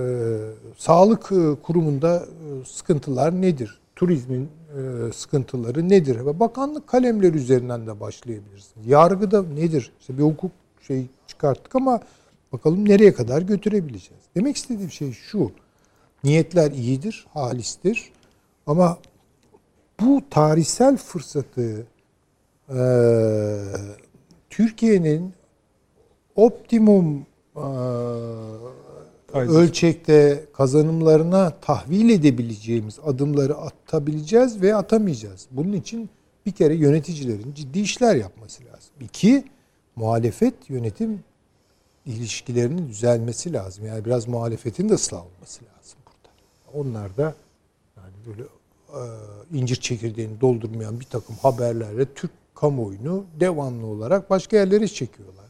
sağlık e, kurumunda e, sıkıntılar nedir? Turizmin e, sıkıntıları nedir? Ve bakanlık kalemleri üzerinden de başlayabilirsiniz. Yargıda nedir? İşte bir hukuk şey çıkarttık ama bakalım nereye kadar götürebileceğiz. Demek istediğim şey şu. Niyetler iyidir, halistir. Ama bu tarihsel fırsatı e, Türkiye'nin optimum ölçekte kazanımlarına tahvil edebileceğimiz adımları atabileceğiz ve atamayacağız. Bunun için bir kere yöneticilerin ciddi işler yapması lazım. İki, muhalefet yönetim ilişkilerinin düzelmesi lazım. Yani biraz muhalefetin de ıslah olması lazım burada. Onlar da yani böyle e, incir çekirdeğini doldurmayan bir takım haberlerle Türk kamuoyunu devamlı olarak başka yerlere çekiyorlar.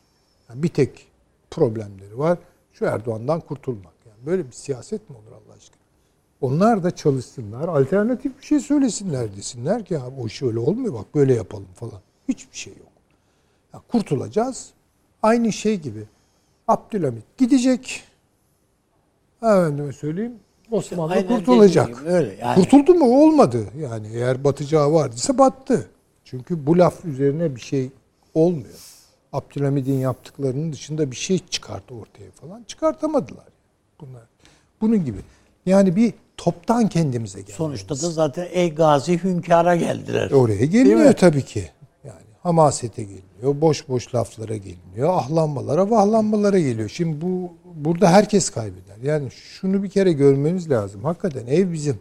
Yani bir tek problemleri var. Şu Erdoğan'dan kurtulmak. Yani böyle bir siyaset mi olur Allah aşkına? Onlar da çalışsınlar. Alternatif bir şey söylesinler desinler ki abi o iş öyle olmuyor bak böyle yapalım falan. Hiçbir şey yok. Ya kurtulacağız. Aynı şey gibi. Abdülhamit gidecek. Efendime söyleyeyim. Osmanlı Aynen kurtulacak. gibi öyle yani. Kurtuldu mu? Olmadı. Yani eğer batacağı vardıysa battı. Çünkü bu laf üzerine bir şey olmuyor. Abdülhamid'in yaptıklarının dışında bir şey çıkarttı ortaya falan. Çıkartamadılar. Bunlar. Bunun gibi. Yani bir toptan kendimize gelmemiz. Sonuçta da zaten ey gazi hünkâra geldiler. Oraya gelmiyor mi? tabii ki. Yani hamasete gelmiyor, boş boş laflara gelmiyor, ahlanmalara, vahlanmalara geliyor. Şimdi bu burada herkes kaybeder. Yani şunu bir kere görmemiz lazım. Hakikaten ev bizim.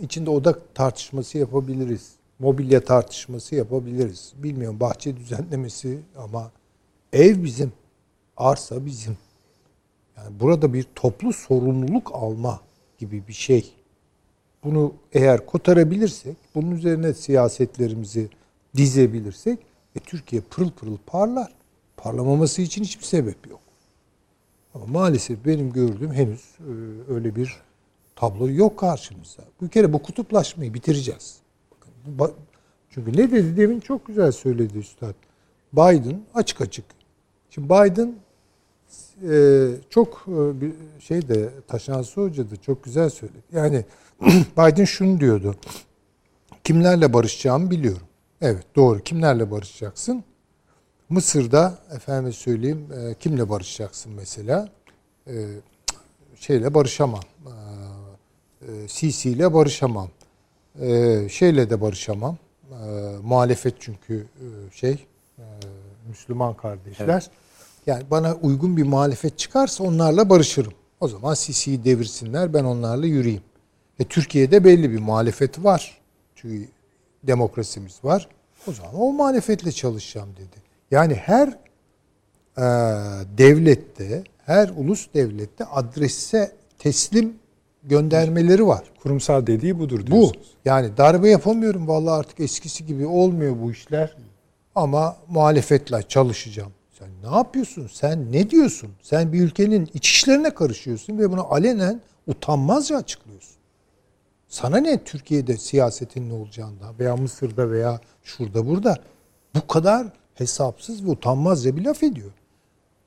İçinde oda tartışması yapabiliriz. Mobilya tartışması yapabiliriz. Bilmiyorum bahçe düzenlemesi ama ev bizim. Arsa bizim. Yani burada bir toplu sorumluluk alma gibi bir şey. Bunu eğer kotarabilirsek, bunun üzerine siyasetlerimizi dizebilirsek e, Türkiye pırıl pırıl parlar. Parlamaması için hiçbir sebep yok. Ama maalesef benim gördüğüm henüz e, öyle bir tablo yok karşımızda. Bir kere bu kutuplaşmayı bitireceğiz. Çünkü ne dedi demin çok güzel söyledi Üstad. Biden açık açık. Şimdi Biden e, çok e, şey de Taşansı Hoca da çok güzel söyledi. Yani Biden şunu diyordu. Kimlerle barışacağımı biliyorum. Evet doğru. Kimlerle barışacaksın? Mısır'da efendim söyleyeyim e, kimle barışacaksın mesela? E, şeyle barışamam. E, Sisi ile barışamam. E, şeyle de barışamam. E, muhalefet çünkü e, şey e, Müslüman kardeşler. Yani bana uygun bir muhalefet çıkarsa onlarla barışırım. O zaman Sisi'yi devirsinler ben onlarla yürüyeyim. E, Türkiye'de belli bir muhalefet var. Çünkü demokrasimiz var. O zaman o muhalefetle çalışacağım dedi. Yani her e, devlette, her ulus devlette adrese teslim göndermeleri var. Kurumsal dediği budur Bu diyorsunuz. yani darbe yapamıyorum vallahi artık eskisi gibi olmuyor bu işler. Ama muhalefetle çalışacağım. Sen ne yapıyorsun? Sen ne diyorsun? Sen bir ülkenin iç işlerine karışıyorsun ve bunu alenen utanmazca açıklıyorsun. Sana ne Türkiye'de siyasetin ne olacağından veya Mısır'da veya şurada burada bu kadar hesapsız ve utanmazca bir laf ediyor.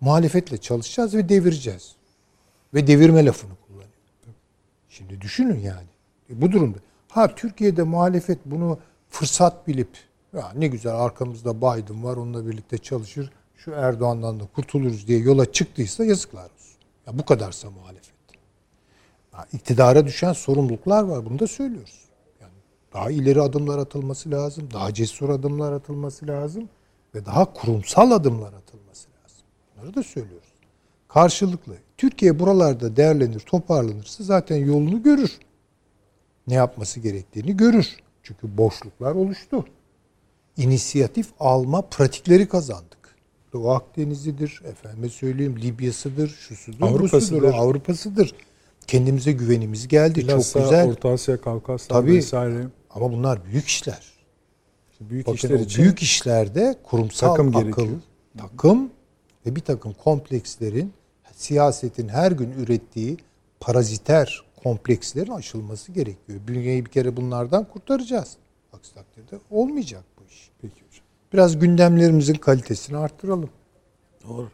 Muhalefetle çalışacağız ve devireceğiz. Ve devirme lafını. Şimdi düşünün yani. E bu durumda. Ha Türkiye'de muhalefet bunu fırsat bilip ya ne güzel arkamızda Biden var onunla birlikte çalışır. Şu Erdoğan'dan da kurtuluruz diye yola çıktıysa yazıklar olsun. Ya bu kadarsa muhalefet. Ha, iktidara düşen sorumluluklar var. Bunu da söylüyoruz. Yani daha ileri adımlar atılması lazım. Daha cesur adımlar atılması lazım. Ve daha kurumsal adımlar atılması lazım. Bunları da söylüyoruz. Karşılıklı. Türkiye buralarda değerlenir, toparlanırsa zaten yolunu görür. Ne yapması gerektiğini görür. Çünkü boşluklar oluştu. İnisiyatif alma pratikleri kazandık. Doğu Akdeniz'idir, efendime söyleyeyim Libya'sıdır, şusudur, Avrupa'sıdır. busudur, Avrupa'sıdır. Kendimize güvenimiz geldi. Bilhassa Çok güzel. Orta Asya, Kavkaslar Tabii. vesaire. Ama bunlar büyük işler. Büyük Bakın işler için büyük işlerde kurumsal takım akıl, gerekiyor. takım ve bir takım komplekslerin siyasetin her gün ürettiği paraziter komplekslerin aşılması gerekiyor. Bünyeyi bir kere bunlardan kurtaracağız. Aksi takdirde olmayacak bu iş. Peki hocam. Biraz gündemlerimizin kalitesini arttıralım. Doğru.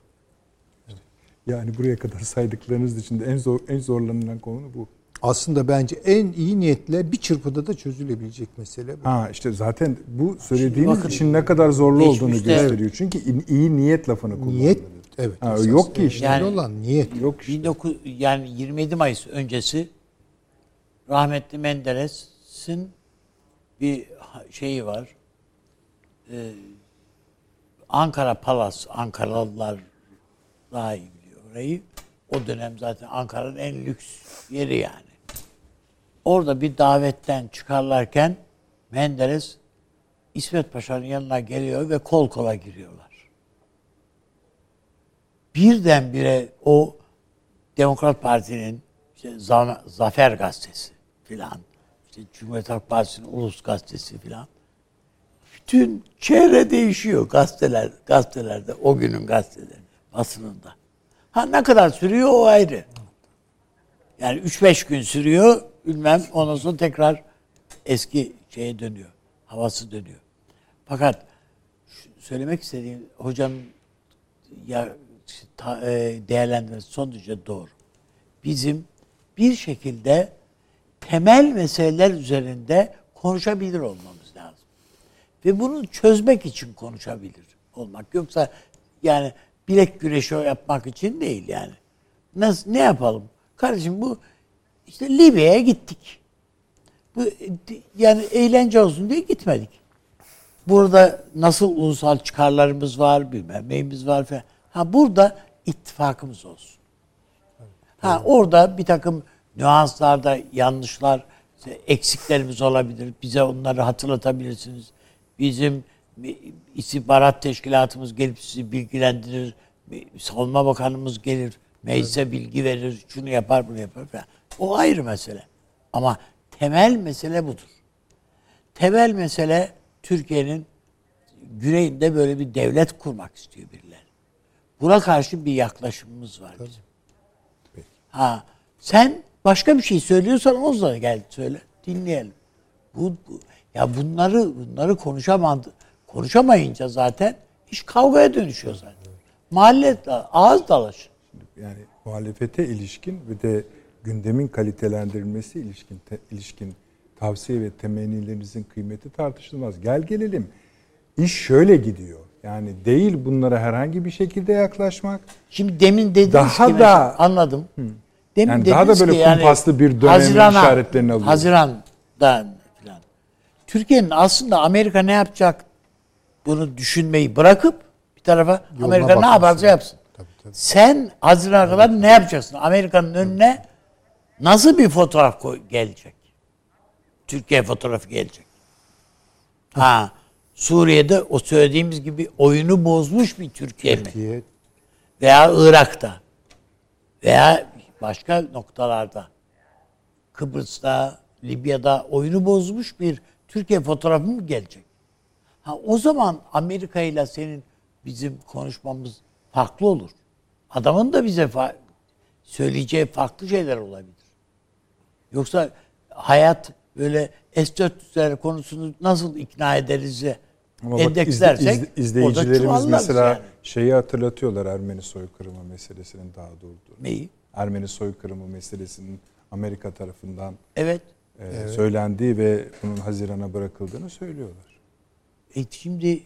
Yani buraya kadar saydıklarınız içinde en zor en zorlanılan konu bu. Aslında bence en iyi niyetle bir çırpıda da çözülebilecek mesele bu. Ha işte zaten bu söylediğiniz bakın, için ne kadar zorlu olduğunu gösteriyor. Çünkü iyi niyet lafını kullanıyor. Niyet evet. Ha, esas yok ki işte. Yani- olan niyet. Yok işte. 19 yani 27 Mayıs öncesi rahmetli Menderes'in bir şeyi var. Ee, Ankara Palas, Ankaralılar daha iyi biliyor orayı. O dönem zaten Ankara'nın en lüks yeri yani. Orada bir davetten çıkarlarken Menderes İsmet Paşa'nın yanına geliyor ve kol kola giriyorlar birdenbire o Demokrat Parti'nin işte Za- Zafer Gazetesi filan, işte Cumhuriyet Halk Partisi'nin Ulus Gazetesi filan. Bütün çehre değişiyor gazeteler, gazetelerde, o günün gazeteleri, basınında. Ha ne kadar sürüyor o ayrı. Yani 3-5 gün sürüyor, bilmem ondan sonra tekrar eski şeye dönüyor. Havası dönüyor. Fakat söylemek istediğim hocam ya ta, e, değerlendirmesi son derece doğru. Bizim bir şekilde temel meseleler üzerinde konuşabilir olmamız lazım. Ve bunu çözmek için konuşabilir olmak. Yoksa yani bilek güreşi yapmak için değil yani. Nasıl, ne yapalım? Kardeşim bu işte Libya'ya gittik. Bu yani eğlence olsun diye gitmedik. Burada nasıl ulusal çıkarlarımız var, bilmem neyimiz var falan. Ha burada ittifakımız olsun. Ha orada bir takım nüanslarda yanlışlar, eksiklerimiz olabilir. Bize onları hatırlatabilirsiniz. Bizim istihbarat teşkilatımız gelip sizi bilgilendirir. Savunma Bakanımız gelir, meclise bilgi verir, şunu yapar, bunu yapar falan. O ayrı mesele. Ama temel mesele budur. Temel mesele Türkiye'nin güneyinde böyle bir devlet kurmak istiyor birileri. Buna karşı bir yaklaşımımız var bizim. Ha, sen başka bir şey söylüyorsan o zaman gel söyle. Dinleyelim. Bu, bu ya bunları bunları konuşamadı. Konuşamayınca zaten iş kavgaya dönüşüyor zaten. Mahalle ağız dalaşı. Yani muhalefete ilişkin ve de gündemin kalitelendirilmesi ilişkin te- ilişkin tavsiye ve temennilerinizin kıymeti tartışılmaz. Gel gelelim. İş şöyle gidiyor. Yani değil bunlara herhangi bir şekilde yaklaşmak. Şimdi demin dediniz Daha ki da- anladım. Demin Yani daha da böyle ki yani kumpaslı bir dönemin Haziran'a- işaretlerini alıyor. Haziran'da falan. Türkiye'nin aslında Amerika ne yapacak bunu düşünmeyi bırakıp bir tarafa Yoluna Amerika ne yaparsa yapsın. Tabii, tabii. Sen Haziran'a kadar ne yapacaksın? Amerika'nın önüne nasıl bir fotoğraf koy- gelecek? Türkiye fotoğrafı gelecek. Ha, Suriye'de o söylediğimiz gibi oyunu bozmuş bir Türkiye mi? Türkiye Veya Irak'ta veya başka noktalarda Kıbrıs'ta, Libya'da oyunu bozmuş bir Türkiye fotoğrafı mı gelecek? Ha, o zaman Amerika ile senin bizim konuşmamız farklı olur. Adamın da bize fa- söyleyeceği farklı şeyler olabilir. Yoksa hayat böyle S-400'ler konusunu nasıl ikna ederiz Ama bak endekslersek izle- izleyicilerimiz mesela yani. şeyi hatırlatıyorlar Ermeni soykırımı meselesinin daha doğrusu. Neyi? Ermeni soykırımı meselesinin Amerika tarafından Evet. e, söylendiği ve bunun Haziran'a bırakıldığını söylüyorlar. E şimdi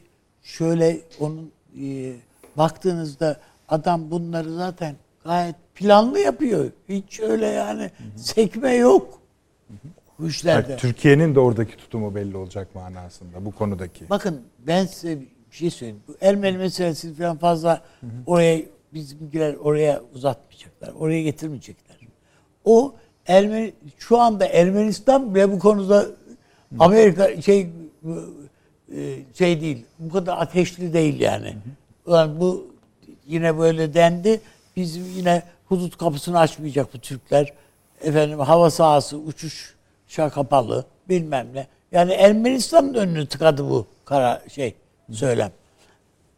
şöyle onun e, baktığınızda adam bunları zaten gayet planlı yapıyor. Hiç öyle yani sekme yok. Bu işlerde. Yani Türkiye'nin de oradaki tutumu belli olacak manasında bu konudaki. Bakın ben size bir şey söyleyeyim. Bu Ermeni meselesi falan fazla oraya bizimkiler oraya uzatmayacaklar. Oraya getirmeyecekler. O Ermeni şu anda Ermenistan bile bu konuda Amerika şey e, şey değil. Bu kadar ateşli değil yani. Ulan bu yine böyle dendi. Biz yine hudut kapısını açmayacak bu Türkler. Efendim hava sahası uçuşa kapalı bilmem ne. Yani Ermenistan'ın önünü tıkadı bu kara şey söylem.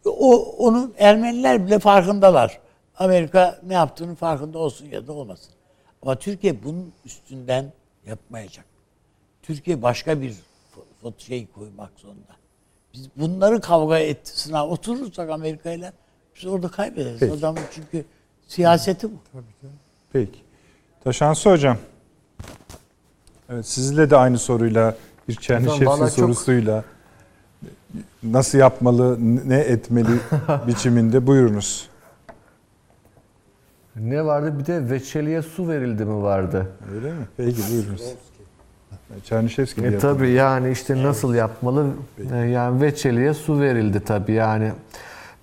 O onun Ermeniler bile farkındalar. Amerika ne yaptığının farkında olsun ya da olmasın. Ama Türkiye bunun üstünden yapmayacak. Türkiye başka bir şey koymak zorunda. Biz bunları kavga ettisine oturursak Amerika ile biz orada kaybederiz. Peki. Adamın çünkü siyaseti bu. Peki. Taşansı Hocam. Evet, sizle de aynı soruyla bir Çernişevski valla çok- sorusuyla nasıl yapmalı, ne etmeli biçiminde buyurunuz. Ne vardı? Bir de veçeliye su verildi mi vardı? Öyle mi? Peki buyurunuz. Çernişevski E tabii yani işte nasıl yapmalı? E, yani veçeliye su verildi tabii yani.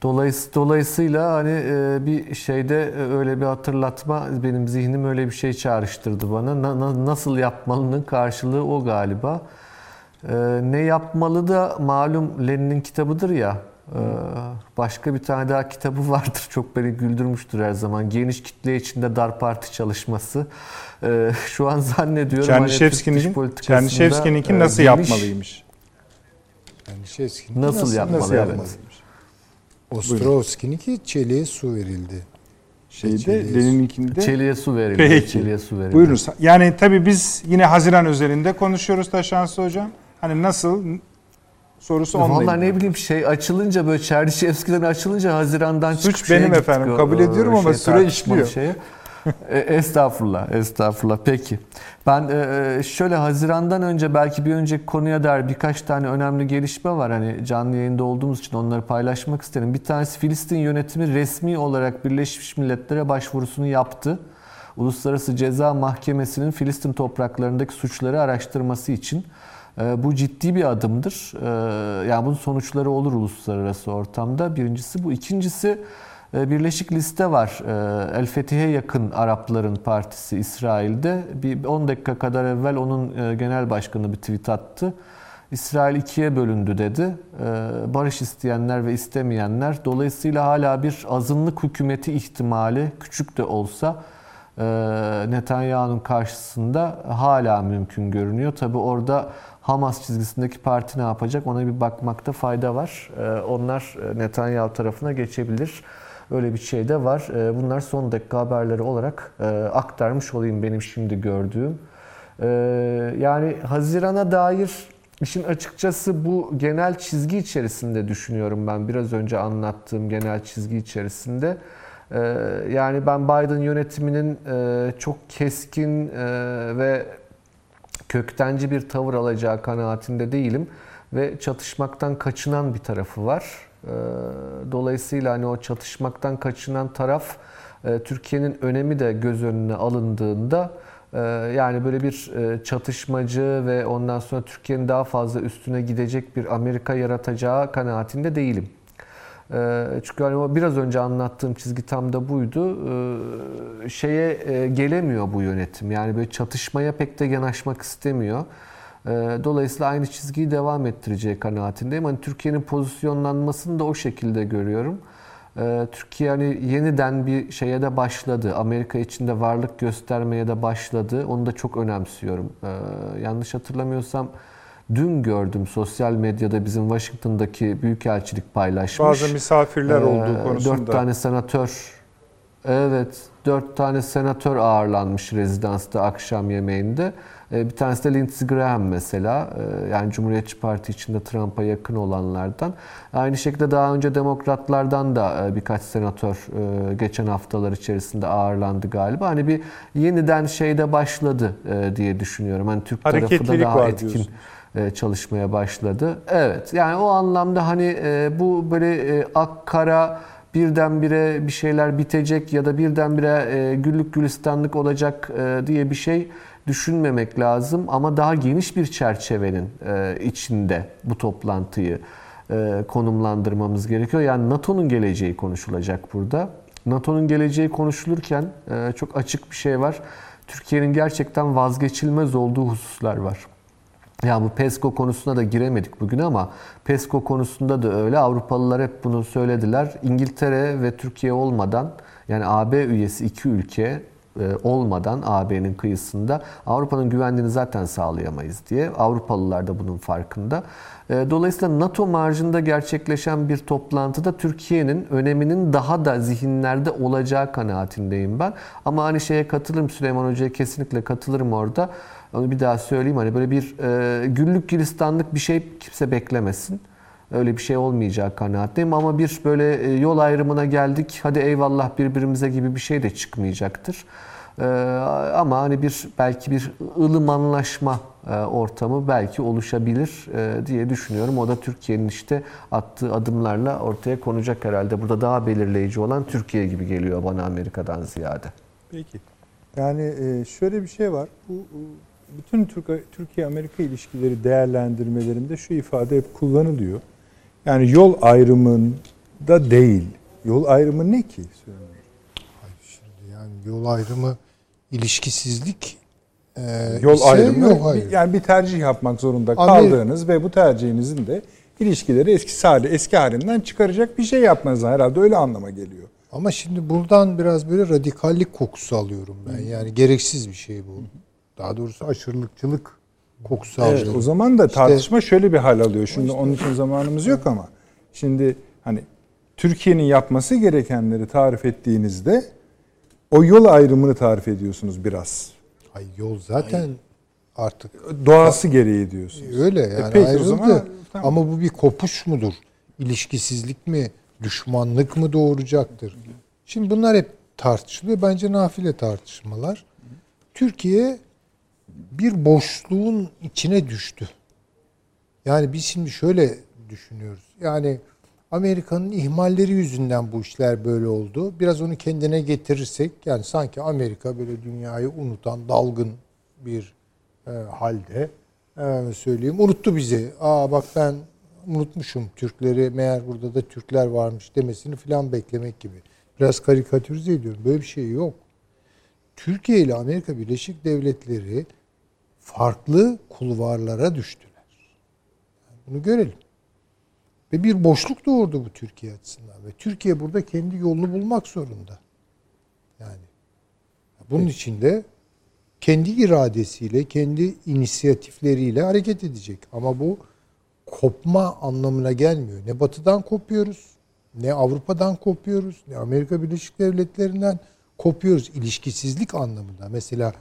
Dolayıs dolayısıyla hani e, bir şeyde e, öyle bir hatırlatma benim zihnim öyle bir şey çağrıştırdı bana. Na- na- nasıl yapmalının karşılığı o galiba. E, ne yapmalı da malum Lenin'in kitabıdır ya. E, başka bir tane daha kitabı vardır. Çok beni güldürmüştür her zaman. Geniş kitle içinde dar parti çalışması. E, şu an zannediyorum hani Çernişevski'nin politikasında, Çernişevski'ninki e, nasıl geniş- yapmalıymış? yani Şevskin Nasıl, yapmalı? Nasıl evet. Yapmalıymış? Ostrovski'ninki çeliğe su verildi. Şeyde Çeliğe- Lenin'inkinde Çeliğe su verildi. Peki. Çeliğe su verildi. Buyurunuz. Yani tabii biz yine Haziran özelinde konuşuyoruz Taşansı Hocam. Hani nasıl sorusu onunla Vallahi ilgili. ne bileyim şey açılınca böyle Çerniçevski'den açılınca Haziran'dan Suç çıkıp şeye benim efendim, kabul o ediyorum ama süre işliyor. Şeye. E, estağfurullah, estağfurullah. Peki. Ben e, şöyle Haziran'dan önce belki bir önceki konuya dair birkaç tane önemli gelişme var. Hani canlı yayında olduğumuz için onları paylaşmak isterim. Bir tanesi Filistin yönetimi resmi olarak Birleşmiş Milletler'e başvurusunu yaptı. Uluslararası Ceza Mahkemesi'nin Filistin topraklarındaki suçları araştırması için. E, Bu ciddi bir adımdır. E, Yani bunun sonuçları olur uluslararası ortamda. Birincisi bu. İkincisi e, Birleşik liste var. E, El Fetih'e yakın Arapların partisi İsrail'de. Bir 10 dakika kadar evvel onun e, genel başkanı bir tweet attı. İsrail ikiye bölündü dedi. E, Barış isteyenler ve istemeyenler. Dolayısıyla hala bir azınlık hükümeti ihtimali küçük de olsa e, Netanyahu'nun karşısında hala mümkün görünüyor. Tabi orada Hamas çizgisindeki parti ne yapacak ona bir bakmakta fayda var. E, Onlar e, Netanyahu tarafına geçebilir. Öyle bir şey de var. E, Bunlar son dakika haberleri olarak e, aktarmış olayım benim şimdi gördüğüm. E, Yani Haziran'a dair işin açıkçası bu genel çizgi içerisinde düşünüyorum ben. Biraz önce anlattığım genel çizgi içerisinde. Ee, Yani ben Biden yönetiminin e, çok keskin e, ve köktenci bir tavır alacağı kanaatinde değilim ve çatışmaktan kaçınan bir tarafı var. Ee, Dolayısıyla hani o çatışmaktan kaçınan taraf e, Türkiye'nin önemi de göz önüne alındığında e, yani böyle bir e, çatışmacı ve ondan sonra Türkiye'nin daha fazla üstüne gidecek bir Amerika yaratacağı kanaatinde değilim. Ee, Çünkü hani biraz önce anlattığım çizgi tam da buydu. Ee, Şeye gelemiyor bu yönetim. Yani böyle çatışmaya pek de yanaşmak istemiyor. E, dolayısıyla aynı çizgiyi devam ettireceği kanaatindeyim. Hani Türkiye'nin pozisyonlanmasını da o şekilde görüyorum. E, Türkiye hani yeniden bir şeye de başladı. Amerika içinde varlık göstermeye de başladı. Onu da çok önemsiyorum. E, yanlış hatırlamıyorsam dün gördüm sosyal medyada bizim Washington'daki büyükelçilik paylaşmış. Bazı misafirler olduğu Ee, konusunda. Dört tane senatör, evet dört tane senatör ağırlanmış rezidansta akşam yemeğinde. Ee, Bir tanesi de Lindsey Graham mesela. Ee, Yani Cumhuriyetçi Parti içinde Trump'a yakın olanlardan. Aynı şekilde daha önce demokratlardan da e, birkaç senatör e, geçen haftalar içerisinde ağırlandı galiba. Hani bir yeniden şeyde başladı e, diye düşünüyorum. Hani Türk tarafı da daha etkin diyorsun. çalışmaya başladı. Evet yani o anlamda hani bu böyle ak kara birdenbire bir şeyler bitecek ya da birdenbire güllük gülistanlık olacak diye bir şey düşünmemek lazım ama daha geniş bir çerçevenin e, içinde bu toplantıyı e, konumlandırmamız gerekiyor. Yani NATO'nun geleceği konuşulacak burada. NATO'nun geleceği konuşulurken e, çok açık bir şey var. Türkiye'nin gerçekten vazgeçilmez olduğu hususlar var. Ya bu PESCO konusuna da giremedik bugün ama PESCO konusunda da öyle. Avrupalılar hep bunu söylediler. İngiltere ve Türkiye olmadan yani AB üyesi iki ülke olmadan AB'nin kıyısında Avrupa'nın güvenliğini zaten sağlayamayız diye. Avrupalılar da bunun farkında. E, Dolayısıyla NATO marjında gerçekleşen bir toplantıda Türkiye'nin öneminin daha da zihinlerde olacağı kanaatindeyim ben. Ama hani şeye katılırım Süleyman Hoca'ya kesinlikle katılırım orada. Onu bir daha söyleyeyim hani böyle bir e, güllük gülistanlık bir şey kimse beklemesin. Öyle bir şey olmayacağı kanaatteyim ama bir böyle e, yol ayrımına geldik hadi eyvallah birbirimize gibi bir şey de çıkmayacaktır. E, ama hani bir belki bir ılımanlaşma e, ortamı belki oluşabilir diye düşünüyorum. O da Türkiye'nin işte attığı adımlarla ortaya konacak herhalde. Burada daha belirleyici olan Türkiye gibi geliyor bana Amerika'dan ziyade. Peki. Yani şöyle bir şey var. Bu bütün Türk- Türkiye-Amerika ilişkileri değerlendirmelerinde şu ifade hep kullanılıyor. Yani yol ayrımında değil. Yol ayrımı ne ki? Şimdi yani yol ayrımı ilişkisizlik e, Yol ise ayrımı yok, hayır. yani bir tercih yapmak zorunda kaldığınız ve bu tercihinizin de ilişkileri eski hali eski halinden çıkaracak bir şey yapmanız herhalde öyle anlama geliyor. Ama şimdi buradan biraz böyle radikallik kokusu alıyorum ben. Yani gereksiz bir şey bu. Daha doğrusu aşırılıkçılık kokusu Evet, o zaman da İşte- tartışma şöyle bir hal alıyor. Şimdi onun için zamanımız yok ama şimdi hani Türkiye'nin yapması gerekenleri tarif ettiğinizde o yol ayrımını tarif ediyorsunuz biraz. Ay yol zaten artık Doğası gereği diyorsunuz. öyle yani peki o ayrıldı. zaman- tamam. Ama bu bir kopuş mudur? İlişkisizlik mi? Düşmanlık mı doğuracaktır? Şimdi bunlar hep tartışılıyor. Bence nafile tartışmalar. Türkiye bir boşluğun içine düştü. Yani biz şimdi şöyle düşünüyoruz. Yani Amerika'nın ihmalleri yüzünden bu işler böyle oldu. Biraz onu kendine getirirsek yani sanki Amerika böyle dünyayı unutan dalgın bir e, halde efendim söyleyeyim unuttu bizi. Aa bak ben unutmuşum Türkleri meğer burada da Türkler varmış demesini falan beklemek gibi. Biraz karikatürize ediyorum. Böyle bir şey yok. Türkiye ile Amerika Birleşik Devletleri farklı kulvarlara düştüler. Bunu görelim. Ve bir boşluk doğurdu bu Türkiye açısından. Ve Türkiye burada kendi yolunu bulmak zorunda. Yani bunun için de kendi iradesiyle, kendi inisiyatifleriyle hareket edecek. Ama bu kopma anlamına gelmiyor. Ne batıdan kopuyoruz, ne Avrupa'dan kopuyoruz, ne Amerika Birleşik Devletleri'nden kopuyoruz ilişkisizlik anlamında. Mesela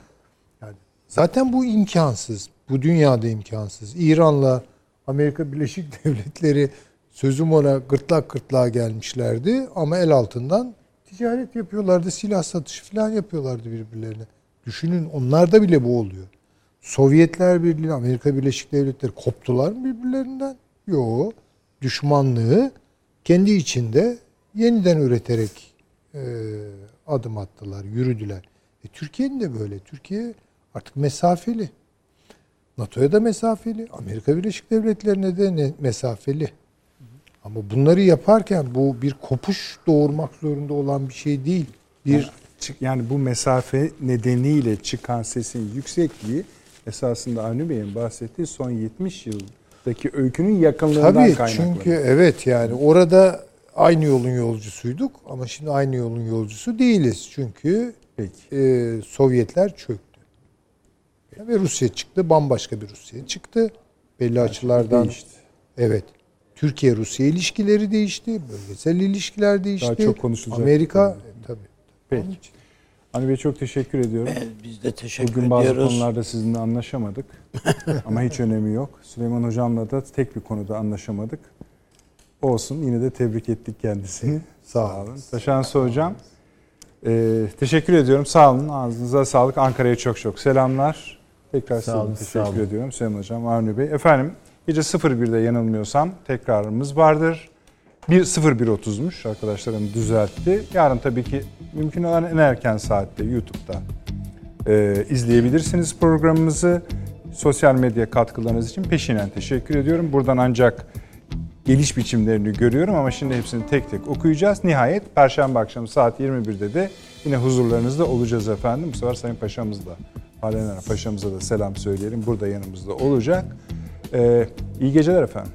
zaten bu imkansız. Bu dünyada imkansız. İran'la Amerika Birleşik Devletleri sözüm ona gırtlak gırtlağa gelmişlerdi ama el altından ticaret yapıyorlardı, silah satışı falan yapıyorlardı birbirlerine. Düşünün onlarda bile bu oluyor. Sovyetler Birliği, Amerika Birleşik Devletleri koptular mı birbirlerinden? Yok. Düşmanlığı kendi içinde yeniden üreterek e, adım attılar, yürüdüler. E, Türkiye'nin de böyle. Türkiye artık mesafeli. NATO'ya da mesafeli. Amerika Birleşik Devletleri'ne de mesafeli. Ama bunları yaparken bu bir kopuş doğurmak zorunda olan bir şey değil. Bir Yani bu mesafe nedeniyle çıkan sesin yüksekliği esasında Avni Bey'in bahsettiği son 70 yıldaki öykünün yakınlığından Tabii kaynaklanıyor. çünkü evet yani orada aynı yolun yolcusuyduk ama şimdi aynı yolun yolcusu değiliz. Çünkü Peki. e, Sovyetler çöktü. Ve Rusya çıktı, bambaşka bir Rusya çıktı. Belli açılardan. Değişti. Evet. Türkiye-Rusya ilişkileri değişti, bölgesel ilişkiler değişti. çok konuşulacak Amerika bir e, tabii. Peki. Onun Avni Bey çok teşekkür ediyorum. Biz de teşekkür Bugün bazı ediyoruz. konularda sizinle anlaşamadık. Ama hiç önemi yok. Süleyman Hocam'la da tek bir konuda anlaşamadık. Olsun yine de tebrik ettik kendisini. Sağ olun. Taşansı Hocam. e, teşekkür ediyorum. Sağ olun. Ağzınıza sağlık. Ankara'ya çok çok selamlar. Tekrar Sağ olun, teşekkür sağ olun. ediyorum Süleyman Hocam, Avni Bey. Efendim gece 01'de yanılmıyorsam tekrarımız vardır. 1 01.30'muş arkadaşlarım düzeltti. Yarın tabii ki mümkün olan en erken saatte YouTube'da e, izleyebilirsiniz programımızı. Sosyal medya katkılarınız için peşinen teşekkür ediyorum. Buradan ancak geliş biçimlerini görüyorum ama şimdi hepsini tek tek okuyacağız. Nihayet Perşembe akşamı saat 21'de de yine huzurlarınızda olacağız efendim. Bu sefer Sayın Paşa'mız Halen Paşa'mıza da selam söyleyelim. Burada yanımızda olacak. Ee, iyi geceler efendim.